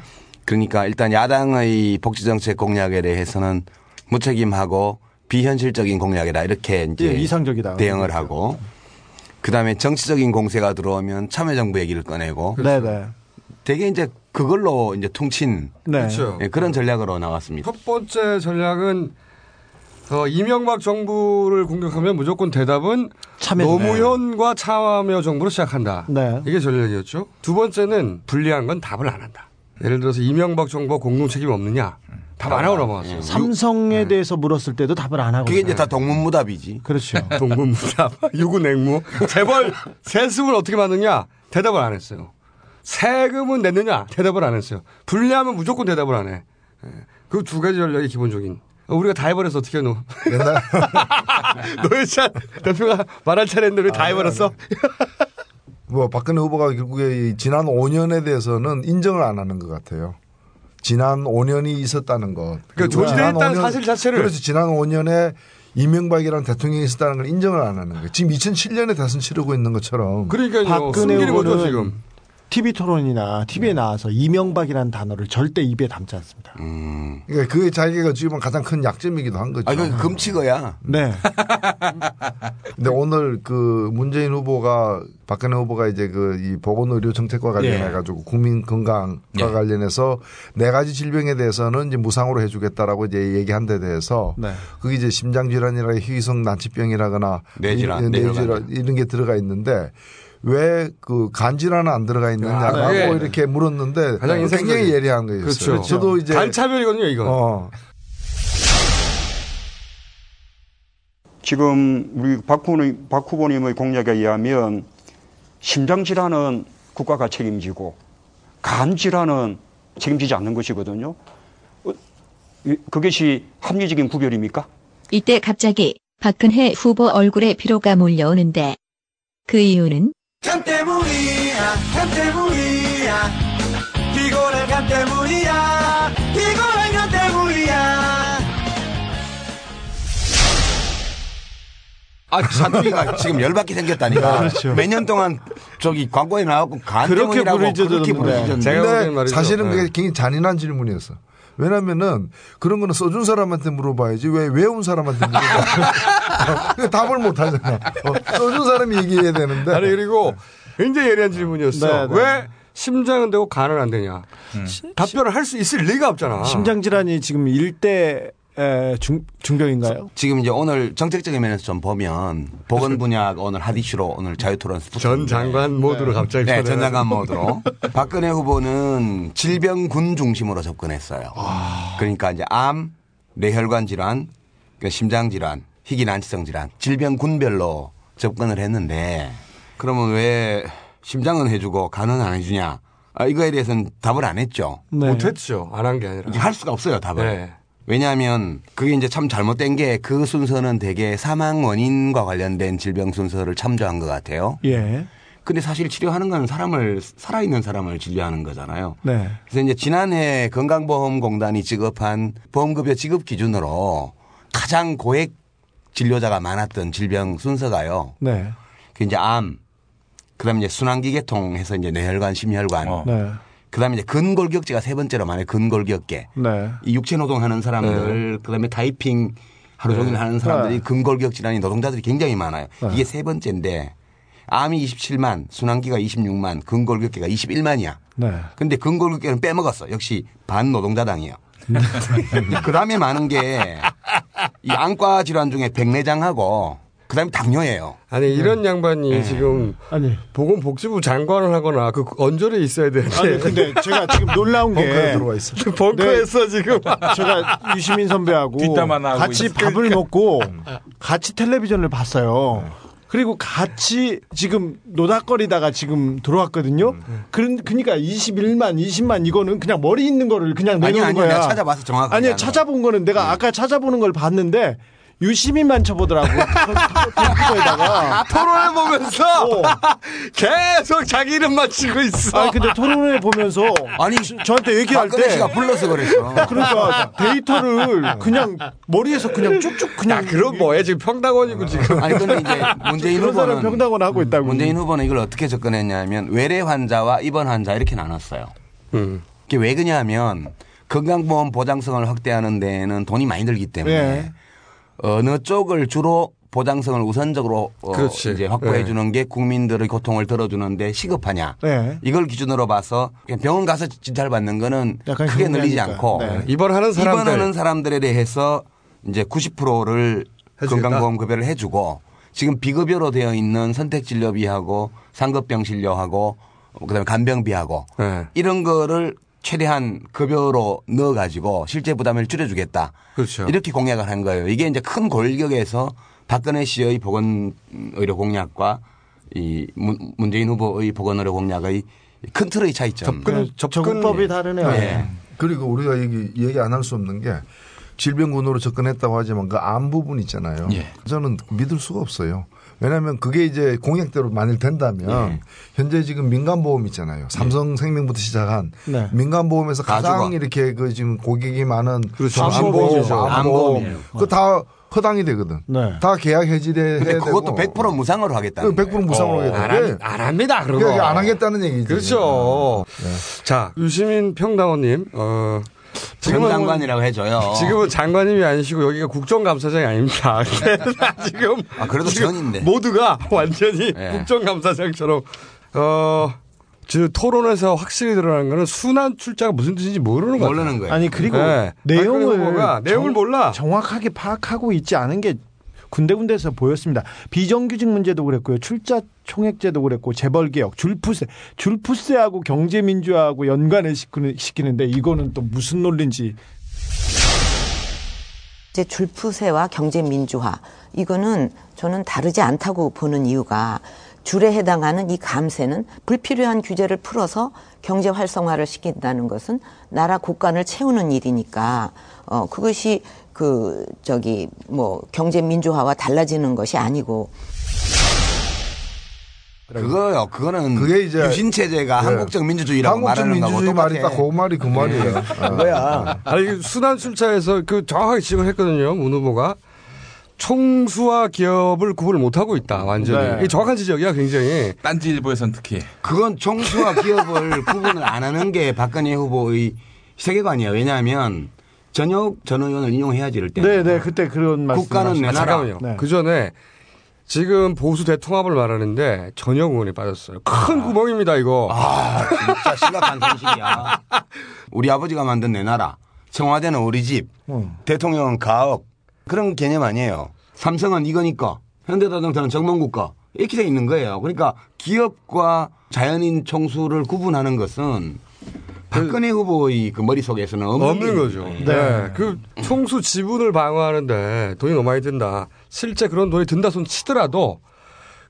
그러니까 일단 야당의 복지정책 공약에 대해서는 무책임하고 비현실적인 공약이다 이렇게 이제 예, 이상적이다. 대응을 하고 그다음에 정치적인 공세가 들어오면 참여정부 얘기를 꺼내고 네네. 되게 이제 그걸로 이제 퉁친 네. 그렇죠. 예, 그런 전략으로 나왔습니다. 첫 번째 전략은 어, 이명박 정부를 공격하면 무조건 대답은 참여- 노무현과 참여 정부로 시작한다. 네. 이게 전략이었죠. 두 번째는 불리한 건 답을 안 한다. 예를 들어서 이명박 정부가 공동 책임 없느냐? 답 안 하고 넘어갔어요. 삼성에 대해서 물었을 때도 답을 안 하고. 그게 이제 다 동문무답이지. 그렇죠. 동문무답, 유구냉무. 재벌 세습을 어떻게 받느냐? 대답을 안 했어요. 세금은 냈느냐? 대답을 안 했어요. 불리하면 무조건 대답을 안 해. 그 두 가지 전략이 기본적인. 우리가 다 해버려서 어떻게 해노? 옛날 노회찬 대표가 말할 차례인데 우리 다 해버렸어? 뭐 박근혜 후보가 결국에 이 지난 5년에 대해서는 인정을 안 하는 것 같아요. 지난 5년이 있었다는 것. 그러니까 존재했다는 5년 사실 자체를. 그렇죠. 지난 5년에 이명박이라는 대통령이 있었다는 걸 인정을 안 하는 거예요. 지금 2007년에 대선 치르고 있는 것처럼. 그러니까요. 박근혜 후보는 지금. TV 토론이나 TV에 나와서 이명박이라는 단어를 절대 입에 담지 않습니다. 그러니까 그게 자기가 지금 가장 큰 약점이기도 한 거죠. 아, 이건 금치거야. 네. 근데 오늘 그 문재인 후보가 박근혜 후보가 이제 그 이 보건의료 정책과 관련해 가지고 국민 건강과 예. 관련해서 네 가지 질병에 대해서는 이제 무상으로 해주겠다라고 이제 얘기한 데 대해서 네. 그게 이제 심장 질환이나 희귀성 난치병이라거나 뇌질환, 이- 뇌질환. 이런 게 들어가 있는데 왜 그 간질환은 안 들어가 있느냐라고 아, 네. 이렇게 물었는데 가장. 굉장히 예리한 거였어요. 그렇죠. 저도 이제 간차별이거든요, 이건. 어, 지금 우리 박, 후보님, 박 후보님의 공약에 의하면 심장 질환은 국가가 책임지고 간 질환은 책임지지 않는 것이거든요. 어, 이- 그것이 합리적인 구별입니까? 이때 갑자기 박근혜 후보 얼굴에 피로가 몰려오는데 그 이유는 간 때문이야 간 때문이야 피곤한 간 때문이야 피곤한 간 때문이야 아, 사투리가 지금 열받게 생겼다니까. 그렇죠. 몇 년 동안 저기 광고에 나왔고 간 그렇게 때문이라고 부르짖었는데. 그렇게 부르짖었는데. 제가 보기엔 근데 말이죠. 사실은 네. 그게 굉장히 잔인한 질문이었어. 왜냐면은 그런 거는 써준 사람한테 물어봐야지 왜 외운 사람한테 물어봐. 어, 답을 못 하잖아. 어, 써준 사람이 얘기해야 되는데. 아니, 그리고 굉장히 예리한 질문이었어. 네, 네. 왜 심장은 되고 간은 안 되냐? 답변을 할 수 있을 리가 없잖아. 심장 질환이 지금 일대 에, 중, 중병인가요? 지금 이제 오늘 정책적인 면에서 좀 보면 보건 분야 오늘 핫 이슈로 오늘 자유토론 전 장관 모드로 갑자기. 네, 전화가- 전 장관 모드로. 박근혜 후보는 질병군 중심으로 접근했어요. 그러니까 이제 암, 뇌혈관 질환, 그러니까 심장 질환, 희귀 난치성 질환, 질병군별로 접근을 했는데 그러면 왜 심장은 해주고 간은 안 해주냐? 아, 이거에 대해서는 답을 안 했죠. 네. 못했죠. 안 한 게 아니라. 할 수가 없어요, 답을. 네. 왜냐하면 그게 이제 참 잘못된 게 그 순서는 대개 사망 원인과 관련된 질병 순서를 참조한 것 같아요. 예. 근데 사실 치료하는 건 사람을 살아있는 사람을 진료하는 거잖아요. 네. 그래서 이제 지난해 건강보험공단이 지급한 보험급여 지급 기준으로 가장 고액 진료자가 많았던 질병 순서가요. 네. 그 이제 암, 그다음에 이제 순환기계통 해서 이제 뇌혈관, 심혈관, 네. 그다음에 이제 근골격제가 세 번째로 많아요. 근골격계. 네. 이 육체 노동하는 사람들, 그다음에 타이핑 하루 종일 네. 하는 사람들이 네. 근골격 질환이 노동자들이 굉장히 많아요. 네. 이게 세 번째인데 암이 27만, 순환기가 26만, 근골격계가 21만이야. 네. 근데 근골격계는 빼먹었어. 역시 반노동자당이요. 그 다음에 많은 게 이 안과 질환 중에 백내장하고 그 다음에 당뇨예요. 아니 이런 양반이 네. 지금 보건복지부 장관을 하거나 그 언저리에 있어야 되는데. 아니 근데 제가 지금 놀라운 게 벙커에 들어와 있어. 벙커에서 지금 제가 유시민 선배하고 같이 있어. 밥을 먹고 같이 텔레비전을 봤어요. 그리고 같이 지금 노닥거리다가 지금 들어왔거든요. 그런 그러니까 21만, 20만 이거는 그냥 머리 있는 거를 그냥 아니, 내놓은 아니, 거야. 내가 찾아봐서 정확하게 하는 찾아본 거는 내가 아까 찾아보는 걸 봤는데 유시민만 쳐보더라고. 컴퓨터에다가 토론해 보면서 계속 자기 이름만 치고 있어. 아니 근데 토론회 보면서 아니 저한테 얘기할 때 씨가 불러서 그랬어. 그러니까 데이터를 그냥 머리에서 그냥 쭉쭉 그냥 그럼 뭐해 지금 평당원이고 지금. 아니 근데 이제 문재인 그런 후보는 평당원 하고 있다고. 문재인 후보는 이걸 어떻게 접근했냐면 외래 환자와 입원 환자 이렇게 나눴어요. 음. 그게 왜 그냐면 건강보험 보장성을 확대하는 데에는 돈이 많이 들기 때문에 예. 어느 쪽을 주로 보장성을 우선적으로 어. 이제 확보해 예. 주는 게 국민들의 고통을 들어주는데 시급하냐. 네. 이걸 기준으로 봐서 병원 가서 진찰 받는 거는 크게 늘리지. 않고 네. 입원하는 사람들. 입원하는 사람들에 대해서 이제 90%를 해주겠다. 건강보험 급여를 해주고 지금 비급여로 되어 있는 선택진료비하고 상급병 진료하고 그다음에 간병비하고 네. 이런 거를 최대한 급여로 넣어가지고 실제 부담을 줄여주겠다. 그렇죠. 이렇게 공약을 한 거예요. 이게 이제 큰 골격에서 박근혜 씨의 보건의료 공약과 이 문- 문재인 후보의 보건의료 공약의 큰 틀의 차이점. 네, 접근법이 다르네요. 네. 그리고 우리가 얘기, 얘기 안 할 수 없는 게 질병군으로 접근했다고 하지만 그 암 부분 있잖아요. 예. 저는 믿을 수가 없어요. 왜냐하면 그게 이제 공약대로 만일 된다면 예. 현재 지금 민간보험 있잖아요. 삼성생명부터 시작한 네. 민간보험에서 다 가장 죽어. 이렇게 그 지금 고객이 많은 그렇죠. 암보험 암보험이에요. 그거 다 허당이 되거든. 네. 다 계약 해지돼 근데. 그것도 100% 무상으로 하겠다는 100% 무상으로 거예요. 하겠다. 안, 합- 합니다. 그러니까 안 하겠다는 얘기지. 그렇죠. 자, 유시민 평당원님, 어, 전 장관이라고 해줘요. 지금은 장관님이 아니시고 여기가 국정감사장이 아닙니다. 지금 아, 그래도 지금 전인데. 모두가 완전히 네. 국정감사장처럼 어. 저 토론에서 확실히 드러난 거는 순환 출자가 무슨 뜻인지 모르는 거예요. 모르는 거예요. 아니 그리고 네. 내용을 후보가 내용을 정- 몰라. 정확하게 파악하고 있지 않은 게 군데군데서 보였습니다. 비정규직 문제도 그랬고요. 출자 총액제도 그랬고 재벌 개혁, 줄푸세, 줄푸세하고 경제 민주화하고 연관을 시키는- 시키는데 이거는 또 무슨 논리인지 이제 줄푸세와 경제 민주화 이거는 저는 다르지 않다고 보는 이유가 줄에 해당하는 이 감세는 불필요한 규제를 풀어서 경제 활성화를 시킨다는 것은 나라 국간을 채우는 일이니까 어 그것이 그 저기 뭐 경제 민주화와 달라지는 것이 아니고 그거요. 그거는 그게 이제 유신 체제가 네. 한국적 민주주의라고 한국적 말하는 거고 민주주의 말이 똑같아. 딱그 말이 그 말이에요. 그거야. 아니, 이게 순환 출자에서 그 정확하게 지적을 했거든요. 문 후보가. 총수와 기업을 구분을 못 하고 있다, 완전히. 네. 이게 정확한 지적이야, 굉장히. 딴지일보에서는 특히. 그건 총수와 기업을 구분을 안 하는 게 박근혜 후보의 세계관이에요. 왜냐하면 전역 전 의원을 인용해야지 이럴 때. 네, 네, 그때 그런 말씀 국가는 아, 내놔라. 잠깐만요. 네. 그 전에 지금 보수 대통합을 말하는데 전역 의원이 빠졌어요. 큰 구멍입니다, 이거. 아, 진짜 심각한 현실이야. 우리 아버지가 만든 내 나라. 청와대는 우리 집. 음. 대통령은 가업. 그런 개념 아니에요. 삼성은 이거니까. 현대자동차는 정몽국가. 이렇게 돼 있는 거예요. 그러니까 기업과 자연인 총수를 구분하는 것은 박근혜 후보의 그 머릿속에서는 없는, 없는 게 거죠. 네. 거예요. 그 총수 지분을 방어하는데 돈이 너무 많이 든다. 실제 그런 돈이 든다 손 치더라도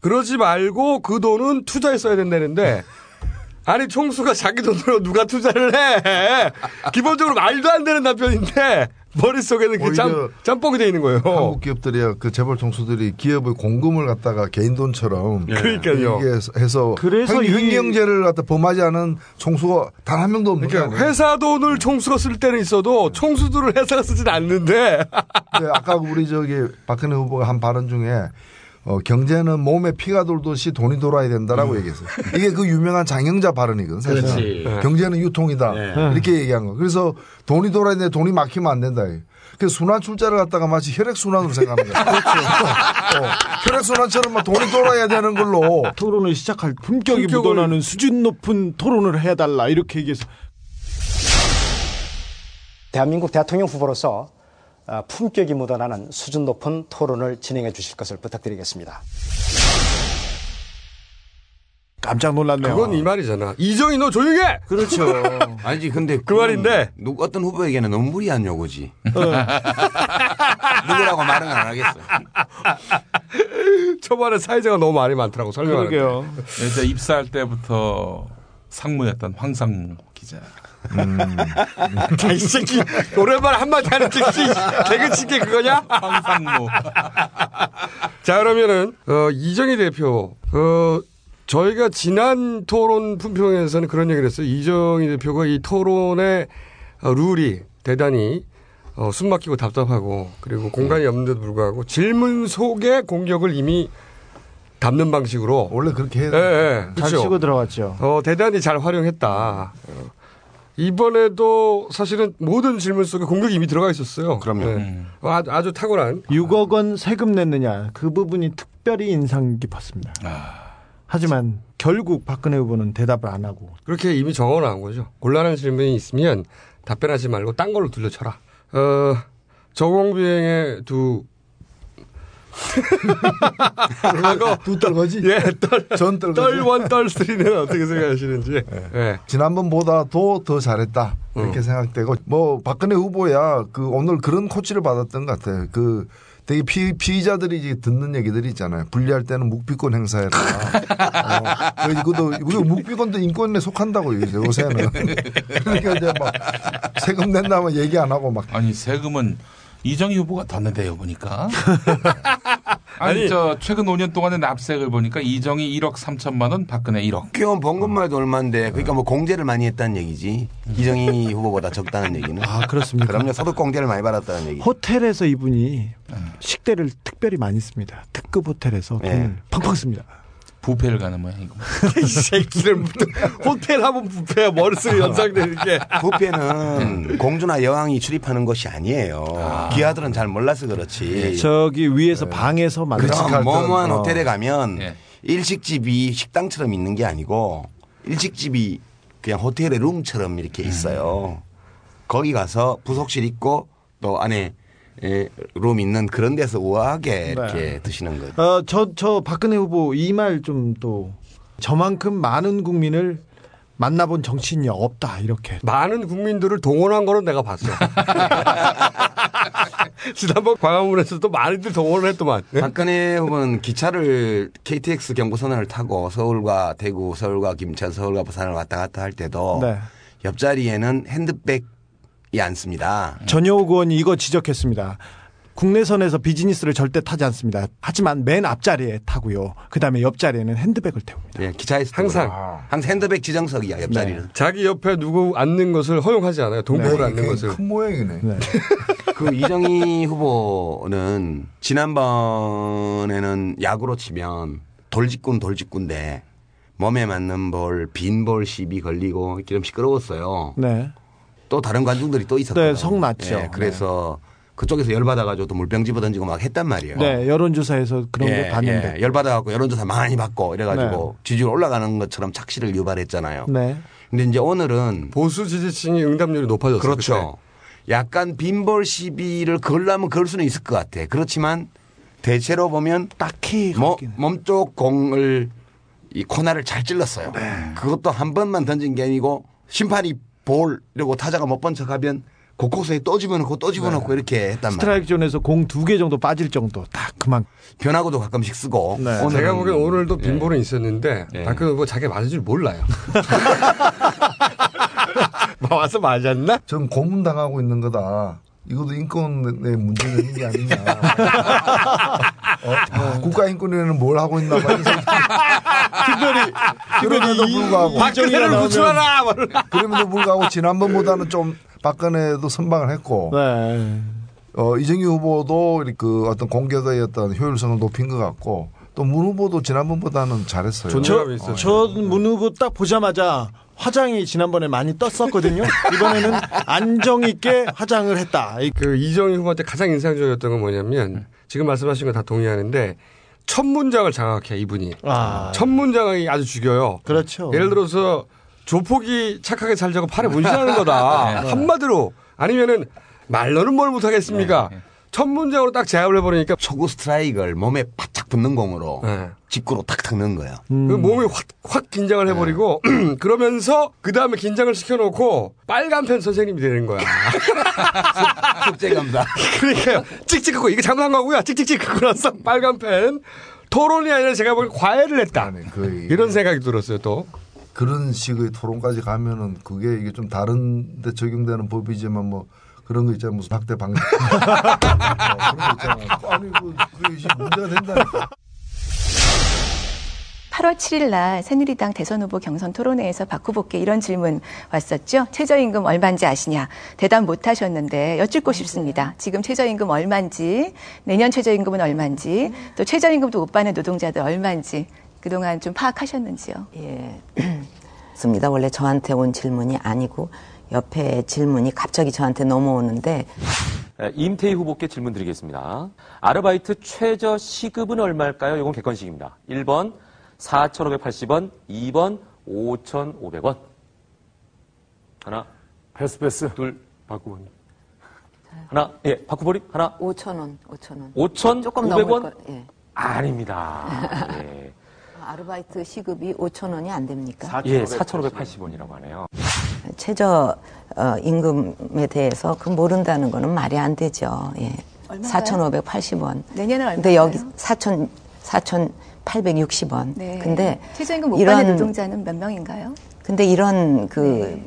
그러지 말고 그 돈은 투자에 써야 된다는데 아니 총수가 자기 돈으로 누가 투자를 해? 기본적으로 말도 안 되는 답변인데 머릿속에는 그 짬, 오히려 짬뽕이 돼 있는 거예요. 한국 기업들이야 그 재벌 총수들이 기업의 공금을 갖다가 개인 돈처럼 예. 그러니까요. 이게 해서 그래서 횡령죄를 갖다 범하지 않은 총수가 단 한 명도 없는 그러니까 거예요. 회사 돈을 총수가 쓸 때는 있어도 총수들을 회사가 쓰진 않는데 네, 아까 우리 저기 박근혜 후보가 한 발언 중에 어, 경제는 몸에 피가 돌듯이 돈이 돌아야 된다라고 얘기했어요. 이게 그 유명한 장영자 발언이거든. 사실. 그렇지. 네. 경제는 유통이다. 네. 이렇게 얘기한 거. 그래서 돈이 돌아야 되는데 돈이 막히면 안 된다. 그 순환 출자를 갖다가 마치 혈액 순환으로 생각하는 거야. 어, 혈액 순환처럼 막 돈이 돌아야 되는 걸로 토론을 시작할 품격이 묻어나는 수준 높은 토론을 해달라 이렇게 얘기해서 대한민국 대통령 후보로서 어, 품격이 묻어나는 수준 높은 토론을 진행해 주실 것을 부탁드리겠습니다. 깜짝 놀랐네요. 그건 이 말이잖아. 이정희 너 조용해. 그렇죠. 아니지 근데 그 말인데 누 어떤 후보에게는 너무 무리한 요구지. 누구라고 말은 안 하겠어. 초반에 사회자가 너무 말이 많더라고 설명하는데. 그러게요. 이제 입사할 때부터 상무였던 황상무 기자. 자, 이 새끼 오랜만에 한마디 하는 게 개그 치게 그거냐? 황상무. 자 그러면은 어, 이정희 대표 어, 저희가 지난 토론 품평에서는 그런 얘기를 했어요. 이정희 대표가 이 토론의 어, 룰이 대단히 어, 숨 막히고 답답하고 그리고 공간이 없는데도 불구하고 질문 속에 공격을 이미 담는 방식으로 원래 그렇게 예, 예, 잘 그렇죠. 치고 들어갔죠. 어, 대단히 잘 활용했다. 어, 이번에도 사실은 모든 질문 속에 공격이 이미 들어가 있었어요. 그럼요. 아주, 아주 탁월한. 6억 원 세금 냈느냐 그 부분이 특별히 인상 깊었습니다. 하지만 결국 박근혜 후보는 대답을 안 하고 그렇게 이미 적어놓은 거죠. 곤란한 질문이 있으면 답변하지 말고 딴 걸로 들려쳐라. 어, 저공비행의 두 과거 두 떨거지? 예, 떨, 전 떨거지? 떨원 떨스리는 어떻게 생각하시는지. 예. 지난번보다도 더 잘했다 이렇게 음. 생각되고 뭐 박근혜 후보야 그 오늘 그런 코치를 받았던 것 같아요. 그 되게 피, 피의자들이 이제 듣는 얘기들이 있잖아요. 분리할 때는 묵비권 행사해라. 어, 이것도 이거 묵비권도 인권에 속한다고 요새 요새는. 그러니까 이제 막 세금 낸다면 얘기 안 하고 막 아니 세금은 이정희 후보가 더 내대요 보니까. 아니, 아니, 저 최근 5년 동안의 납세액을 보니까 이정희 1억 3천만 원, 박근혜 1억. 기원 번 것만 해도 얼마인데 그러니까 뭐 공제를 많이 했다는 얘기지. 이정희 후보보다 적다는 얘기는. 아 그렇습니까? 그럼요. 소득 공제를 많이 받았다는 얘기. 호텔에서 이분이 식대를 특별히 많이 씁니다. 특급 호텔에서 네. 돈을 팡팡 씁니다. 부페를 가는 모양이고. 이 새끼를 호텔 하면 부페야 머릿속에 연상되는 게. 부페는 공주나 여왕이 출입하는 곳이 아니에요. 기아들은 잘 몰라서 그렇지. 저기 위에서 방에서 만든 그럼 뭐뭐한 어. 호텔에 가면 예. 일식집이 식당처럼 있는 게 아니고 일식집이 그냥 호텔의 룸처럼 이렇게 있어요. 거기 가서 부속실 있고 또 안에 예, 룸 있는 그런 데서 우아하게 이렇게 네. 드시는 거죠. 어, 저, 저 박근혜 후보 이 말 좀 또 저만큼 많은 국민을 만나본 정치인이 없다 이렇게 많은 국민들을 동원한 거는 내가 봤어. 지난번 광화문에서도 많이들 동원을 했더만. 예? 박근혜 후보는 기차를 KTX 경부선을 타고 서울과 대구, 서울과 김천, 서울과 부산을 왔다 갔다 할 때도 네. 옆자리에는 핸드백이 않습니다. 전효욱 의원이 이거 지적했습니다. 국내선에서 비즈니스를 절대 타지 않습니다. 하지만 맨 앞자리에 타고요. 그 다음에 옆자리에는 핸드백을 태웁니다. 예, 기차에서 항상. 항상 핸드백 지정석이야 옆자리는. 네. 자기 옆에 누구 앉는 것을 허용하지 않아요. 동복을 네, 앉는 것을. 큰 모양이네. 그 이정희 후보는 지난번에는 야구로 치면 돌직군 돌직군데 몸에 맞는 볼, 빈볼 시비 걸리고 좀 시끄러웠어요. 네. 또 다른 관중들이 또 있었거든요. 네, 성났죠. 예, 그래서 그쪽에서 열받아가지고 또 물병 집어 던지고 막 했단 말이에요. 네, 여론조사에서 그런 예, 거 봤는데. 예, 열받아갖고 여론조사 많이 받고 이래가지고 네. 지지율 올라가는 것처럼 착시를 유발했잖아요. 네. 근데 이제 오늘은 보수 지지층이 응답률이 높아졌어요. 그렇죠. 약간 빈볼 시비를 걸려면 걸 수는 있을 것 같아. 그렇지만 대체로 보면 딱히 뭐, 몸쪽 공을 이 코너를 잘 찔렀어요. 그것도 한 번만 던진 게 아니고 심판이 볼 이러고 타자가 못 본 척하면 곳곳에 또 집어넣고 또 집어넣고 이렇게 했단 말이에요. 스트라이크 존에서 공 두 개 정도 빠질 정도 딱 그만. 변화구도 가끔씩 쓰고. 네. 오늘은- 제가 보기엔 오늘도 예. 빈볼은 있었는데 예. 박근혜 후보 자기가 맞을 줄 몰라요. 와서 맞았나? 전 고문당하고 있는 거다. 이것도 인권의 문제가 있는 게 아니냐. 어, 어, 국가인권위원회는 뭘 하고 있나 봐. 특별히 그럼에도 불구하고 박근혜를 구출하라! 그럼에도 불구하고 지난번보다는 좀 박근혜도 선방을 했고 네. 어, 이정희 후보도 그 어떤 공개도의 어떤 효율성을 높인 것 같고 또 문 후보도 지난번보다는 잘했어요. 저, 저문 후보 딱 보자마자 화장이 지난번에 많이 떴었거든요. 이번에는 안정 있게 화장을 했다. 그 이정희 후보한테 가장 인상적이었던 건 뭐냐면 지금 말씀하신 거 다 동의하는데 첫 문장을 장악해 이분이. 아. 첫 문장이 아주 죽여요. 그렇죠. 예를 들어서 조폭이 착하게 살자고 팔에 문신하는 거다. 네. 한마디로 아니면은 말로는 뭘 못하겠습니까? 첫 문장으로 딱 제압을 해버리니까 초구 스트라이크를 몸에 바짝 붙는 공으로 네. 직구로 탁탁 넣은 거예요. 그 몸이 확, 확 긴장을 해버리고 그러면서 그 다음에 긴장을 시켜놓고 빨간 펜 선생님이 되는 거야. 숙제 감사. 그러니까요. 찍찍하고 이게 잘못한 거고요. 찍찍찍 하고 나서 빨간 펜. 토론이 아니라 제가 보기 과외를 했다. 이런 생각이 들었어요 또. 그런 식의 토론까지 가면은 그게 이게 좀 다른 데 적용되는 법이지만 뭐 그런 거 있잖아요. 무슨 학대 방지. 어, 그런 거 있잖아요. 아니, 그, 그게 문제가 된다니까. 8월 7일 날 새누리당 대선 후보 경선 토론회에서 박 후보께 이런 질문 왔었죠. 최저임금 얼마인지 아시냐? 대답 못 하셨는데 여쭙고 싶습니다. 지금 최저임금 얼마인지, 내년 최저임금은 얼마인지, 또 최저임금도 못 받는 노동자들 얼마인지 그동안 좀 파악하셨는지요? 예. 습니다. 원래 저한테 온 질문이 아니고 옆에 질문이 갑자기 저한테 넘어오는데 에, 임태희 후보께 질문 드리겠습니다. 아르바이트 최저 시급은 얼마일까요? 이건 객관식입니다. 1번 4,580원, 2번 5,500원. 하나. 패스 패스. 둘. 박구원. 하나. 예, 박구버리 하나. 5천 원, 5천 원. 5,500원? 조금 넘을 거. 예. 아닙니다. 예. 아르바이트 시급이 5천 원이 안 됩니까? 예, 4,580원이라고 하네요. 최저 어, 임금에 대해서 그 모른다는 거는 말이 안 되죠. 예. 얼마인가요? 4,580원. 내년은 근데 여기 얼마인가요? 4,000 4,860원. 네. 근데 최저임금 못 이런- 받는 노동자는 몇 명인가요? 근데 이런 그,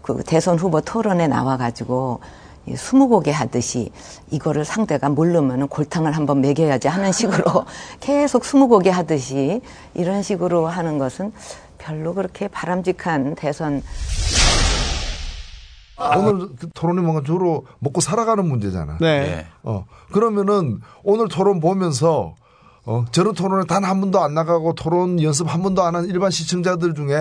그 대선 후보 토론에 나와가지고 이 스무고개 하듯이 이거를 상대가 모르면 골탕을 한번 먹여야지 하는 식으로 계속 스무고개 하듯이 이런 식으로 하는 것은 별로 그렇게 바람직한 대선 오늘 그 토론이 뭔가 주로 먹고 살아가는 문제잖아. 네. 어, 그러면은 오늘 토론 보면서 어, 저런 토론에 단 한 번도 안 나가고 토론 연습 한 번도 안 한 일반 시청자들 중에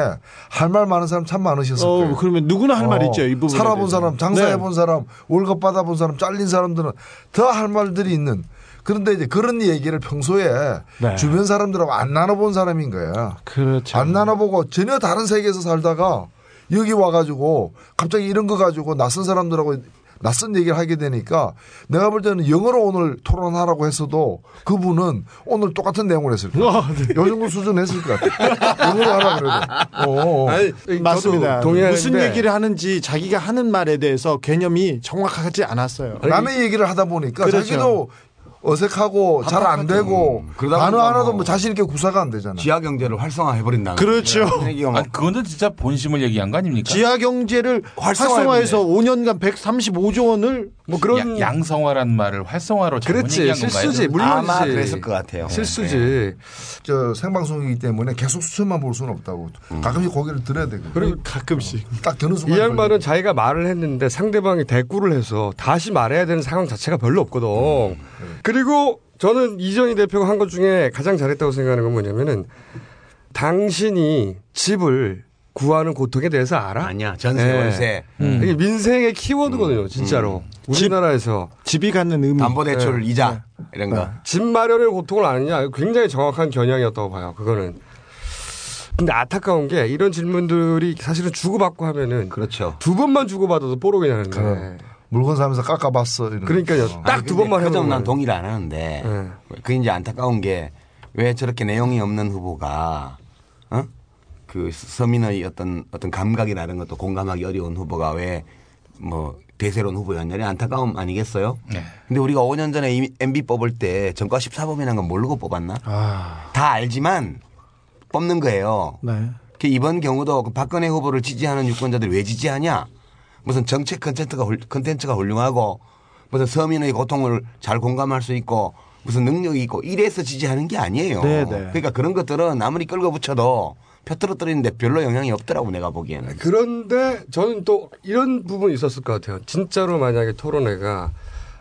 할 말 많은 사람 참 많으셨을 어, 거예요. 그러면 누구나 할 말이 있죠, 이 부분에 살아본. 사람, 장사해본 네. 사람, 월급 받아본 사람, 잘린 사람들은 더 할 말들이 있는. 그런데 이제 그런 얘기를 평소에 네. 주변 사람들하고 안 나눠본 사람인 거야. 그렇죠. 안 나눠보고 전혀 다른 세계에서 살다가 여기 와가지고 갑자기 이런 거 가지고 낯선 사람들하고 낯선 얘기를 하게 되니까 내가 볼 때는 영어로 오늘 토론하라고 했어도 그분은 오늘 똑같은 내용을 했을 거야. 어, 네. 요 정도 수준 했을 것 같아. 영어로 하라 그래도. 어, 어. 아니, 맞습니다. 무슨 얘기를 하는지 자기가 하는 말에 대해서 개념이 정확하지 않았어요. 남의 얘기를 하다 보니까 그렇죠. 자기도 어색하고 잘 안 되고 그러다 단어 하나도 뭐뭐 자신 있게 구사가 안 되잖아. 지하 경제를 활성화해 버린다는. 그렇죠. 아, 그거는 진짜 본심을 얘기한 거 아닙니까? 지하 경제를 활성화해서 5년간 135조 원을 뭐 그런 야- 양성화란 말을 활성화로 그렇지 얘기한 건가요? 실수지 물론이지. 아마 그랬을 것 같아요. 실수지. 저 생방송이기 때문에 계속 수천만 볼 수는 없다고. 가끔씩 고개를 들어야 되거든. 그리고 가끔씩 딱 드는 순간 이 양반은 자기가 말을 했는데 상대방이 대꾸를 해서 다시 말해야 되는 상황 자체가 별로 없거든. 그리고 저는 이정희 대표가 한 것 중에 가장 잘했다고 생각하는 건 뭐냐면은 당신이 집을 구하는 고통에 대해서 알아? 아니야. 전세, 네. 월세. 이게 민생의 키워드거든요, 진짜로. 우리나라에서 집 이 갖는 의미. 담보대출 네. 이자 이런 거. 집 마련의 고통을 아느냐 굉장히 정확한 겨냥이었다고 봐요. 그거는. 근데 안타까운 게 이런 질문들이 사실은 주고받고 하면은 그렇죠. 두 번만 주고받아도 뽀록이 나는데. 물건 사면서 깎아봤어. 그러니까요. 거. 딱두 번만 해보면. 난 동의를 안 하는데 네. 그 이제 안타까운 게 왜 저렇게 내용이 없는 후보가 어? 그 서민의 어떤 어떤 감각이나 이런 것도 공감하기 어려운 후보가 왜 뭐 대세론 후보였냐니 안타까움 아니겠어요? 네. 근데 우리가 5년 전에 MB 뽑을 때 전과 14범이라는 건 모르고 뽑았나? 아. 다 알지만 뽑는 거예요. 네. 그 이번 경우도 그 박근혜 후보를 지지하는 유권자들이 왜 지지하냐? 무슨 정책 컨텐츠가 훌- 컨텐츠가 훌륭하고 무슨 서민의 고통을 잘 공감할 수 있고 무슨 능력이 있고 이래서 지지하는 게 아니에요. 네, 네. 그러니까 그런 것들은 아무리 끌고 붙여도 펴떨어뜨리는데 별로 영향이 없더라고 내가 보기에는. 그런데 저는 또 이런 부분이 있었을 것 같아요. 진짜로 만약에 토론회가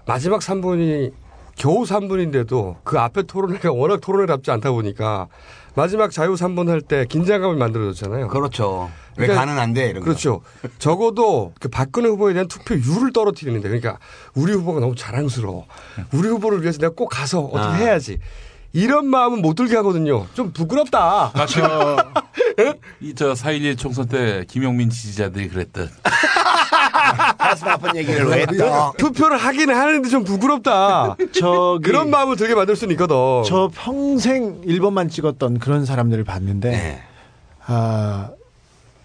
마지막 3분이 겨우 3분인데도 그 앞에 토론회가 워낙 토론회답지 않다 보니까 마지막 자유 3분 할 때 긴장감을 만들어줬잖아요. 그렇죠. 왜 그러니까 가는 안 돼? 이런 거. 그렇죠. 적어도 그 박근혜 후보에 대한 투표율을 떨어뜨리는데 그러니까 우리 후보가 너무 자랑스러워. 우리 후보를 위해서 내가 꼭 가서 어떻게 아. 해야지. 이런 마음은 못 들게 하거든요. 좀 부끄럽다. 마치 이저 4.11 총선 때 김용민 지지자들이 그랬듯 가슴 아픈 얘기를 왜 했다. 투표를 하긴 하는데 좀 부끄럽다. 저기 그런 마음을 들게 만들 수는 있거든. 저 평생 1번만 찍었던 그런 사람들을 봤는데 네. 아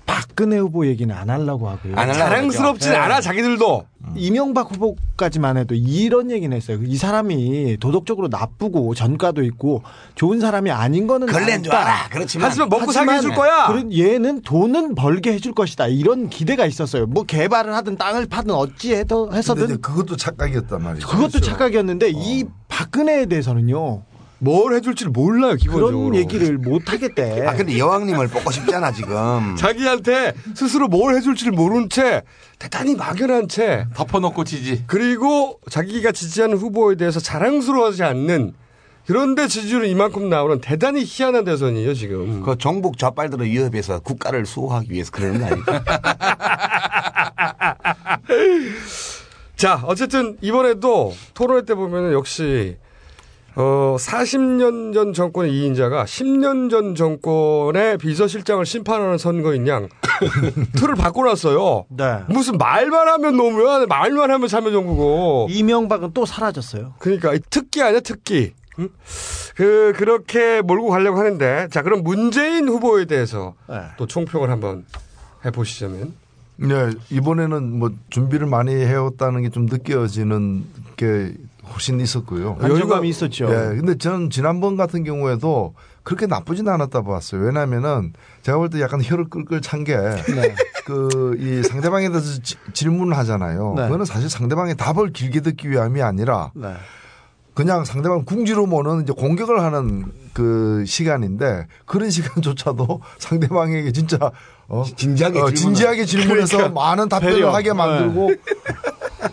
박근혜 후보 얘기는 안 하려고 하고요. 안 자랑스럽진 네. 않아 자기들도. 이명박 후보까지만 해도 이런 얘기는 했어요. 이 사람이 도덕적으로 나쁘고 전과도 있고 좋은 사람이 아닌 거는 걸렌 줄. 알아. 그렇지만 하지만 먹고 살게 하지만 해줄 거야. 그런 얘는 돈은 벌게 해줄 것이다. 이런 기대가 있었어요. 뭐 개발을 하든 땅을 파든 어찌 해도 근데 해서든 그것도 착각이었단 말이죠. 그것도 착각이었는데 이 박근혜에 대해서는요. 뭘 해줄지를 몰라요 기본적으로. 그런 얘기를 못 하겠대. 아 근데 여왕님을 뽑고 싶잖아 지금. 자기한테 스스로 뭘 해줄지를 모르는 채 대단히 막연한 채 덮어놓고 지지. 그리고 자기가 지지하는 후보에 대해서 자랑스러워하지 않는 그런데 지지율은 이만큼 나오는 대단히 희한한 대선이에요 지금. 그 종북 좌빨들을 위협해서 국가를 수호하기 위해서 그러는 거 아닐까? 자 어쨌든 이번에도 토론회 때 보면은 역시 어 40년 전 정권의 이인자가 10년 전 정권의 비서실장을 심판하는 선거인 양 틀을 바꿔놨어요. 네. 무슨 말만 하면 노무현, 말만 하면 참여정부고. 이명박은 또 사라졌어요. 그러니까 이 특기 아니야 특기. 응? 그 그렇게 몰고 가려고 하는데 자 그럼 문재인 후보에 대해서 네. 또 총평을 한번 해보시자면. 네, 이번에는 뭐 준비를 많이 해왔다는 게 좀 느껴지는 게 훨씬 있었고요. 안정감이 있었죠. 예, 근데 저는 지난번 같은 경우에도 그렇게 나쁘진 않았다 봤어요. 왜냐면은 제가 볼 때 약간 혀를 끌끌 찬 게 그이 상대방에 대해서 지- 질문을 하잖아요. 네. 그거는 사실 상대방의 답을 길게 듣기 위함이 아니라 네. 그냥 상대방 궁지로 모는 이제 공격을 하는 그 시간인데 그런 시간조차도 상대방에게 진짜 어, 진지하게 어, 진지하게 질문해서 그러니까 많은 답변을 배려. 하게 만들고 네.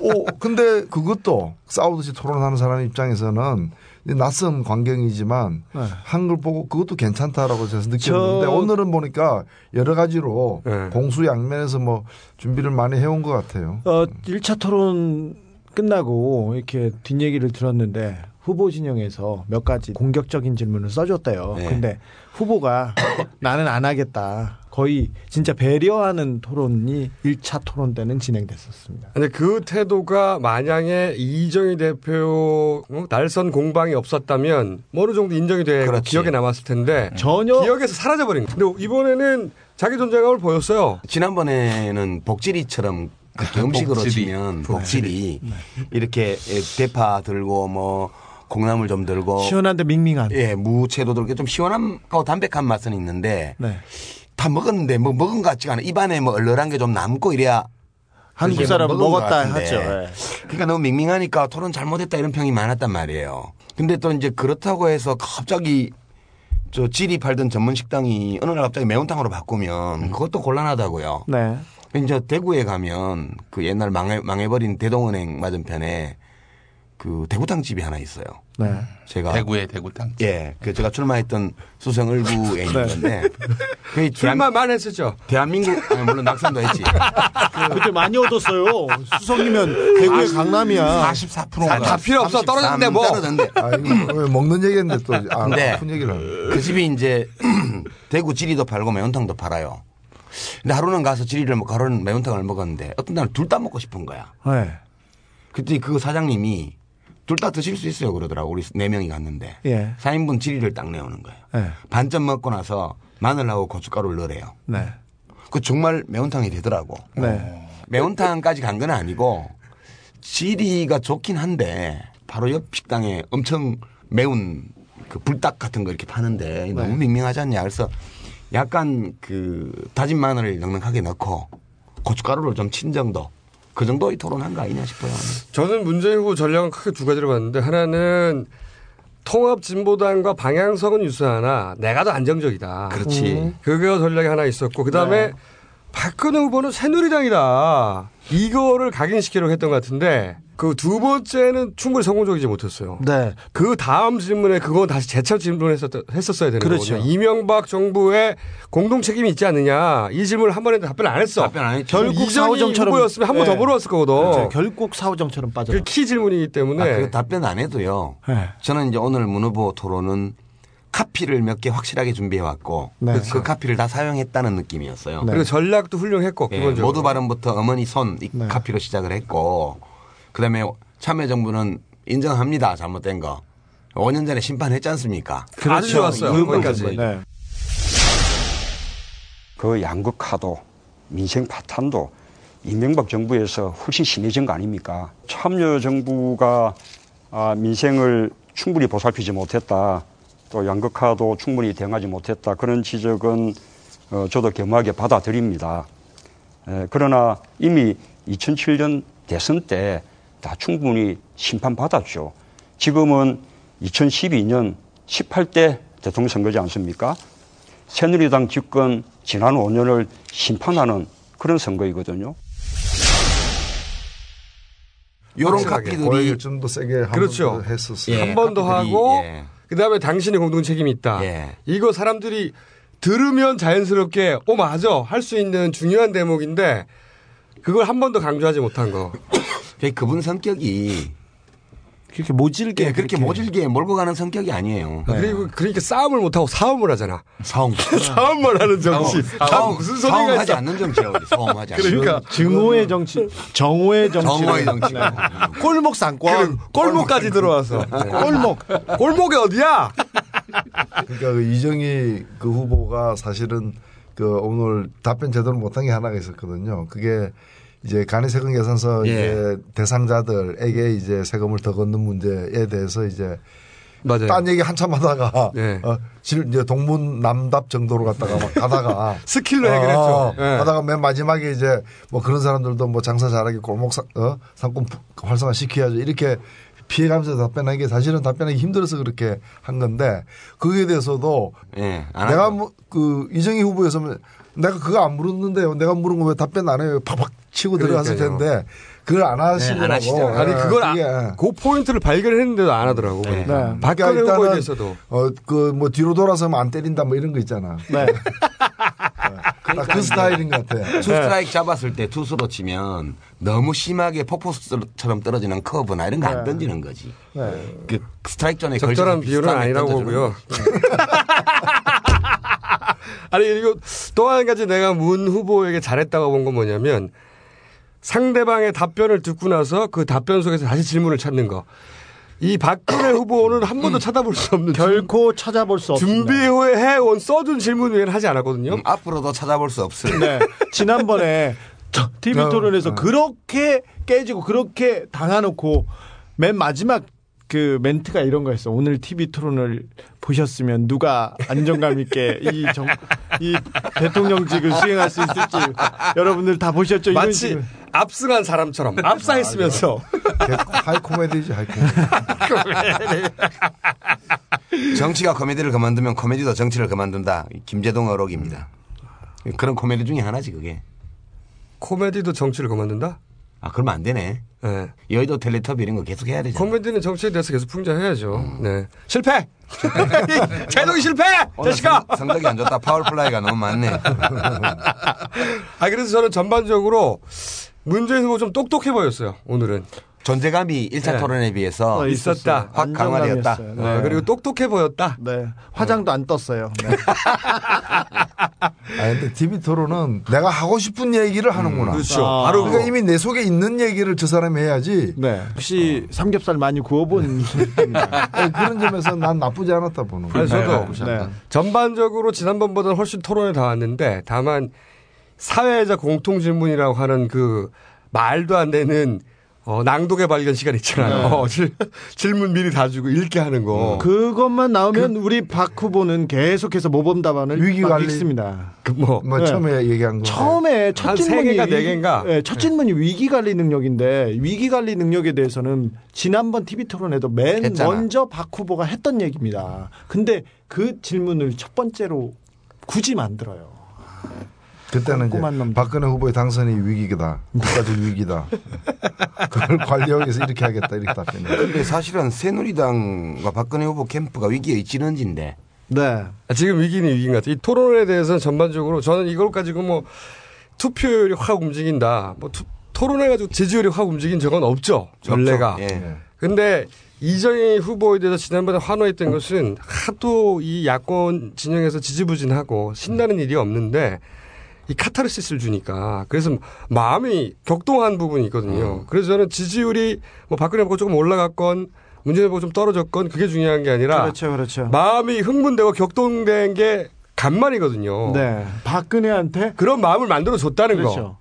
오 근데 그것도 싸우듯이 토론하는 사람 입장에서는 낯선 광경이지만 네. 한걸 보고 그것도 괜찮다라고 제가 느꼈는데 저- 오늘은 보니까 여러 가지로 네. 공수 양면에서 뭐 준비를 많이 해온 것 같아요. 어, 1차 토론 끝나고 이렇게 뒷얘기를 들었는데 후보 진영에서 몇 가지 공격적인 질문을 써줬대요. 네. 근데 후보가 나는 안 하겠다. 거의 진짜 배려하는 토론이 1차 토론 때는 진행됐었습니다. 근데 그 태도가 만약에 이정희 대표 어, 날선 공방이 없었다면 뭐 어느 정도 인정이 되고 그렇지. 기억에 남았을 텐데 전혀 기억에서 사라져버린 거예요. 근데 이번에는 자기 존재감을 보였어요. 지난번에는 복지리처럼 그렇게 음식으로 복지리. 치면 복지리 이렇게 예, 대파 들고 뭐 콩나물 좀 들고 시원한데 밍밍한. 예 무채도 들고 좀 시원함하고 담백한 맛은 있는데 네. 다 먹었는데 뭐 먹은 것 같지가 않아 입안에 뭐 얼얼한 게 좀 남고 이래야 한국 사람 먹었다. 하죠. 예. 그러니까 너무 밍밍하니까 토론 잘못했다 이런 평이 많았단 말이에요. 근데 또 이제 그렇다고 해서 갑자기 저 지리 팔던 전문 식당이 어느 날 갑자기 매운탕으로 바꾸면 그것도 곤란하다고요. 네. 이제 대구에 가면 그 옛날 망해, 망해버린 대동은행 맞은편에 그 대구탕 집이 하나 있어요. 네. 제가 대구의 대구탕. 예, 그 제가 출마했던 수성 을구에 있는 네. 그 출마만 했었죠. 대한민국 아니, 물론 낙선도 했지. 그때 많이 얻었어요. 수성이면 대구의 강남이야. 44%가 다 필요 없어. 떨어졌는데 뭐. 떨어졌는데. 아, 먹는 얘기했는데 또 아, 근데 아픈 얘기를 하네. 그 집이 이제 대구 지리도 팔고 매운탕도 팔아요. 근데 하루는 가서 지리를 먹고 하루는 매운탕을 먹었는데 어떤 날은 둘 다 먹고 싶은 거야. 네. 그때 그 사장님이 둘 다 드실 수 있어요 그러더라고. 우리 네 명이 갔는데. 예. 4인분 지리를 딱 내오는 거예요. 네. 반점 먹고 나서 마늘하고 고춧가루를 넣으래요. 네. 그 정말 매운탕이 되더라고. 네. 매운탕까지 간 건 아니고 지리가 좋긴 한데 바로 옆 식당에 엄청 매운 그 불닭 같은 거 이렇게 파는데 너무 네. 밍밍하지 않냐. 그래서 약간 그 다진 마늘을 넉넉하게 넣고 고춧가루를 좀 친 정도 그 정도의 토론한 거 아니냐 싶어요. 저는 문재인 후보 전략은 크게 두 가지로 봤는데 하나는 통합 진보당과 방향성은 유사하나 내가 더 안정적이다. 그렇지. 음. 그거 전략이 하나 있었고 그다음에 네. 박근혜 후보는 새누리당이다. 이거를 각인시키려고 했던 것 같은데 그 두 번째는 충분히 성공적이지 못했어요. 네. 그 다음 질문에 그거 다시 재차 질문했었 했었어야 되는 그렇죠. 거거든요. 이명박 정부의 공동 책임이 있지 않느냐 이 질문을 한 번에 답변 안 했어. 답변 안 했죠. 결국 이전이 사오정처럼 후보였으면 한 번더 네. 물어봤을 거거든. 그렇죠. 결국 사오정처럼 빠져. 그키 질문이기 때문에 아, 그 답변 안 해도요. 네. 저는 이제 오늘 문 후보 토론은 카피를 몇 개 확실하게 준비해 왔고 네. 그 카피를 다 사용했다는 느낌이었어요. 그리고 전략도 훌륭했고 예. 모두 발음부터 어머니 손이 네. 카피로 시작을 했고 그다음에 참여정부는 인정합니다 잘못된 거 5년 전에 심판했지 않습니까? 아주 좋았어요. 그 거기까지. 네. 그 양극화도 민생 파탄도 이명박 정부에서 훨씬 심해진 거 아닙니까? 참여 정부가 아, 민생을 충분히 보살피지 못했다. 또 양극화도 충분히 대응하지 못했다. 그런 지적은 어, 저도 겸허하게 받아들입니다. 에, 그러나 이미 2007년 대선 때 다 충분히 심판받았죠. 지금은 2012년 18대 대통령 선거지 않습니까? 새누리당 집권 지난 5년을 심판하는 그런 선거이거든요. 요런 확실하게. 카피들이 고액을 좀더 세게 한 그렇죠. 했었어요. 예, 한번 더 하고 예. 그 다음에 당신이 공동 책임이 있다. 예. 이거 사람들이 들으면 자연스럽게 어 맞아 할 수 있는 중요한 대목인데 그걸 한 번 더 강조하지 못한 거. 그 그분 성격이 그렇게 모질게 예, 그렇게 모질게 몰고 가는 성격이 아니에요. 그리고 그러니까 싸움을 못 하고 사움을 하잖아. 성 싸움만 하는 정치. 다 무슨 소리가 있어? 않는 정치라고 그래. 않는 그러니까 증오의 정치, 정오의 정치. 정오의 정치. 꼴목 상권. 골목까지 들어와서. 꼴목. 골목이 어디야? 그러니까 그 이정희 그 후보가 사실은 그 오늘 답변 제대로 못한 게 하나가 있었거든요. 그게 이제 간이 세금 계산서 예. 이제 대상자들에게 이제 세금을 더 걷는 문제에 대해서 이제 맞아요. 딴 얘기 한참 하다가 네. 어, 질 이제 동문 남답 정도로 갔다가 막 가다가 스킬로 해결했죠. 어, 예. 하다가 맨 마지막에 이제 뭐 그런 사람들도 뭐 장사 잘하게 골목 사, 어? 상권 활성화 시켜야죠. 이렇게 피해가면서 답변하는 게 사실은 답변하기 힘들어서 그렇게 한 건데 거기에 대해서도 예, 안 내가. 뭐, 그 이정희 후보였으면 내가 그거 안 물었는데요. 내가 물은 거 왜 답변 안 해요? 팍팍 치고 들어갔을. 텐데 그걸 안 하시더라고. 안 하시죠. 아니 그걸 아, 그게 그 포인트를 발견했는데도 안 하더라고. 네. 그러니까 박근혜 후보에 대해서도. 어 그 뭐 뒤로 돌아서면 안 때린다 뭐 이런 거 있잖아. 네. 딱 그 스타일인 것 같아. 투 스트라이크 잡았을 때 투수로 치면 너무 심하게 폭포수처럼 떨어지는 커브나 이런 거 안 네. 던지는 거지. 네. 그 스트라이크 존에 적절한 비율은 아니라고 보고요. 아니 그리고 또한 가지 내가 문 후보에게 잘했다고 본 건 뭐냐면 상대방의 답변을 듣고 나서 그 답변 속에서 다시 질문을 찾는 거. 이 박근혜 후보는 한 번도 찾아볼 수 없는 결코 찾아볼 수 없습니다. 준비 후에 해온 써둔 질문 외에는 하지 않았거든요. 음, 앞으로도 찾아볼 수 없을. 네. 지난번에 TV 어, 토론에서 어. 그렇게 깨지고 그렇게 당해놓고 맨 마지막 그 멘트가 이런 거였어. 오늘 TV 토론을 보셨으면 누가 안정감 있게 이, 정, 이 대통령직을 수행할 수 있을지 여러분들 다 보셨죠? 마치. 압승한 사람처럼 압사했으면서 하이 코미디지 하이 코미디. 정치가 코미디를 그만두면 코미디도 정치를 그만둔다. 김재동 어록입니다. 그런 코미디 중에 하나지 그게. 코미디도 정치를 그만둔다? 아 그러면 안 되네. 네. 여의도 텔레토비 이런 거 계속 해야 되잖아. 코미디는 정치에 대해서 계속 풍자해야죠. 네. 실패! 제동이 실패! 자식아! 성- 성적이 안 좋다. 파울플라이가 너무 많네. 아, 그래서 저는 전반적으로 문재인 후보 좀 똑똑해 보였어요, 오늘은. 존재감이 1차 네. 토론에 비해서 어, 있었다. 확 강화되었다. 안정감이었어요. 네. 어, 그리고 똑똑해 보였다. 네. 화장도 안 떴어요. 네. 아 근데 TV 토론은 내가 하고 싶은 얘기를 하는구나. 그렇죠. 아. 바로 그러니까. 이미 내 속에 있는 얘기를 저 사람이 해야지. 네. 혹시 삼겹살 많이 구워본 분입니다. 어, 그런 점에서 난 나쁘지 않았다 보는 거예요. 저도 네. 전반적으로 지난번보다 는 훨씬 토론에 닿았는데 다만 사회자 공통 질문이라고 하는 그 말도 안 되는 어, 낭독의 발견 시간 있잖아요. 어, 질, 질문 미리 다 주고 읽게 하는 거. 그것만 나오면 우리 박 후보는 계속해서 모범 답안을 위기 막 관리- 읽습니다. 뭐, 뭐 네. 처음에 얘기한 거. 처음에 첫 질문이 개인가 네 개인가? 예, 첫 질문이 위기 관리 능력인데 위기 관리 능력에 대해서는 지난번 TV 토론에도 맨 했잖아. 먼저 박 후보가 했던 얘기입니다. 근데 그 질문을 첫 번째로 굳이 만들어요. 그때는 이제 놈들. 박근혜 후보의 당선이 위기다. 국가적 위기다. 그걸 관리하기 위해서 이렇게 하겠다. 이렇게 답변해. 근데 사실은 새누리당과 박근혜 후보 캠프가 위기에 있지는진데. 네. 아, 지금 위기는 위기인 것 같아요. 이 토론에 대해서는 전반적으로 저는 이걸 가지고 뭐 투표율이 확 움직인다. 뭐 투- 토론해가지고 지지율이 확 움직인 적은 없죠. 전례가. 예. 근데 이정희 후보에 대해서 지난번에 환호했던 것은 하도 이 야권 진영에서 지지부진하고 신나는 일이 없는데 이 카타르시스를 주니까 그래서 마음이 격동한 부분이 있거든요. 그래서 저는 지지율이 뭐 박근혜 후보가 조금 올라갔건 문재인 후보가 좀 떨어졌건 그게 중요한 게 아니라 그렇죠, 그렇죠. 마음이 흥분되고 격동된 게 간만이거든요. 네. 박근혜한테 그런 마음을 만들어 줬다는 거. 그렇죠.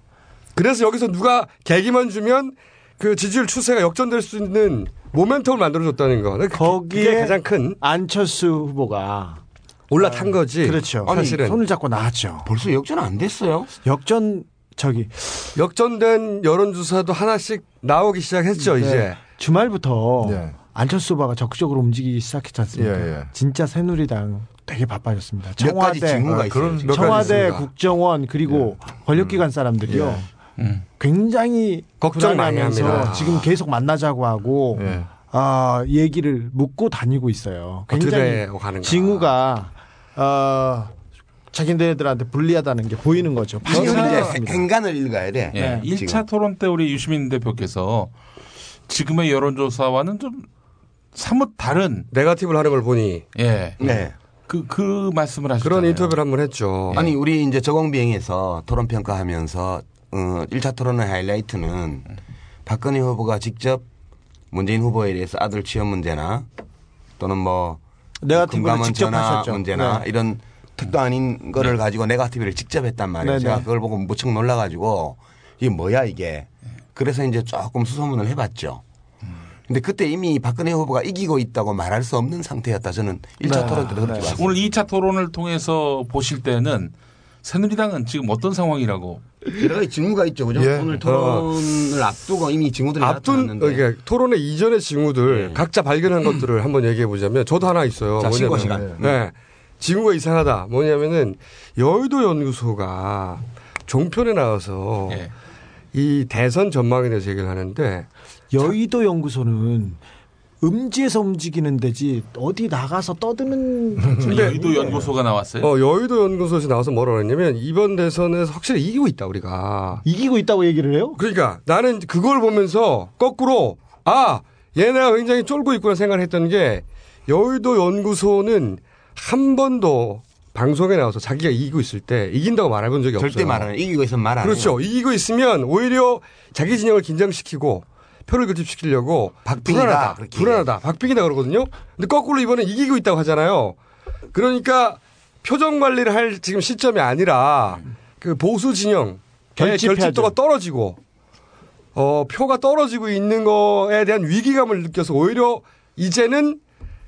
그래서 여기서 누가 계기만 주면 그 지지율 추세가 역전될 수 있는 모멘텀을 만들어 줬다는 거. 거기에 가장 큰 안철수 후보가 올라탄 거지. 그렇죠. 사실은 손을 잡고 나왔죠. 벌써 역전 안 됐어요? 역전 저기 역전된 여론조사도 하나씩 나오기 시작했죠. 네. 이제 주말부터 네. 안철수 후보가 적극적으로 움직이기 시작했지 않습니까? 예, 예. 진짜 새누리당 되게 바빠졌습니다. 몇 가지 청와대, 아, 청와대. 국정원 그리고 권력기관 사람들이요. 음. 굉장히 걱정 많이 합니다. 지금 계속 만나자고 하고 예. 아 얘기를 묻고 다니고 있어요. 굉장히. 징후가 어, 자기네들한테 불리하다는 게 보이는 거죠. 행간을 읽어야 돼. 예. 네. 1차 토론 때 우리 유시민 대표께서 지금의 여론조사와는 좀 사뭇 다른 네가티브를 하는 걸 보니 예. 네. 그, 그 말씀을 하셨잖아요. 그런 인터뷰를 한 번 했죠. 아니 우리 이제 저공비행에서 토론 평가하면서 어 1차 토론의 하이라이트는 박근혜 후보가 직접 문재인 후보에 대해서 아들 취업 문제나 또는 뭐 네거티브를 금감원 직접 하셨죠. 문제나 네. 이런 택도 아닌 거를 가지고 네가티브를 직접 했단 말이에요. 네, 제가 네. 그걸 보고 무척 놀라가지고 이게 뭐야 이게. 그래서 이제 조금 수소문을 해봤죠. 근데 그때 이미 박근혜 후보가 이기고 있다고 말할 수 없는 상태였다. 저는 1차 네. 토론 때도 그렇게 네. 봤어요. 오늘 2차 토론을 통해서 보실 때는 새누리당은 지금 어떤 상황이라고 여러 가지 징후가 있죠. 그죠? 예. 오늘 토론을 앞두고 이미 징후들이 앞둔 나타났는데. 이게 토론의 이전의 징후들 네. 각자 발견한 것들을 한번 얘기해 보자면 저도 하나 있어요. 자, 뭐냐면, 시간. 네. 징후가 이상하다. 뭐냐면은 여의도 연구소가 종편에 나와서 예. 이 대선 전망에 대해서 얘기를 하는데 여의도 연구소는 음지에서 움직이는 데지 어디 나가서 떠드는 근데 여의도 연구소가 나왔어요. 어, 여의도 연구소에서 나와서 뭐라고 했냐면 이번 대선에서 확실히 이기고 있다 우리가. 이기고 있다고 얘기를 해요? 그러니까 나는 그걸 보면서 거꾸로 아 얘네가 굉장히 쫄고 있구나 생각했던 게 여의도 연구소는 한 번도 방송에 나와서 자기가 이기고 있을 때 이긴다고 말해본 적이 없어요. 절대 말안 해. 이기고 있으면 말안 해요. 그렇죠. 이기고 있으면 오히려 자기 진영을 긴장시키고 표를 결집시키려고 박빙이다, 불안하다. 그렇게 불안하다. 박빙이다 그러거든요. 근데 거꾸로 이번에 이기고 있다고 하잖아요. 그러니까 표정 관리를 할 지금 시점이 아니라 그 보수 진영. 결집도가 떨어지고 어 표가 떨어지고 있는 거에 대한 위기감을 느껴서 오히려 이제는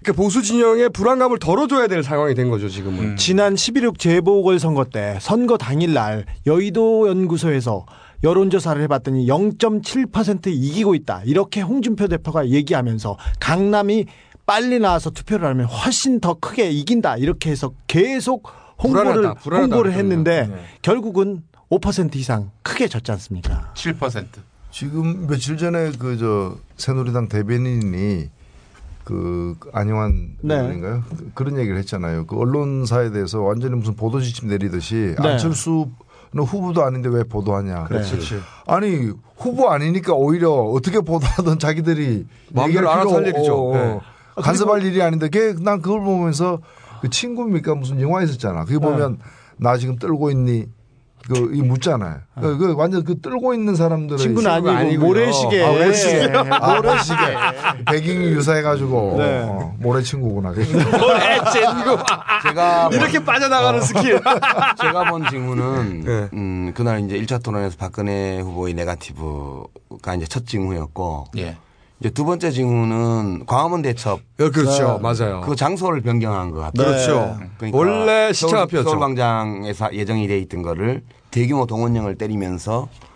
그 보수 진영의 불안감을 덜어줘야 될 상황이 된 거죠 지금은. 지난 11.6 재보궐 선거 때 선거 당일 날 여의도 연구소에서 여론조사를 해봤더니 0.7% 이기고 있다. 이렇게 홍준표 대표가 얘기하면서 강남이 빨리 나와서 투표를 하면 훨씬 더 크게 이긴다. 이렇게 해서 계속 홍보를 불안하다, 불안하다 홍보를. 했는데 네. 결국은 5% 이상 크게 졌지 않습니까? 7%. 지금 며칠 전에 그 저 새누리당 대변인이 그 안영환 네. 의원인가요? 그- 그런 얘기를 했잖아요. 그 언론사에 대해서 완전히 무슨 보도 지침 내리듯이 네. 안철수 는 후보도 아닌데 왜 보도하냐. 그렇지. 그렇지. 아니 후보 아니니까 오히려 어떻게 보도하든 자기들이 마음대로 알아서 할 일이죠. 어, 네. 간섭할 일이 아닌데 걔, 난 그걸 보면서 그 친구입니까 무슨 영화 있었잖아. 그게 보면 나 지금 떨고 있니? 그, 이 묻잖아요. 그, 그 완전 그 떨고 있는 사람들은 친구는 아니고 아니고요. 모래시계. 아, 모래시계. 아, 모래시계. 배경이 유사해가지고 네. 어, 모래 친구구나. 친구. 제가 이렇게 빠져나가는 스킬. 제가 본 징후는 네. 음, 그날 이제 1차 토론에서 박근혜 후보의 네가티브가 이제 첫 징후였고 예. 이제 두 번째 징후는 광화문 대첩. 그렇죠. 맞아요. 그 장소를 변경한 것 같아요. 그렇죠. 그러니까 원래 시청 앞이었죠. 서울광장에서 예정이 돼 있던 거를 대규모 동원령을 때리면서 자,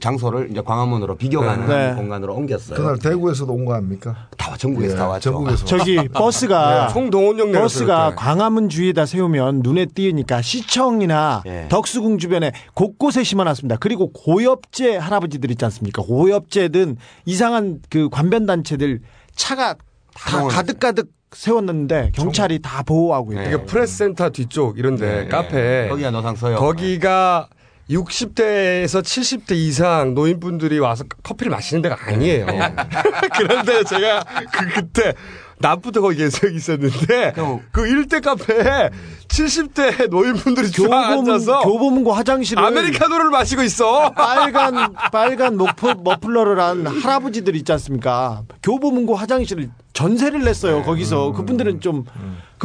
장소를 이제 광화문으로 비교 가능한 네. 공간으로 옮겼어요. 그날 대구에서도 온 거 아닙니까? 다 전국에서 예, 다 왔죠. 전국에서. 저기 버스가 네, 총동원령 내렸어요, 버스가. 광화문 주위에다 세우면 눈에 띄으니까 시청이나 예. 덕수궁 주변에 곳곳에 심어놨습니다. 그리고 고엽제 할아버지들 있지 않습니까? 고엽제든 이상한 그 관변 단체들 차가 다 동원- 가득 가득 세웠는데 경찰이 다 보호하고 있고. 이게 프레스센터 뒤쪽 이런데 네, 카페 네. 거기가 노상 서역. 거기가 60대에서 70대 이상 노인분들이 와서 커피를 마시는 데가 아니에요. 그런데 제가 그 그때 낮부터 거기 계속 있었는데 그 일대 카페에 70대 노인분들이 쫙 교보문, 앉아서 교보문고 화장실을 아메리카노를 마시고 있어. 빨간 빨간 머프, 머플러를 한 할아버지들 있지 않습니까? 교보문고 화장실을 전세를 냈어요. 거기서 그분들은 좀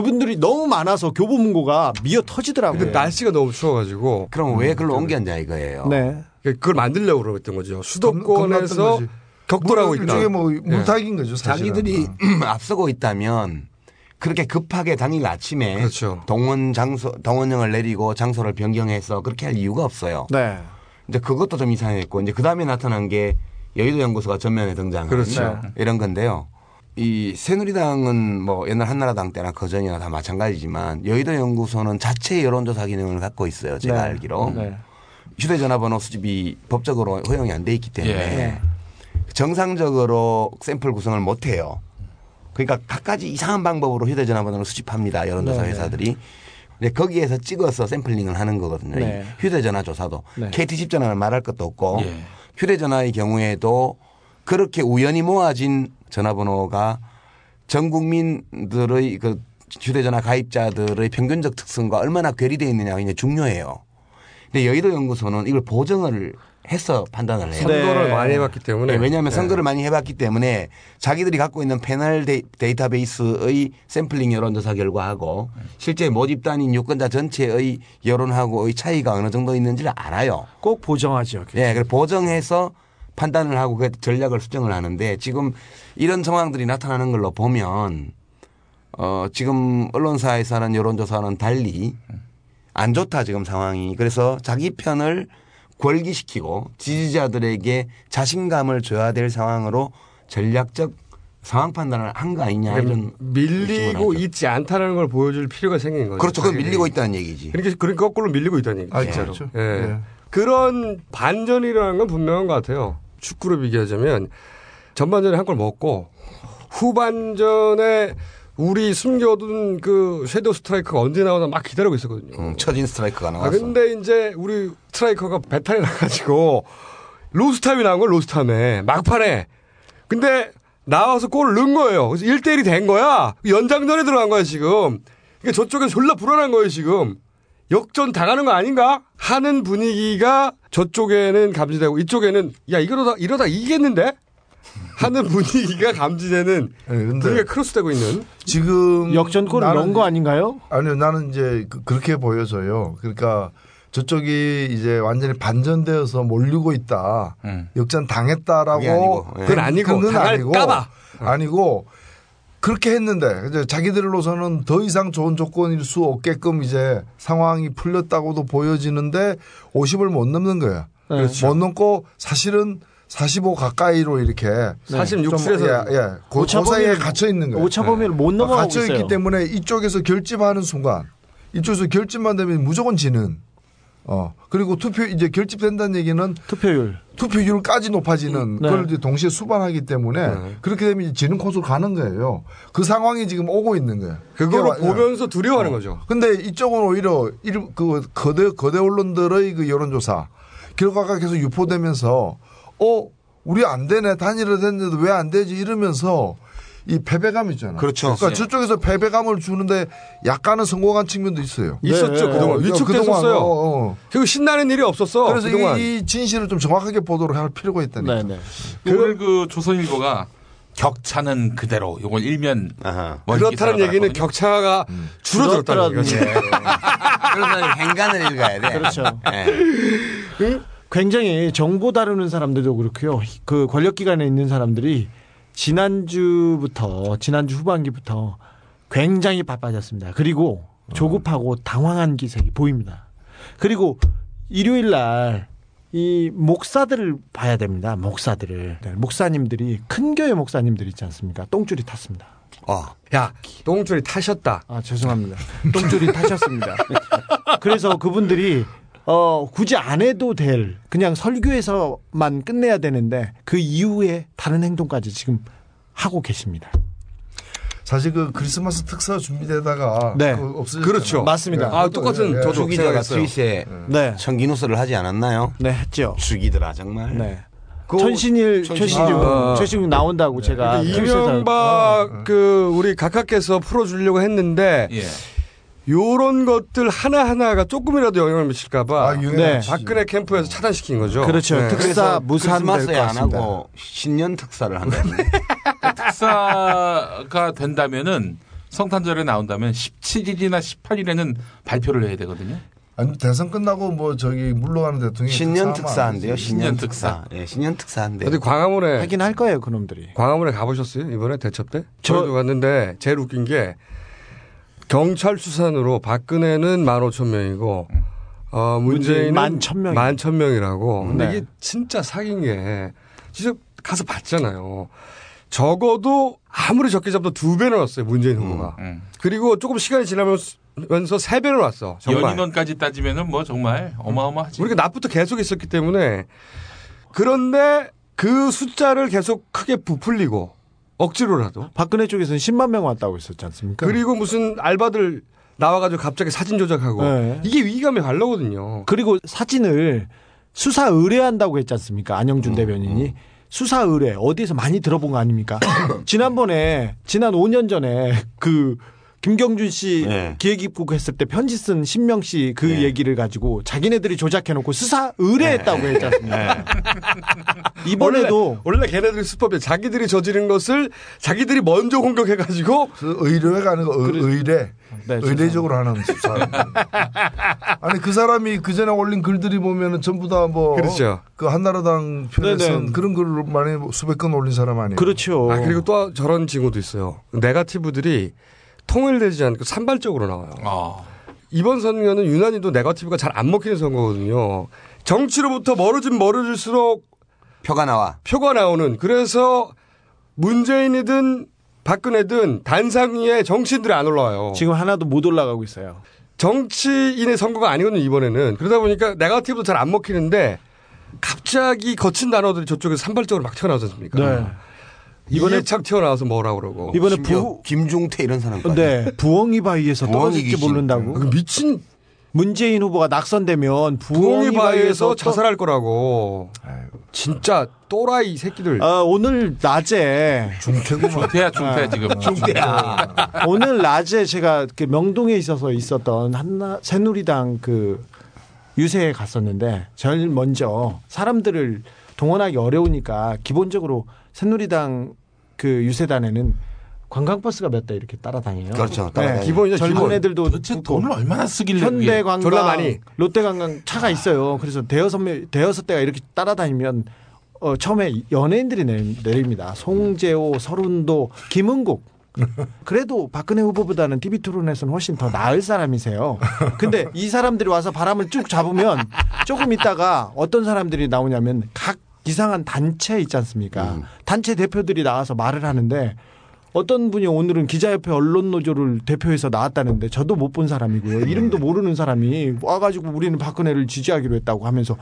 그분들이 너무 많아서 교보문고가 미어 터지더라고요. 근데 날씨가 너무 추워가지고 그럼 왜 그걸로 옮겼냐 이거예요. 네. 그걸 만들려고 그랬던 거죠. 수도권에서. 격돌하고 물- 있다. 일종의 뭐 예. 물타기인 거죠. 사실은. 자기들이 앞서고 있다면 그렇게 급하게 당일 아침에 그렇죠. 동원 장소 동원령을 내리고 장소를 변경해서 그렇게 할 이유가 없어요. 네. 이제 그것도 좀 이상했고 이제 그 다음에 나타난 게 여의도 연구소가 전면에 등장한 그렇죠. 이런 건데요. 이 새누리당은 뭐 옛날 한나라당 때나 그 전이나 다 마찬가지지만 여의도 연구소는 자체 여론조사 기능을 갖고 있어요. 제가 네. 알기로 네. 휴대전화번호 수집이 법적으로 허용이 안 돼 있기 때문에 예. 정상적으로 샘플 구성을 못 해요. 그러니까 갖가지 이상한 방법으로 휴대전화 번호를 수집합니다. 여론조사 네. 회사들이. 근데 거기에서 찍어서 샘플링을 하는 거거든요. 네. 이 휴대전화 조사도. 네. KT 집전화는 말할 것도 없고 예. 휴대전화의 경우에도 그렇게 우연히 모아진 전화번호가 전 국민들의 그 휴대전화 가입자들의 평균적 특성과 얼마나 괴리되어 있느냐가 굉장히 중요해요. 근데 여의도 연구소는 이걸 보정을 해서 판단을 해요. 선거를 네. 많이 해봤기 때문에 네, 왜냐하면 네. 선거를 많이 해봤기 때문에 자기들이 갖고 있는 패널 데이, 데이터베이스의 샘플링 여론조사 결과하고 실제 모집단인 유권자 전체의 여론하고의 차이가 어느 정도 있는지를 알아요. 꼭 보정하죠. 예, 그래 보정해서 판단을 하고 그 전략을 수정을 하는데 지금 이런 상황들이 나타나는 걸로 보면 어 지금 언론사에서 하는 여론조사는 달리 안 좋다 지금 상황이 그래서 자기 편을 권기시키고 지지자들에게 자신감을 줘야 될 상황으로 전략적 상황 판단을 한 거 아니냐 이런 그러니까 밀리고 있지 않다는 걸 보여줄 필요가 생긴 거죠. 그렇죠. 그건 자기들이. 밀리고 있다는 얘기지. 그러니까 그러니까 거꾸로 밀리고 있다는 얘기죠. 아, 진짜로. 그렇죠. 예. 예. 그런 반전이라는 건 분명한 것 같아요. 축구로 비교하자면 전반전에 한 골 먹고 후반전에 우리 숨겨둔 그 섀도우 스트라이커가 언제 나오나 막 기다리고 있었거든요. 음, 처진 스트라이크가 아, 나왔어. 근데 이제 우리 스트라이커가 배탈이 나가지고 로스타임이 나온 거야, 로스타임에. 막판에. 근데 나와서 골을 넣은 거예요. 그래서 1대1이 된 거야. 연장전에 들어간 거야, 지금. 그러니까 저쪽에 졸라 불안한 거예요, 지금. 역전 당하는 거 아닌가? 하는 분위기가 저쪽에는 감지되고 이쪽에는 야, 이러다, 이러다 이기겠는데? 하는 분위기가 감지되는 분위기가 크로스되고 있는 지금 역전골을 나는 넣은 거 아닌가요? 아니요, 나는 이제 그- 그렇게 보여져요. 그러니까 저쪽이 이제 완전히 반전되어서 몰리고 있다. 역전 당했다라고. 그게 아니고, 예. 그건 아니고, 당할까봐. 아니고 그렇게 했는데 이제 자기들로서는 더 이상 좋은 조건일 수 없게끔 이제 상황이 풀렸다고도 보여지는데 50을 못 넘는 거야. 그렇죠. 못 넘고 사실은 45 가까이로 이렇게 46 좀, 실에서 예, 예. 그, 그 사이에 갇혀 있는 거예요. 오차 범위를 못 넘어가고 갇혀 있기 있어요. 때문에 이쪽에서 결집하는 순간 이쪽에서 결집만 되면 무조건 지는. 어 그리고 투표 이제 결집된다는 얘기는 투표율 투표율까지 높아지는 네. 그걸 이제 동시에 수반하기 때문에 네. 그렇게 되면 이제 지는 코스로 가는 거예요. 그 상황이 지금 오고 있는 거예요. 그거를 와- 보면서 두려워하는 거죠. 근데 이쪽은 오히려 일- 그 거대 거대 언론들의 그 여론조사 결과가 계속 유포되면서 어 우리 안 되네 단일화 됐는데도 왜 안 되지 이러면서 이 패배감 있잖아. 그렇죠. 그러니까 저쪽에서 패배감을 주는데 약간은 성공한 측면도 있어요. 있었죠 네. 그동안 어, 위축됐었어요. 그동안, 어, 어. 그리고 신나는 일이 없었어. 그래서 그동안. 이, 이 진실을 좀 정확하게 보도록 할 필요가 있다니까. 네네. 오늘 그 조선일보가 격차는 그대로. 요건 일면 그렇다는 얘기는. 격차가 줄어들었다는 얘기죠. 그러면 행간을 읽어야 돼. 그렇죠. 예. 굉장히 정보 다루는 사람들도 그렇고요. 그 권력기관에 있는 사람들이 지난주부터 지난주 후반기부터 굉장히 바빠졌습니다. 그리고 조급하고 당황한 기색이 보입니다. 그리고 일요일 날 이 목사들을 봐야 됩니다. 목사들을. 네, 목사님들이 큰 교회 목사님들 있지 않습니까? 똥줄이 탔습니다. 어. 야, 똥줄이 타셨다. 아, 죄송합니다. 똥줄이 타셨습니다. 그래서 그분들이 어, 굳이 안 해도 될 그냥 설교에서만 끝내야 되는데 그 이후에 다른 행동까지 지금 하고 계십니다. 사실 그 크리스마스 특사 준비되다가 네. 그 없어졌잖아요. 그렇죠. 맞습니다. 아, 똑같은 예, 저도 예. 기자가 스위스에 네. 청기누스를 하지 않았나요? 네, 했죠. 죽이더라 정말. 네. 천신일 최신중 아. 최신중 나온다고 제가 트윗에서- 이명박 그 우리 각하께서 풀어주려고 했는데 예. 요런 것들 하나하나가 조금이라도 영향을 미칠까봐 아, 네. 박근혜 캠프에서 차단시킨 거죠. 그렇죠. 네. 특사 무산 될것 크리스마스에 안 같습니다. 하고 신년 특사를 한다는 특사가 된다면은 성탄절에 나온다면 17일이나 18일에는 발표를 해야 되거든요. 아니 대선 끝나고 뭐 저기 물러가는 대통령이 신년 되지. 신년 특사. 예, 신년 특사한대. 어디 광화문에 하긴 할 거예요, 그놈들이. 광화문에 가보셨어요 이번에 대첩 때? 저- 저도 갔는데 제일 웃긴 게 경찰 수산으로 박근혜는 15,000명이고 어, 문재인은 만 천명이- 만 천 명이라고. 근데 네. 이게 진짜 사기인 게 진짜 가서 봤잖아요. 적어도 아무리 적게 잡도 두 배는 왔어요 문재인 후보가. 그리고 조금 시간이 지나면서 세 배는 왔어. 정말. 연인원까지 따지면은 뭐 정말 어마어마하지. 우리가 낮부터 계속 있었기 때문에 그런데 그 숫자를 계속 크게 부풀리고 억지로라도 박근혜 쪽에서는 10만 명 왔다고 했었지 않습니까? 그리고 무슨 알바들 나와가지고 갑자기 사진 조작하고 네. 이게 위기감이 갈라거든요. 그리고 사진을 수사 의뢰한다고 했지 않습니까? 안영준 대변인이 수사 의뢰 어디에서 많이 들어본 거 아닙니까? 지난번에 지난 5년 전에 그 김경준 씨 네. 기획입국 했을 때 편지 쓴 신명 씨 그 얘기를 가지고 자기네들이 조작해 놓고 수사 의뢰했다고 했지 않습니까? 이번에도 원래, 원래 걔네들이 수법이 자기들이 저지른 것을 자기들이 먼저 공격해가지고 그 의뢰가 아니고 의, 의뢰 네, 의례적으로 하는 수사. 아니 그 사람이 그 전에 올린 글들이 보면은 전부 다 뭐그 그렇죠. 한나라당 편에서 네네. 그런 글을 많이 수백 건 올린 사람 아니에요. 그렇죠. 아, 그리고 또 저런 징후도 있어요. 네가티브들이 통일되지 않고 산발적으로 나와요. 어. 이번 선거는 유난히도 네가티브가 잘 안 먹히는 선거거든요. 정치로부터 멀어지면 멀어질수록 표가 나와. 표가 나오는 그래서 문재인이든 박근혜든 단상 위에 정치인들이 안 올라와요. 지금 하나도 못 올라가고 있어요. 정치인의 선거가 아니거든요 이번에는 그러다 보니까 네가티브도 잘 안 먹히는데 갑자기 거친 단어들이 저쪽에서 산발적으로 막 튀어나오지 않습니까? 네. 이번에 착 튀어나와서 뭐라 그러고 이번에 부- 김중태 이런 사람까지. 네, 부엉이 바위에서 떨어질지 귀신. 모른다고. 그 미친 문재인 후보가 낙선되면 부엉이 부엉이 바위에서 자살할 거라고. 진짜 또라이 새끼들. 아, 오늘 낮에 중태구만. 중태야 중태 지금. 중태야. 오늘 낮에 제가 그 명동에 있어서 있었던 한나 새누리당 그 유세에 갔었는데 제일 먼저 사람들을 동원하기 어려우니까 기본적으로 새누리당 그 유세단에는 관광버스가 몇 대 이렇게 따라다녀요. 그렇죠. 따라다녀요. 기본이죠, 젊은 기본. 애들도 도대체. 돈을 얼마나 쓰길래 그게. 현대관광, 졸라 많이. 롯데관광 차가 있어요. 그래서 대여섯 명, 대여섯 대가 이렇게 따라다니면 어, 처음에 연예인들이 내, 내립니다. 송재호, 서른도, 김은국. 그래도 박근혜 후보보다는 TV 토론에서는 훨씬 더 나을 사람이세요. 근데 이 사람들이 와서 바람을 쭉 잡으면 조금 있다가 어떤 사람들이 나오냐면 각 이상한 단체 있지 않습니까? 단체 대표들이 나와서 말을 하는데 어떤 분이 오늘은 기자협회 언론노조를 대표해서 나왔다는데 저도 못 본 사람이고요. 이름도 모르는 사람이 와가지고 우리는 박근혜를 지지하기로 했다고 하면서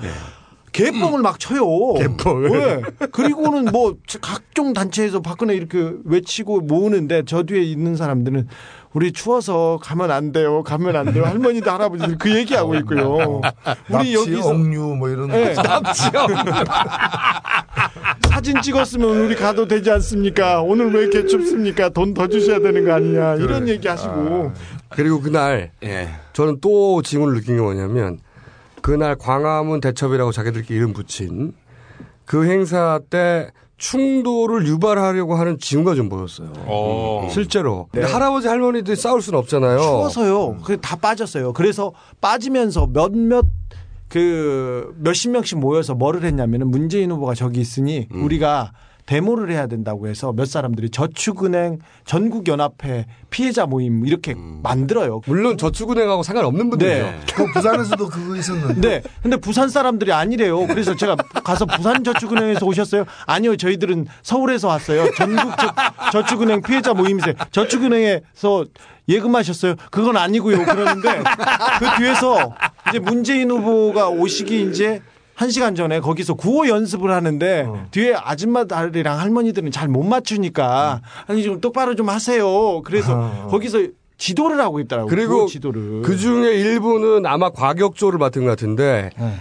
개뻥을 막 쳐요. 개뻥을. 네. 그리고는 뭐 각종 단체에서 박근혜 이렇게 외치고 모으는데 저 뒤에 있는 사람들은 우리 추워서 가면 안 돼요. 가면 안 돼요. 할머니도 할아버지들 그 얘기하고 있고요. 우리 납치, 여기서 억류 뭐 이런 네. 거. 사진 찍었으면 우리 가도 되지 않습니까? 오늘 왜 이렇게 춥습니까? 돈 더 주셔야 되는 거 아니냐. 이런 얘기 하시고. 그리고 그날 예. 저는 또 징후를 느낀 게 뭐냐면 그날 광화문 대첩이라고 자기들끼리 이름 붙인 그 행사 때 충돌을 유발하려고 하는 징후가 좀 보였어요. 어. 실제로. 네. 근데 할아버지 할머니들이 싸울 수는 없잖아요. 추워서요. 그다 빠졌어요. 그래서 빠지면서 몇몇 그 몇십 명씩 모여서 뭐를 했냐면은 문재인 후보가 저기 있으니 음. 우리가 데모를 해야 된다고 해서 몇 사람들이 저축은행 전국연합회 피해자 모임 이렇게 만들어요. 물론 저축은행하고 상관없는 분들이죠. 네. 그 부산에서도 그거 있었는데. 네. 근데 부산 사람들이 아니래요. 그래서 제가 가서 부산 저축은행에서 오셨어요? 아니요. 저희들은 서울에서 왔어요. 전국 저, 축은행 피해자 모임이세요. 저축은행에서 예금하셨어요? 그건 아니고요. 그러는데 그 뒤에서 이제 문재인 후보가 오시기 이제 한 시간 전에 거기서 구호 연습을 하는데 뒤에 아줌마들이랑 할머니들은 잘 못 맞추니까 아니 좀 똑바로 좀 하세요. 그래서 거기서 지도를 하고 있더라고요. 그리고 지도를. 그 중에 일부는 아마 과격조를 맡은 것 같은데 네.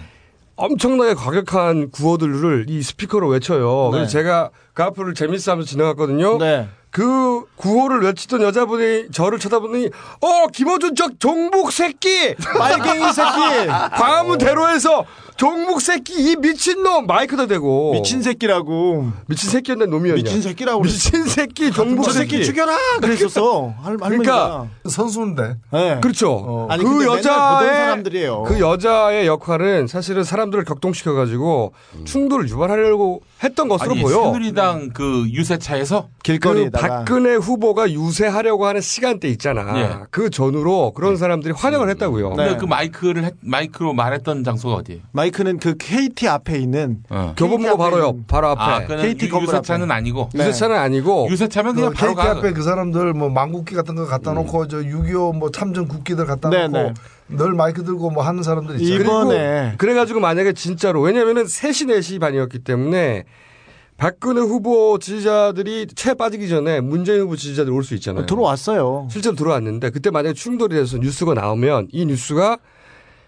엄청나게 과격한 구호들을 이 스피커로 외쳐요. 네. 그래서 제가 그 앞을 재밌어 하면서 지나갔거든요. 네. 그 구호를 외치던 여자분이 저를 쳐다보더니 어 김어준 저 종북 새끼! 빨갱이 새끼! 광화문 대로에서 종북 새끼 이 미친놈! 마이크도 대고. 미친 새끼라고. 미친 새끼였나 놈이었냐. 미친 새끼라고 미친 새끼 종북 저 새끼. 죽여라! 그랬었어. 할, 그러니까 선수인데. 네. 그렇죠. 아니, 그 맨날 보던 여자의 사람들이에요. 그 여자의 역할은 사실은 사람들을 격동시켜 가지고 충돌을 유발하려고 했던 것으로 아니, 보여. 새누리당 그 유세차에서 그 박근혜 후보가 유세하려고 하는 시간대 있잖아. 예. 그 전후로 그런 사람들이 환영을 했다고요. 근데 네. 그 마이크를 했- 마이크로 말했던 장소가 어디예요? 마이크는 그 KT 앞에 있는 교보문고 바로요. 바로 앞에. 아, 그는 KT 유- 건물 유세차는 앞에. 아니고 네. 유세차는 아니고 유세차면 그냥 그 바로 케이크 가. 앞에 그 사람들 뭐 망국기 같은 거 갖다 놓고 저 6.25뭐 참전 국기들 갖다 네, 놓고 네. 늘 마이크 들고 뭐 하는 사람들 있잖아요. 이번에 그래가지고 만약에 진짜로 왜냐면은 3시 4시 반이었기 때문에 박근혜 후보 지지자들이 채 빠지기 전에 문재인 후보 지지자들 올수 있잖아요. 들어왔어요. 실제로 들어왔는데 그때 만약에 충돌이 돼서 뉴스가 나오면 이 뉴스가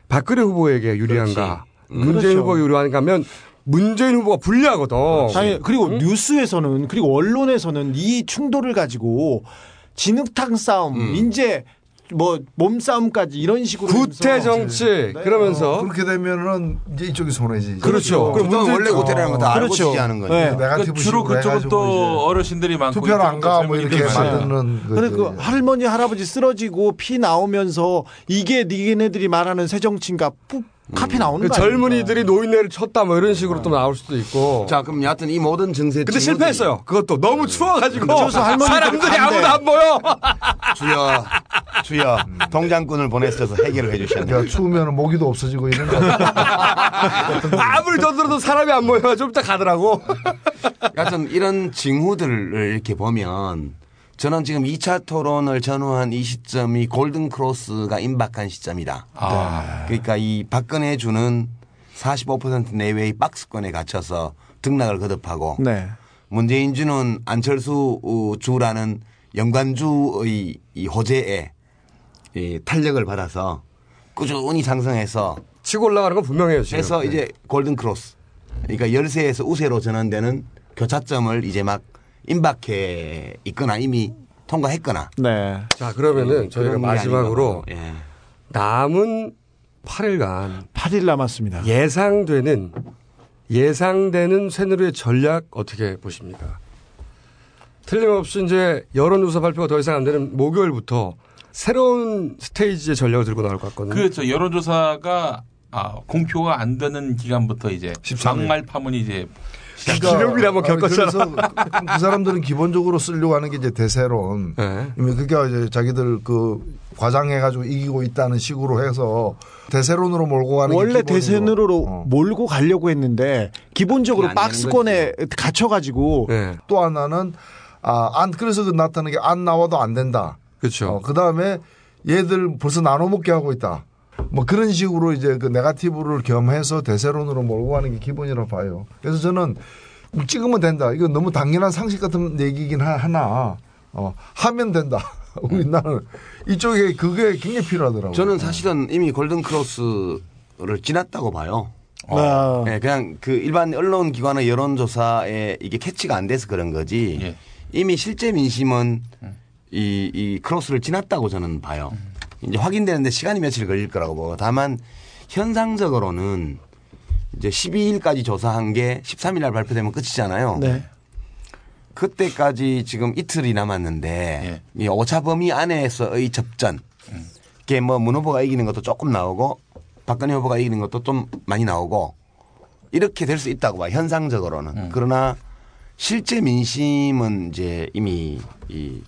박근혜 후보에게 유리한가 문재인 그렇죠. 후보가 유리한가 하면 문재인 후보가 불리하거든. 아니, 그리고 뉴스에서는 그리고 언론에서는 이 충돌을 가지고 진흙탕 싸움, 이제 뭐 몸싸움까지 이런 식으로 구태 정치 네. 그러면서 어, 그렇게 되면은 이제 이쪽이 손해지. 그렇죠. 그럼 그건 원래 구태라는 거다 알고 그렇죠. 지지하는 거죠. 네. 네가티브 그 주로 그쪽은 또 어르신들이 많고 투표를 안 이쪽은 또가뭐 이렇게. 만드는 그래 거지. 그 할머니 할아버지 쓰러지고 피 나오면서 이게 니네들이 말하는 새 정치인가 푹 카피 나오는 그? 젊은이들이 노인네를 쳤다 뭐 이런 식으로 또 나올 수도 있고. 자, 그럼 여하튼 이 모든 정세 근데 실패했어요. 그것도 너무 추워가지고 사람들이. 아무도 안 보여. 주여, 주여, 통장꾼을 보내셔서 해결을 해주셨네요. 야, 추우면 모기도 없어지고 이런 거. 아무리 더 들어도 사람이 안 모여. 좀 이따 가더라고. 여하튼 이런 징후들을 이렇게 보면 저는 지금 2차 토론을 전후한 이 시점이 골든 크로스가 임박한 시점이다. 아. 그러니까 이 박근혜 주는 45% 내외의 박스권에 갇혀서 등락을 거듭하고 네. 문재인 주는 안철수 어, 주라는 연관주의 이 호재에 이 탄력을 받아서 꾸준히 상승해서 치고 올라가는 건 분명해요. 지금. 해서 네. 이제 골든 크로스. 그러니까 열세에서 우세로 전환되는 교차점을 이제 막 임박해 있거나 이미 통과했거나. 네. 자 그러면은 저희가 그런 게 마지막으로. 예. 남은 8일간 8일 남았습니다. 예상되는 예상되는 새누리의 전략 어떻게 보십니까? 틀림없이 이제 여론조사 발표가 더 이상 안 되는 목요일부터 새로운 스테이지의 전략을 들고 나올 것 같거든요. 그렇죠. 여론조사가 아, 공표가 안 되는 기간부터 이제 막말 파문이 이제 기록이라 한번 아니, 겪었잖아. 그래서 그, 그 사람들은 기본적으로 쓰려고 하는 게 이제 대세론. 네. 이미 그게 이제 자기들 그 과장해가지고 이기고 있다는 식으로 해서 대세론으로 몰고 가는 게 원래. 대선으로 어. 몰고 가려고 했는데 기본적으로 박스권에 갇혀가지고 네. 또 하나는 아, 안 그래서 그 나타나는 게 안 나와도 안 된다. 그렇죠. 어, 그 다음에 얘들 벌써 나눠 먹게 하고 있다. 뭐 그런 식으로 이제 그 네가티브를 겸해서 대세론으로 몰고 가는 게 기본이라고 봐요. 그래서 저는 찍으면 된다. 이거 너무 당연한 상식 같은 얘기긴 하- 하나. 어, 하면 된다. 우리 나는 이쪽에 그게 굉장히 필요하더라고요. 저는 사실은 이미 골든 크로스를 지났다고 봐요. 아, 예, 그냥 그 일반 언론 기관의 여론조사에 이게 캐치가 안 돼서 그런 거지. 예. 이미 실제 민심은 이, 이 크로스를 지났다고 저는 봐요. 이제 확인되는데 시간이 며칠 걸릴 거라고 보고. 다만 현상적으로는 이제 12일까지 조사한 게 13일 날 발표되면 끝이잖아요. 네. 그때까지 지금 이틀이 남았는데 이 오차 범위 안에서의 접전. 이게 뭐문 후보가 이기는 것도 조금 나오고 박근혜 후보가 이기는 것도 좀 많이 나오고 이렇게 될 수 있다고 봐 현상적으로는. 그러나 실제 민심은 이제 이미 이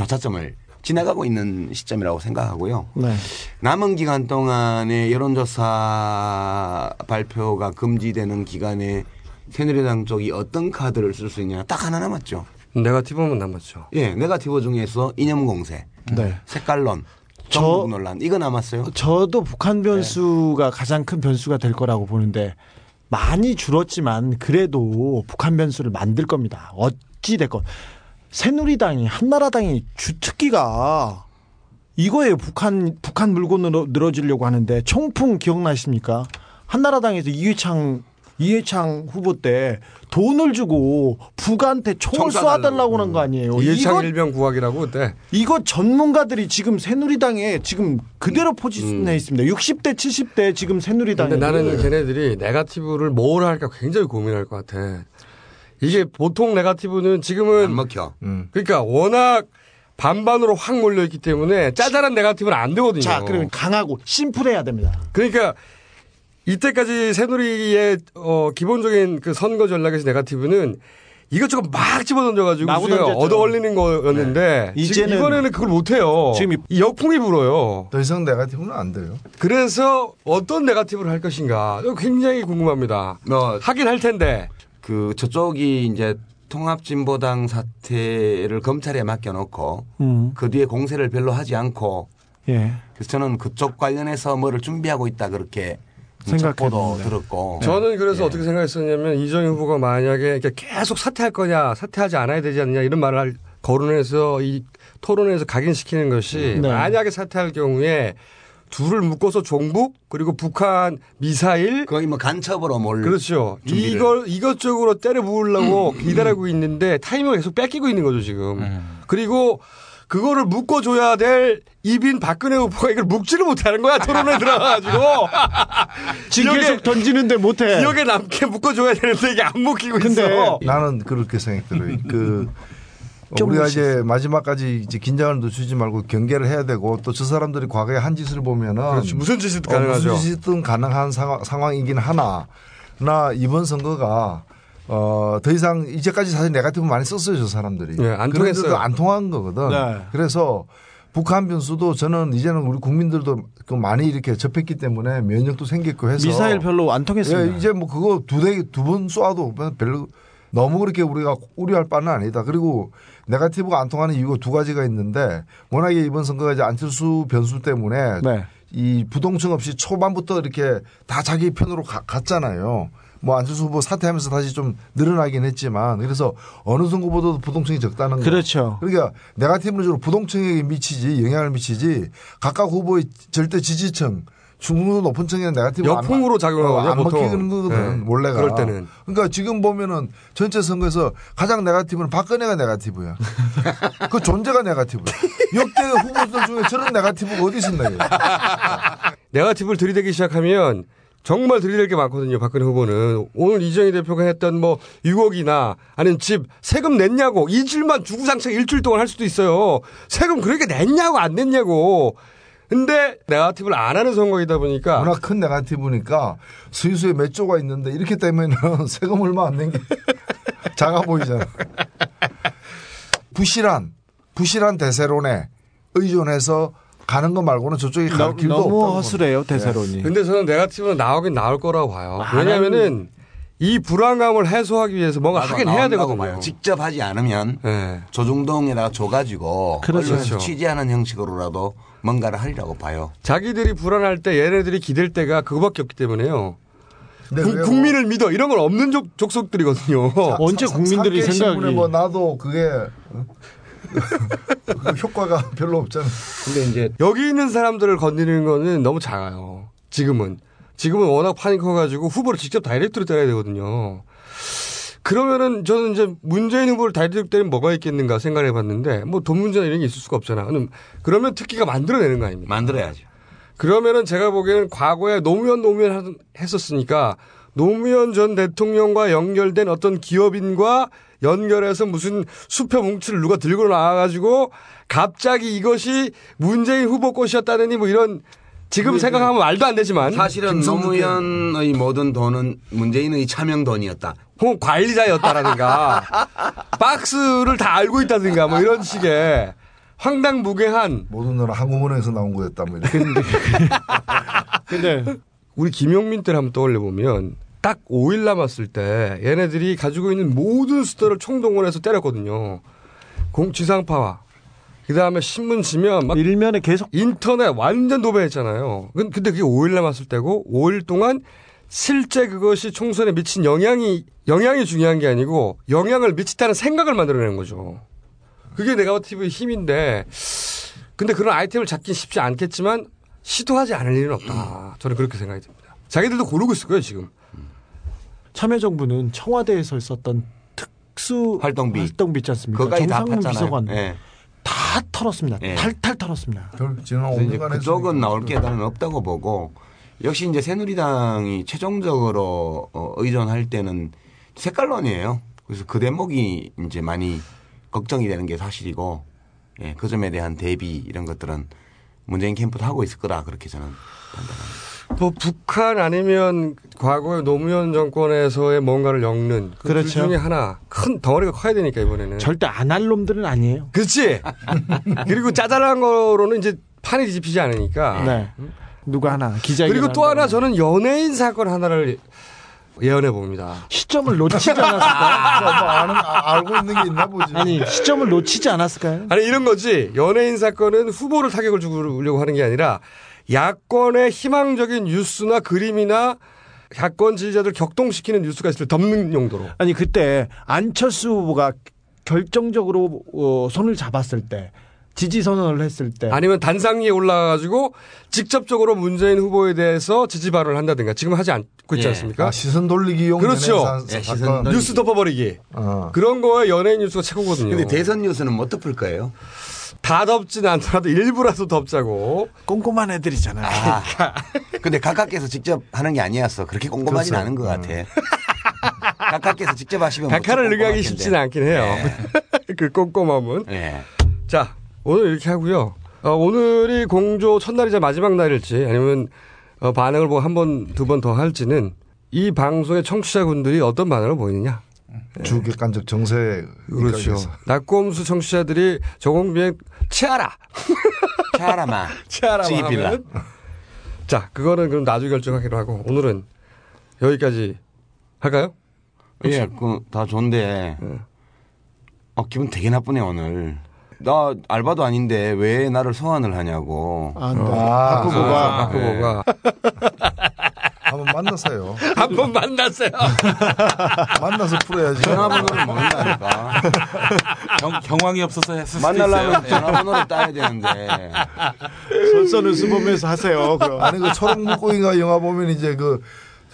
교차점을 지나가고 있는 시점이라고 생각하고요. 네. 남은 기간 동안에 여론조사 발표가 금지되는 기간에 새누리당 쪽이 어떤 카드를 쓸 수 있냐 딱 하나 남았죠. 네가티브만 남았죠. 예, 네가티브 중에서 이념 공세, 네. 색깔론, 저- 정국 논란 이거 남았어요. 저도 북한 변수가 가장 큰 변수가 될 거라고 보는데 많이 줄었지만 그래도 북한 변수를 만들 겁니다. 어찌 됐건 새누리당이 한나라당이 주특기가 이거예요. 북한 북한 물건으로 늘어지려고 하는데 청풍 기억나십니까? 한나라당에서 이회창 이회창 후보 때 돈을 주고 북한테 총을 총 쏴달라고 하는 거 아니에요. 이해창 이거 일병 구하기라고 그때. 이거 전문가들이 지금 새누리당에 지금 그대로 음. 포지션해 있습니다. 60대, 70대 지금 새누리당에. 근데 나는 걔네들이 네가티브를 뭘 할까 굉장히 고민할 것 같아. 이게 보통 네가티브는 지금은 안 먹혀. 그러니까 워낙 반반으로 확 몰려 있기 때문에 짜잘한 네가티브는 안 되거든요. 자, 그러면 강하고 심플해야 됩니다. 그러니까 이때까지 새누리의 어, 기본적인 그 선거 전략에서 네가티브는 이것저것 막 집어던져가지고. 얻어 올리는 거였는데 네. 이제는- 이번에는 그걸 못해요. 지금 이 역풍이 불어요. 더 이상 네가티브는 안 돼요. 그래서 어떤 네가티브를 할 것인가 굉장히 궁금합니다. 하긴 할 텐데 그 저쪽이 이제 통합진보당 사태를 검찰에 맡겨놓고 음. 그 뒤에 공세를 별로 하지 않고 예. 그래서 저는 그쪽 관련해서 뭐를 준비하고 있다 그렇게. 첩보도 들었고 저는 예. 그래서 어떻게 생각했었냐면 이정희 후보가 만약에 이렇게 계속 사퇴할 거냐 사퇴하지 않아야 되지 않느냐 이런 말을 할- 거론해서 이 토론에서 각인시키는 것이 네. 만약에 사퇴할 경우에 둘을 묶어서 종북 그리고 북한 미사일 거의 뭐 간첩으로 몰 그렇죠. 준비를. 이걸 이것저것 때려 부으려고 기다리고 있는데 타이밍을 계속 뺏기고 있는 거죠 지금. 그리고 그거를 묶어줘야 될 입인 박근혜 후보가 이걸 묶지를 못하는 거야 토론에 들어가가지고 지금 계속 던지는데 못해. 기억에 남게 묶어줘야 되는데 이게 안 묶이고 있어. 나는 그렇게 생각들어요. 그좀 우리가 이제 마지막까지 이제 긴장을 늦추지 말고 경계를 해야 되고 또 저 사람들이 과거에 한 짓을 보면은 그렇죠. 무슨 짓이든 어, 가능하죠. 무슨 짓이든 가능한 상황, 상황이긴 하나 나 이번 선거가 어, 더 이상 이제까지 사실 네가티브 많이 썼어요, 저 사람들이. 네, 안 그런데도 통했어요. 안 통한 거거든. 네. 그래서 북한 변수도 저는 이제는 우리 국민들도 그 많이 이렇게 접했기 때문에 면역도 생겼고 해서 미사일 별로 안 통했습니다. 예, 이제 뭐 그거 두 대 두 번 쏴도 별로 너무 그렇게 우리가 우려할 바는 아니다. 그리고 네가티브가 안 통하는 이유가 두 가지가 있는데 워낙에 이번 선거가 이제 안철수 변수 때문에 네. 이 부동층 없이 초반부터 이렇게 다 자기 편으로 가- 갔잖아요. 뭐 안철수 후보 사퇴하면서 다시 좀 늘어나긴 했지만 그래서 어느 선거보다도 부동층이 적다는 거. 그렇죠. 그러니까 네가티브는 주로 부동층에게 미치지 영향을 미치지 각각 후보의 절대 지지층 중도 높은 층에는 네가티브 역풍으로 작용하거든요, 안 보통. 먹히는 거거든 네, 원래가. 그럴 때는. 그러니까 지금 보면은 전체 선거에서 가장 네가티브는 박근혜가 네가티브야. 그 존재가 네가티브야. 역대 후보들 중에 저런 네가티브가 어디 있었나요? 네가티브를 들이대기 시작하면 정말 들이댈 게 많거든요. 박근혜 후보는 오늘 이정희 대표가 했던 뭐 6억이나 아니면 집 세금 냈냐고 이 질만 주구장창 일주일 동안 할 수도 있어요. 세금 그렇게 냈냐고 안 냈냐고. 근데 네가티브를 안 하는 선거이다 보니까 워낙 큰 네가티브니까 수위수에 몇 조가 있는데 이렇게 되면은 세금 얼마 안 낸 게 작아 보이잖아. 부실한 부실한 대세론에 의존해서 가는 거 말고는 저쪽에 갈 너- 길도 너무 없다고 허술해요. 대세론이. 근데 저는 네가티브는 나오긴 나올 거라고 봐요. 안 왜냐하면은 이 불안감을 해소하기 위해서 뭔가 하긴 해야 되거든요. 봐요. 직접 하지 않으면 네. 조중동에다가 줘가지고 그렇죠. 취재하는 형식으로라도 뭔가를 하리라고 봐요. 자기들이 불안할 때 얘네들이 기댈 때가 그거밖에 없기 때문에요. 네, 국- 그래요. 국민을 믿어 이런 건 없는 족, 족속들이거든요. 사- 사- 사계 신문에 뭐 나도 그게 어? 그 효과가 별로 없잖아. 근데 이제 여기 있는 사람들을 건드리는 거는 너무 작아요. 지금은 지금은 워낙 판이 커가지고 후보를 직접 다이렉트로 때려야 되거든요. 그러면은 저는 이제 문재인 후보를 다이렉트로 때리면 뭐가 있겠는가 생각해 봤는데 뭐 돈 문제나 이런 게 있을 수가 없잖아. 그럼 그러면 특기가 만들어내는 거 아닙니까? 만들어야죠. 그러면은 제가 보기에는 과거에 노무현 노무현 하- 했었으니까 노무현 전 대통령과 연결된 어떤 기업인과 연결해서 무슨 수표 뭉치를 누가 들고 나와가지고 갑자기 이것이 문재인 후보 꽃이었다느니 뭐 이런 지금 생각하면 말도 안 되지만 사실은 노무현의 모든 돈은 문재인의 차명 돈이었다. 혹은 관리자였다라든가 박스를 다 알고 있다든가 뭐 이런 식의 황당무계한 모든 나라 항공은행에서 나온 거였다. 뭐 이렇게. 근데 우리 김용민 때를 한번 떠올려 보면 딱 5일 남았을 때 얘네들이 가지고 있는 모든 수단을 총동원해서 때렸거든요. 공 지상파와 그 다음에 신문 지면 막 일면에 계속 인터넷 완전 도배했잖아요. 근- 근데 그게 5일 남았을 때고 5일 동안 실제 그것이 총선에 미친 영향이 영향이 중요한 게 아니고 영향을 미치다는 생각을 만들어내는 거죠. 그게 네가티브의 힘인데 근데 그런 아이템을 잡긴 쉽지 않겠지만 시도하지 않을 일은 없다. 저는 그렇게 생각이 듭니다. 자기들도 고르고 있을 거예요 지금. 참여정부는 청와대에서 썼던 특수 활동비, 활동비 있지 않습니까? 정상훈 팠잖아요. 비서관 예. 다 털었습니다. 예. 탈탈 털었습니다. 그래서 이제 그쪽은 나올 게 나는 없다고 보고 역시 이제 새누리당이 최종적으로 어, 의존할 때는 색깔론이에요. 그래서 그 대목이 이제 많이 걱정이 되는 게 사실이고 예, 그 점에 대한 대비 이런 것들은 문재인 캠프도 하고 있을 거다 그렇게 저는 뭐 북한 아니면 과거의 노무현 정권에서의 뭔가를 엮는 그 그렇죠. 둘 중에 하나 큰 덩어리가 커야 되니까 이번에는 절대 안 할 놈들은 아니에요. 그렇지. 그리고 짜잘한 거로는 이제 판이 뒤집히지 않으니까. 네. 누가 하나 기자회견 그리고 또 하나 저는 연예인 사건 하나를 예언해 봅니다. 시점을 놓치지 않았을까요? 뭐 아는, 아, 알고 있는 게 있나 보지. 아니 시점을 놓치지 않았을까요? 아니 이런 거지. 연예인 사건은 후보를 타격을 주려고 하는 게 아니라 야권의 희망적인 뉴스나 그림이나 야권 지지자들 격동시키는 뉴스가 있을 때 덮는 용도로. 아니 그때 안철수 후보가 결정적으로 어, 손을 잡았을 때 지지 선언을 했을 때 아니면 단상위에 올라가가지고 직접적으로 문재인 후보에 대해서 지지 발언을 한다든가 지금 하지 않고 있지 예. 않습니까? 아, 시선 돌리기용 그렇죠. 예. 시선 돌리기. 뉴스 덮어버리기. 어. 그런 거에 연예인 뉴스가 최고거든요. 근데 대선 뉴스는 뭐 덮을 거예요? 다 덮진 않더라도 일부라도 덮자고. 꼼꼼한 애들이잖아요. 아, 근데 각각께서 직접 하는 게 아니었어. 그렇게 꼼꼼하진 그렇죠. 않은 것 같아. 각각께서 직접 하시면 뭐 능하기 꼼꼼할 쉽지는 않긴 해요. 그 꼼꼼함은. 네. 자, 오늘 이렇게 하고요. 어, 오늘이 공조 첫날이자 마지막 날일지 아니면 어, 반응을 보고 한 번, 두 번 더 할지는 이 방송의 청취자분들이 어떤 반응을 보이느냐. 주객관적 정세. 그렇죠. 낙곰수 청취자들이 조공비행 치아라. 치아라마. 치아라마. 찌기빌라. 하면 자, 그거는 그럼 나중에 결정하기로 하고 오늘은 여기까지 할까요? 예, 그, 다 좋은데, 어, 기분 되게 나쁘네, 오늘. 나 알바도 아닌데 왜 나를 소환을 하냐고. 아, 네. 아, 박후보가, 아, 박후보가. 한번 만나세요. 한번 만났어요. 만나서 풀어야지. 전화번호를 모른다니까. 경, 경황이 없어서 했을 만나려면 있어요. 전화번호를 따야 되는데. 설선을 수보면서 하세요. 그럼. 아니 그 초록 물고기가 영화 보면 이제 그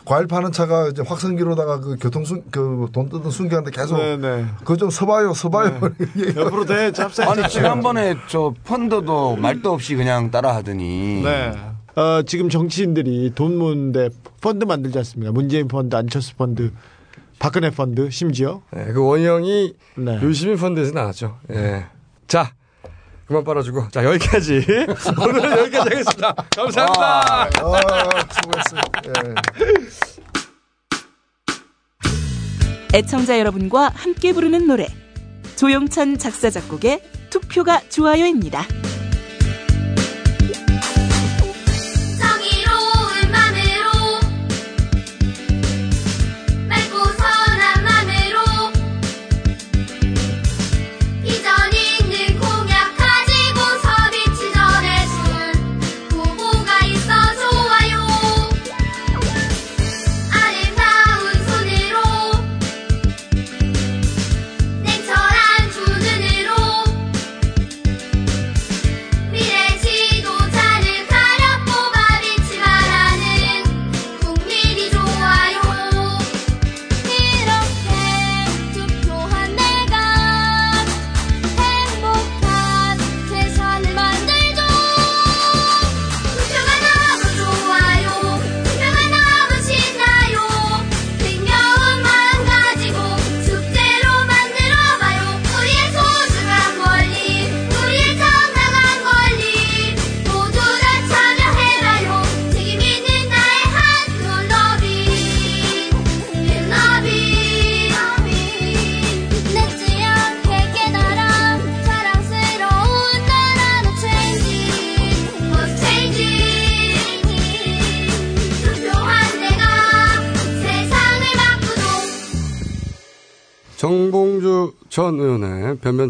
과일 파는 차가 이제 확성기로다가 그 교통순 그돈 뜯는 순간인데 계속 네네. 그거 좀 서봐요 서봐요 옆으로 대 짭싸. 아니, 지난번에 저 펀드도 말도 없이 그냥 따라 하더니. 네. 어, 지금 정치인들이 돈 모는데 펀드 만들지 않습니까? 문재인 펀드, 안철수 펀드, 박근혜 펀드, 심지어. 네, 그 원형이 네. 유시민 펀드에서 나왔죠. 예. 자, 그만 빨아주고. 자, 여기까지. 오늘은 여기까지 하겠습니다. 감사합니다. 아, 수고했어요. 예. 애청자 여러분과 함께 부르는 노래 조영찬 작사 작곡의 투표가 좋아요입니다.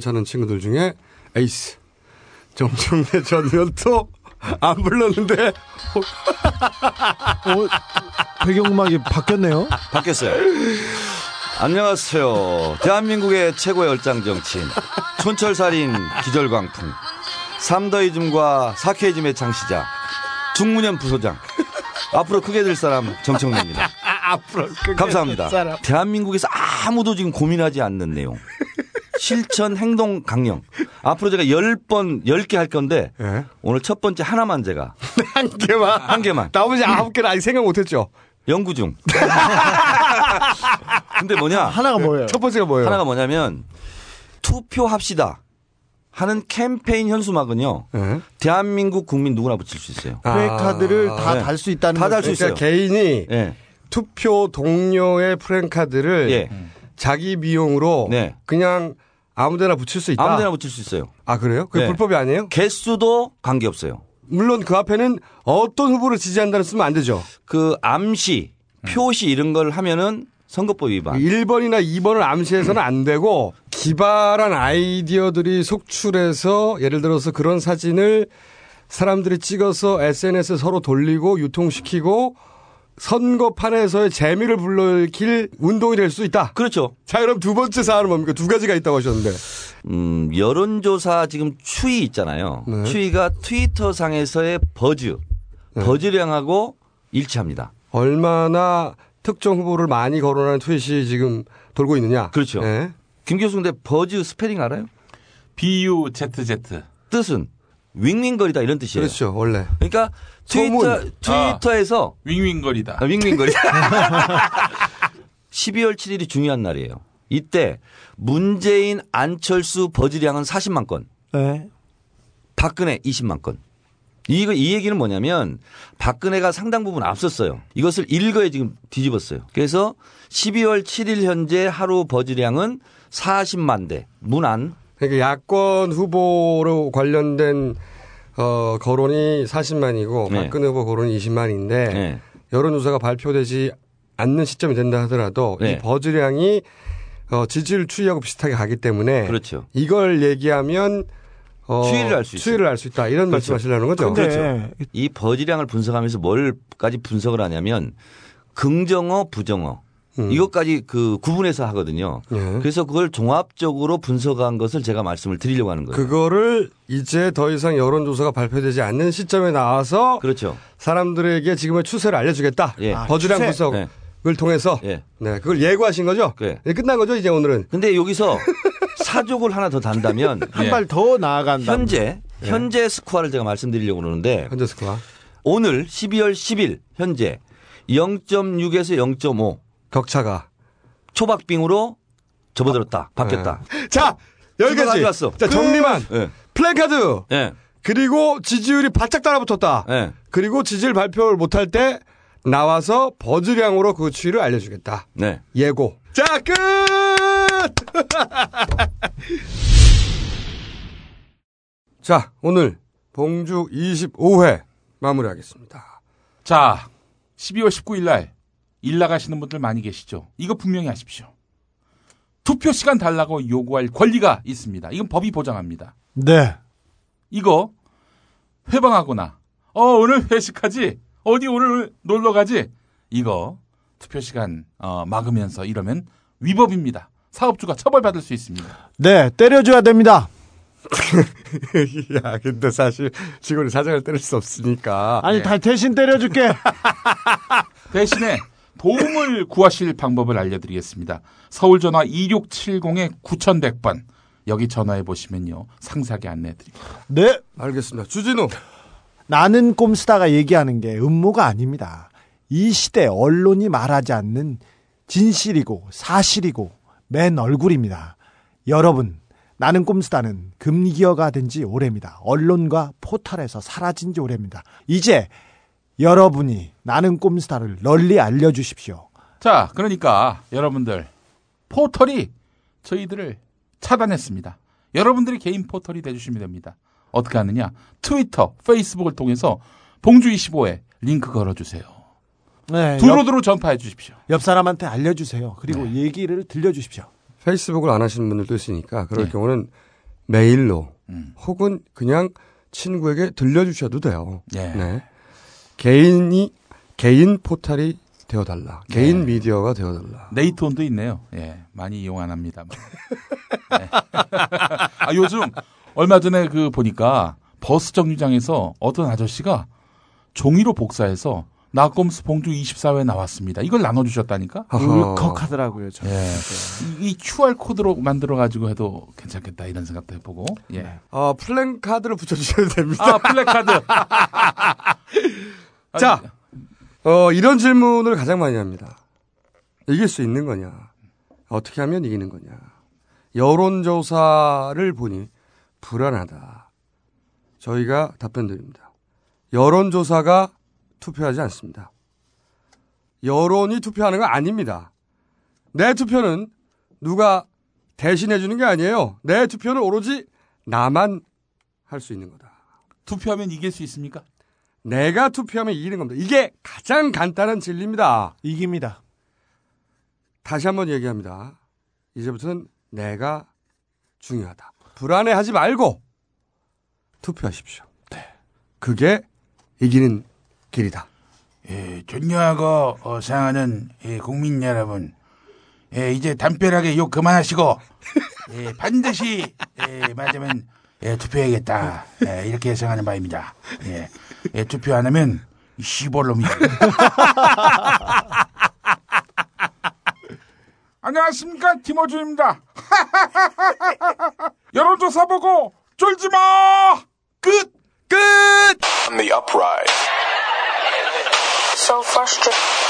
변변찮은 친구들 중에 에이스 정청래 전 의원도 안 불렀는데 어, 배경음악이 바뀌었네요. 바뀌었어요. 안녕하세요. 대한민국의 최고의 얼짱 정치인, 촌철살인 기절광풍, 삼더이즘과 사케이즘의 창시자, 중문현 부소장. 앞으로 크게 될 사람 정청래입니다. 앞으로 감사합니다. 사람. 대한민국에서 아무도 지금 고민하지 않는 내용. 실천 행동 강령. 앞으로 제가 10번, 10개 할 건데 오늘 첫 번째 하나만 제가 한 개만. 한 개만. 나머지 아홉 개는 아직 생각 못 했죠. 연구 중. 근데 뭐냐? 하나가 뭐예요? 첫 번째가 뭐예요? 하나가 뭐냐면 투표합시다 하는 캠페인 현수막은요. 대한민국 국민 누구나 붙일 수 있어요. 프레카드를 다 네. 달수 있다는 다 달 수. 있어요. 그러니까 개인이 예. 투표 동료의 프랭카드를 예. 자기 비용으로 네. 그냥 아무데나 붙일 수 있다. 아무데나 붙일 수 있어요. 아 그래요? 그게 네. 불법이 아니에요? 개수도 관계 없어요. 물론 그 앞에는 어떤 후보를 지지한다는 쓰면 안 되죠. 그 암시, 표시 이런 걸 하면은 선거법 위반. 1번이나 2번을 암시해서는 안 되고 기발한 아이디어들이 속출해서 예를 들어서 그런 사진을 사람들이 찍어서 SNS에 서로 돌리고 유통시키고 선거판에서의 재미를 불러일으킬 운동이 될 수 있다. 그렇죠. 자, 그럼 두 번째 사안은 뭡니까? 두 가지가 있다고 하셨는데. 음, 여론조사 지금 추이 있잖아요. 추이가 트위터 상에서의 buzz, buzz량하고 일치합니다. 얼마나 특정 후보를 많이 거론하는 트윗이 지금 돌고 있느냐. 그렇죠. 네. 김 교수 근데 buzz 스펠링 알아요? B-U-Z-Z. 뜻은 윙윙거리다 이런 뜻이에요. 그렇죠, 원래. 그러니까 트위터, 트위터에서 윙윙거리다. 아, 윙윙거리다. 12월 7일이 중요한 날이에요. 이때 문재인 안철수 버즈량은 40만 건, 네. 박근혜 20만 건. 이거 이 얘기는 뭐냐면 박근혜가 상당 부분 앞섰어요. 이것을 일거에 지금 뒤집었어요. 그래서 12월 7일 현재 하루 버즈량은 40만 대 문안 그러니까 야권 후보로 관련된 어, 거론이 40만이고 네. 박근혜 후보 거론이 20만인데 네. 여론조사가 발표되지 않는 시점이 된다 하더라도 네. 이 버즈량이 어, 지지율 추이하고 비슷하게 가기 때문에 그렇죠. 이걸 얘기하면 어, 추이를 알 수 있어요. 추이를 알 수 있다 이런 그렇죠. 말씀하시려는 거죠. 그렇죠. 이 버즈량을 분석하면서 뭘까지 분석을 하냐면 긍정어, 부정어 이것까지 그 구분해서 하거든요. 예. 그래서 그걸 종합적으로 분석한 것을 제가 말씀을 드리려고 하는 거예요. 그거를 이제 더 이상 여론조사가 발표되지 않는 시점에 나와서 그렇죠. 사람들에게 지금의 추세를 알려주겠다. 예. 버즈량 추세. 분석을 네. 통해서 예. 네, 그걸 예고하신 거죠? 네. 예, 끝난 거죠, 이제 오늘은. 근데 여기서 사족을 하나 더 단다면 한 발 더 나아간다. 현재 현재 스코어를 제가 말씀드리려고 그러는데 현재 스코어. 오늘 12월 10일 현재 0.6에서 0.5 격차가 초박빙으로 접어들었다. 바뀌었다. 자, 여기까지. 가져왔어. 자, 정리만. 예. 플랜카드. 예. 그리고 지지율이 바짝 따라붙었다. 예. 그리고 지지율 발표를 못할 때 나와서 버즈량으로 그 추이를 알려주겠다. 네. 예고. 자, 끝! 자, 오늘 봉주 25회 마무리하겠습니다. 자, 12월 19일 날 일 나가시는 분들 많이 계시죠? 이거 분명히 하십시오. 투표 시간 달라고 요구할 권리가 있습니다. 이건 법이 보장합니다. 네. 이거 회방하거나 어 오늘 회식하지 어디 오늘 놀러 가지 이거 투표 시간 어, 막으면서 이러면 위법입니다. 사업주가 처벌받을 수 있습니다. 네, 때려줘야 됩니다. 야, 근데 사실 직원이 사장을 때릴 수 없으니까. 아니, 다 대신 때려줄게. 대신에 도움을 구하실 방법을 알려드리겠습니다. 서울 전화 2670에 9100번 여기 전화해 보시면요 상세하게 안내해 드립니다. 네. 알겠습니다. 주진우. 나는 꼼수다가 얘기하는 게 음모가 아닙니다. 이 시대 언론이 말하지 않는 진실이고 사실이고 맨 얼굴입니다. 여러분, 나는 꼼수다는 금기어가 된 지 오래입니다. 언론과 포털에서 사라진 지 오래입니다. 이제 여러분이 나는 꼼수다를 널리 알려주십시오. 자, 그러니까 여러분들 포털이 저희들을 차단했습니다. 여러분들이 개인 포털이 돼주시면 됩니다. 어떻게 하느냐? 트위터, 페이스북을 통해서 봉주25에 링크 걸어주세요. 네, 두루두루 전파해 주십시오. 옆 사람한테 알려주세요. 그리고 얘기를 들려주십시오. 페이스북을 안 하시는 분들도 있으니까 그럴 네. 경우는 메일로 음. 혹은 그냥 친구에게 들려주셔도 돼요. 예. 네. 개인이 개인 포탈이 되어달라. 개인 네. 미디어가 되어달라. 네이트온도 있네요. 예, 많이 이용 안 합니다. 네. 아, 요즘 얼마 전에 그 보니까 버스 정류장에서 어떤 아저씨가 종이로 복사해서 나꼼수 봉주 24회 나왔습니다. 이걸 나눠주셨다니까? 울컥하더라고요. 저. 예. 이, 이 QR 코드로 만들어 가지고 해도 괜찮겠다 이런 생각도 해보고. 예. 어, 플랜카드를 붙여주셔도 됩니다. 아 플래카드. 자, 어, 이런 질문을 가장 많이 합니다. 이길 수 있는 거냐? 어떻게 하면 이기는 거냐? 여론조사를 보니 불안하다. 저희가 답변 드립니다. 여론조사가 투표하지 않습니다. 여론이 투표하는 거 아닙니다. 내 투표는 누가 대신해 주는 게 아니에요. 내 투표는 오로지 나만 할 수 있는 거다. 투표하면 이길 수 있습니까? 내가 투표하면 이기는 겁니다. 이게 가장 간단한 진리입니다. 이깁니다. 다시 한번 얘기합니다. 이제부터는 내가 중요하다. 불안해하지 말고 투표하십시오. 그게 이기는 길이다. 예, 존경하고 어, 사랑하는 예, 국민 여러분, 예, 이제 담벼락에 욕 그만하시고 예, 반드시 예, 맞으면 예, 투표해야겠다 예, 이렇게 생각하는 바입니다. 예, 예, 투표 안 하면 시벌놈이. 안녕하십니까 김호준입니다. 여론조사 보고 쫄지 마. 끝. 끝. On the uprise. So frustrated.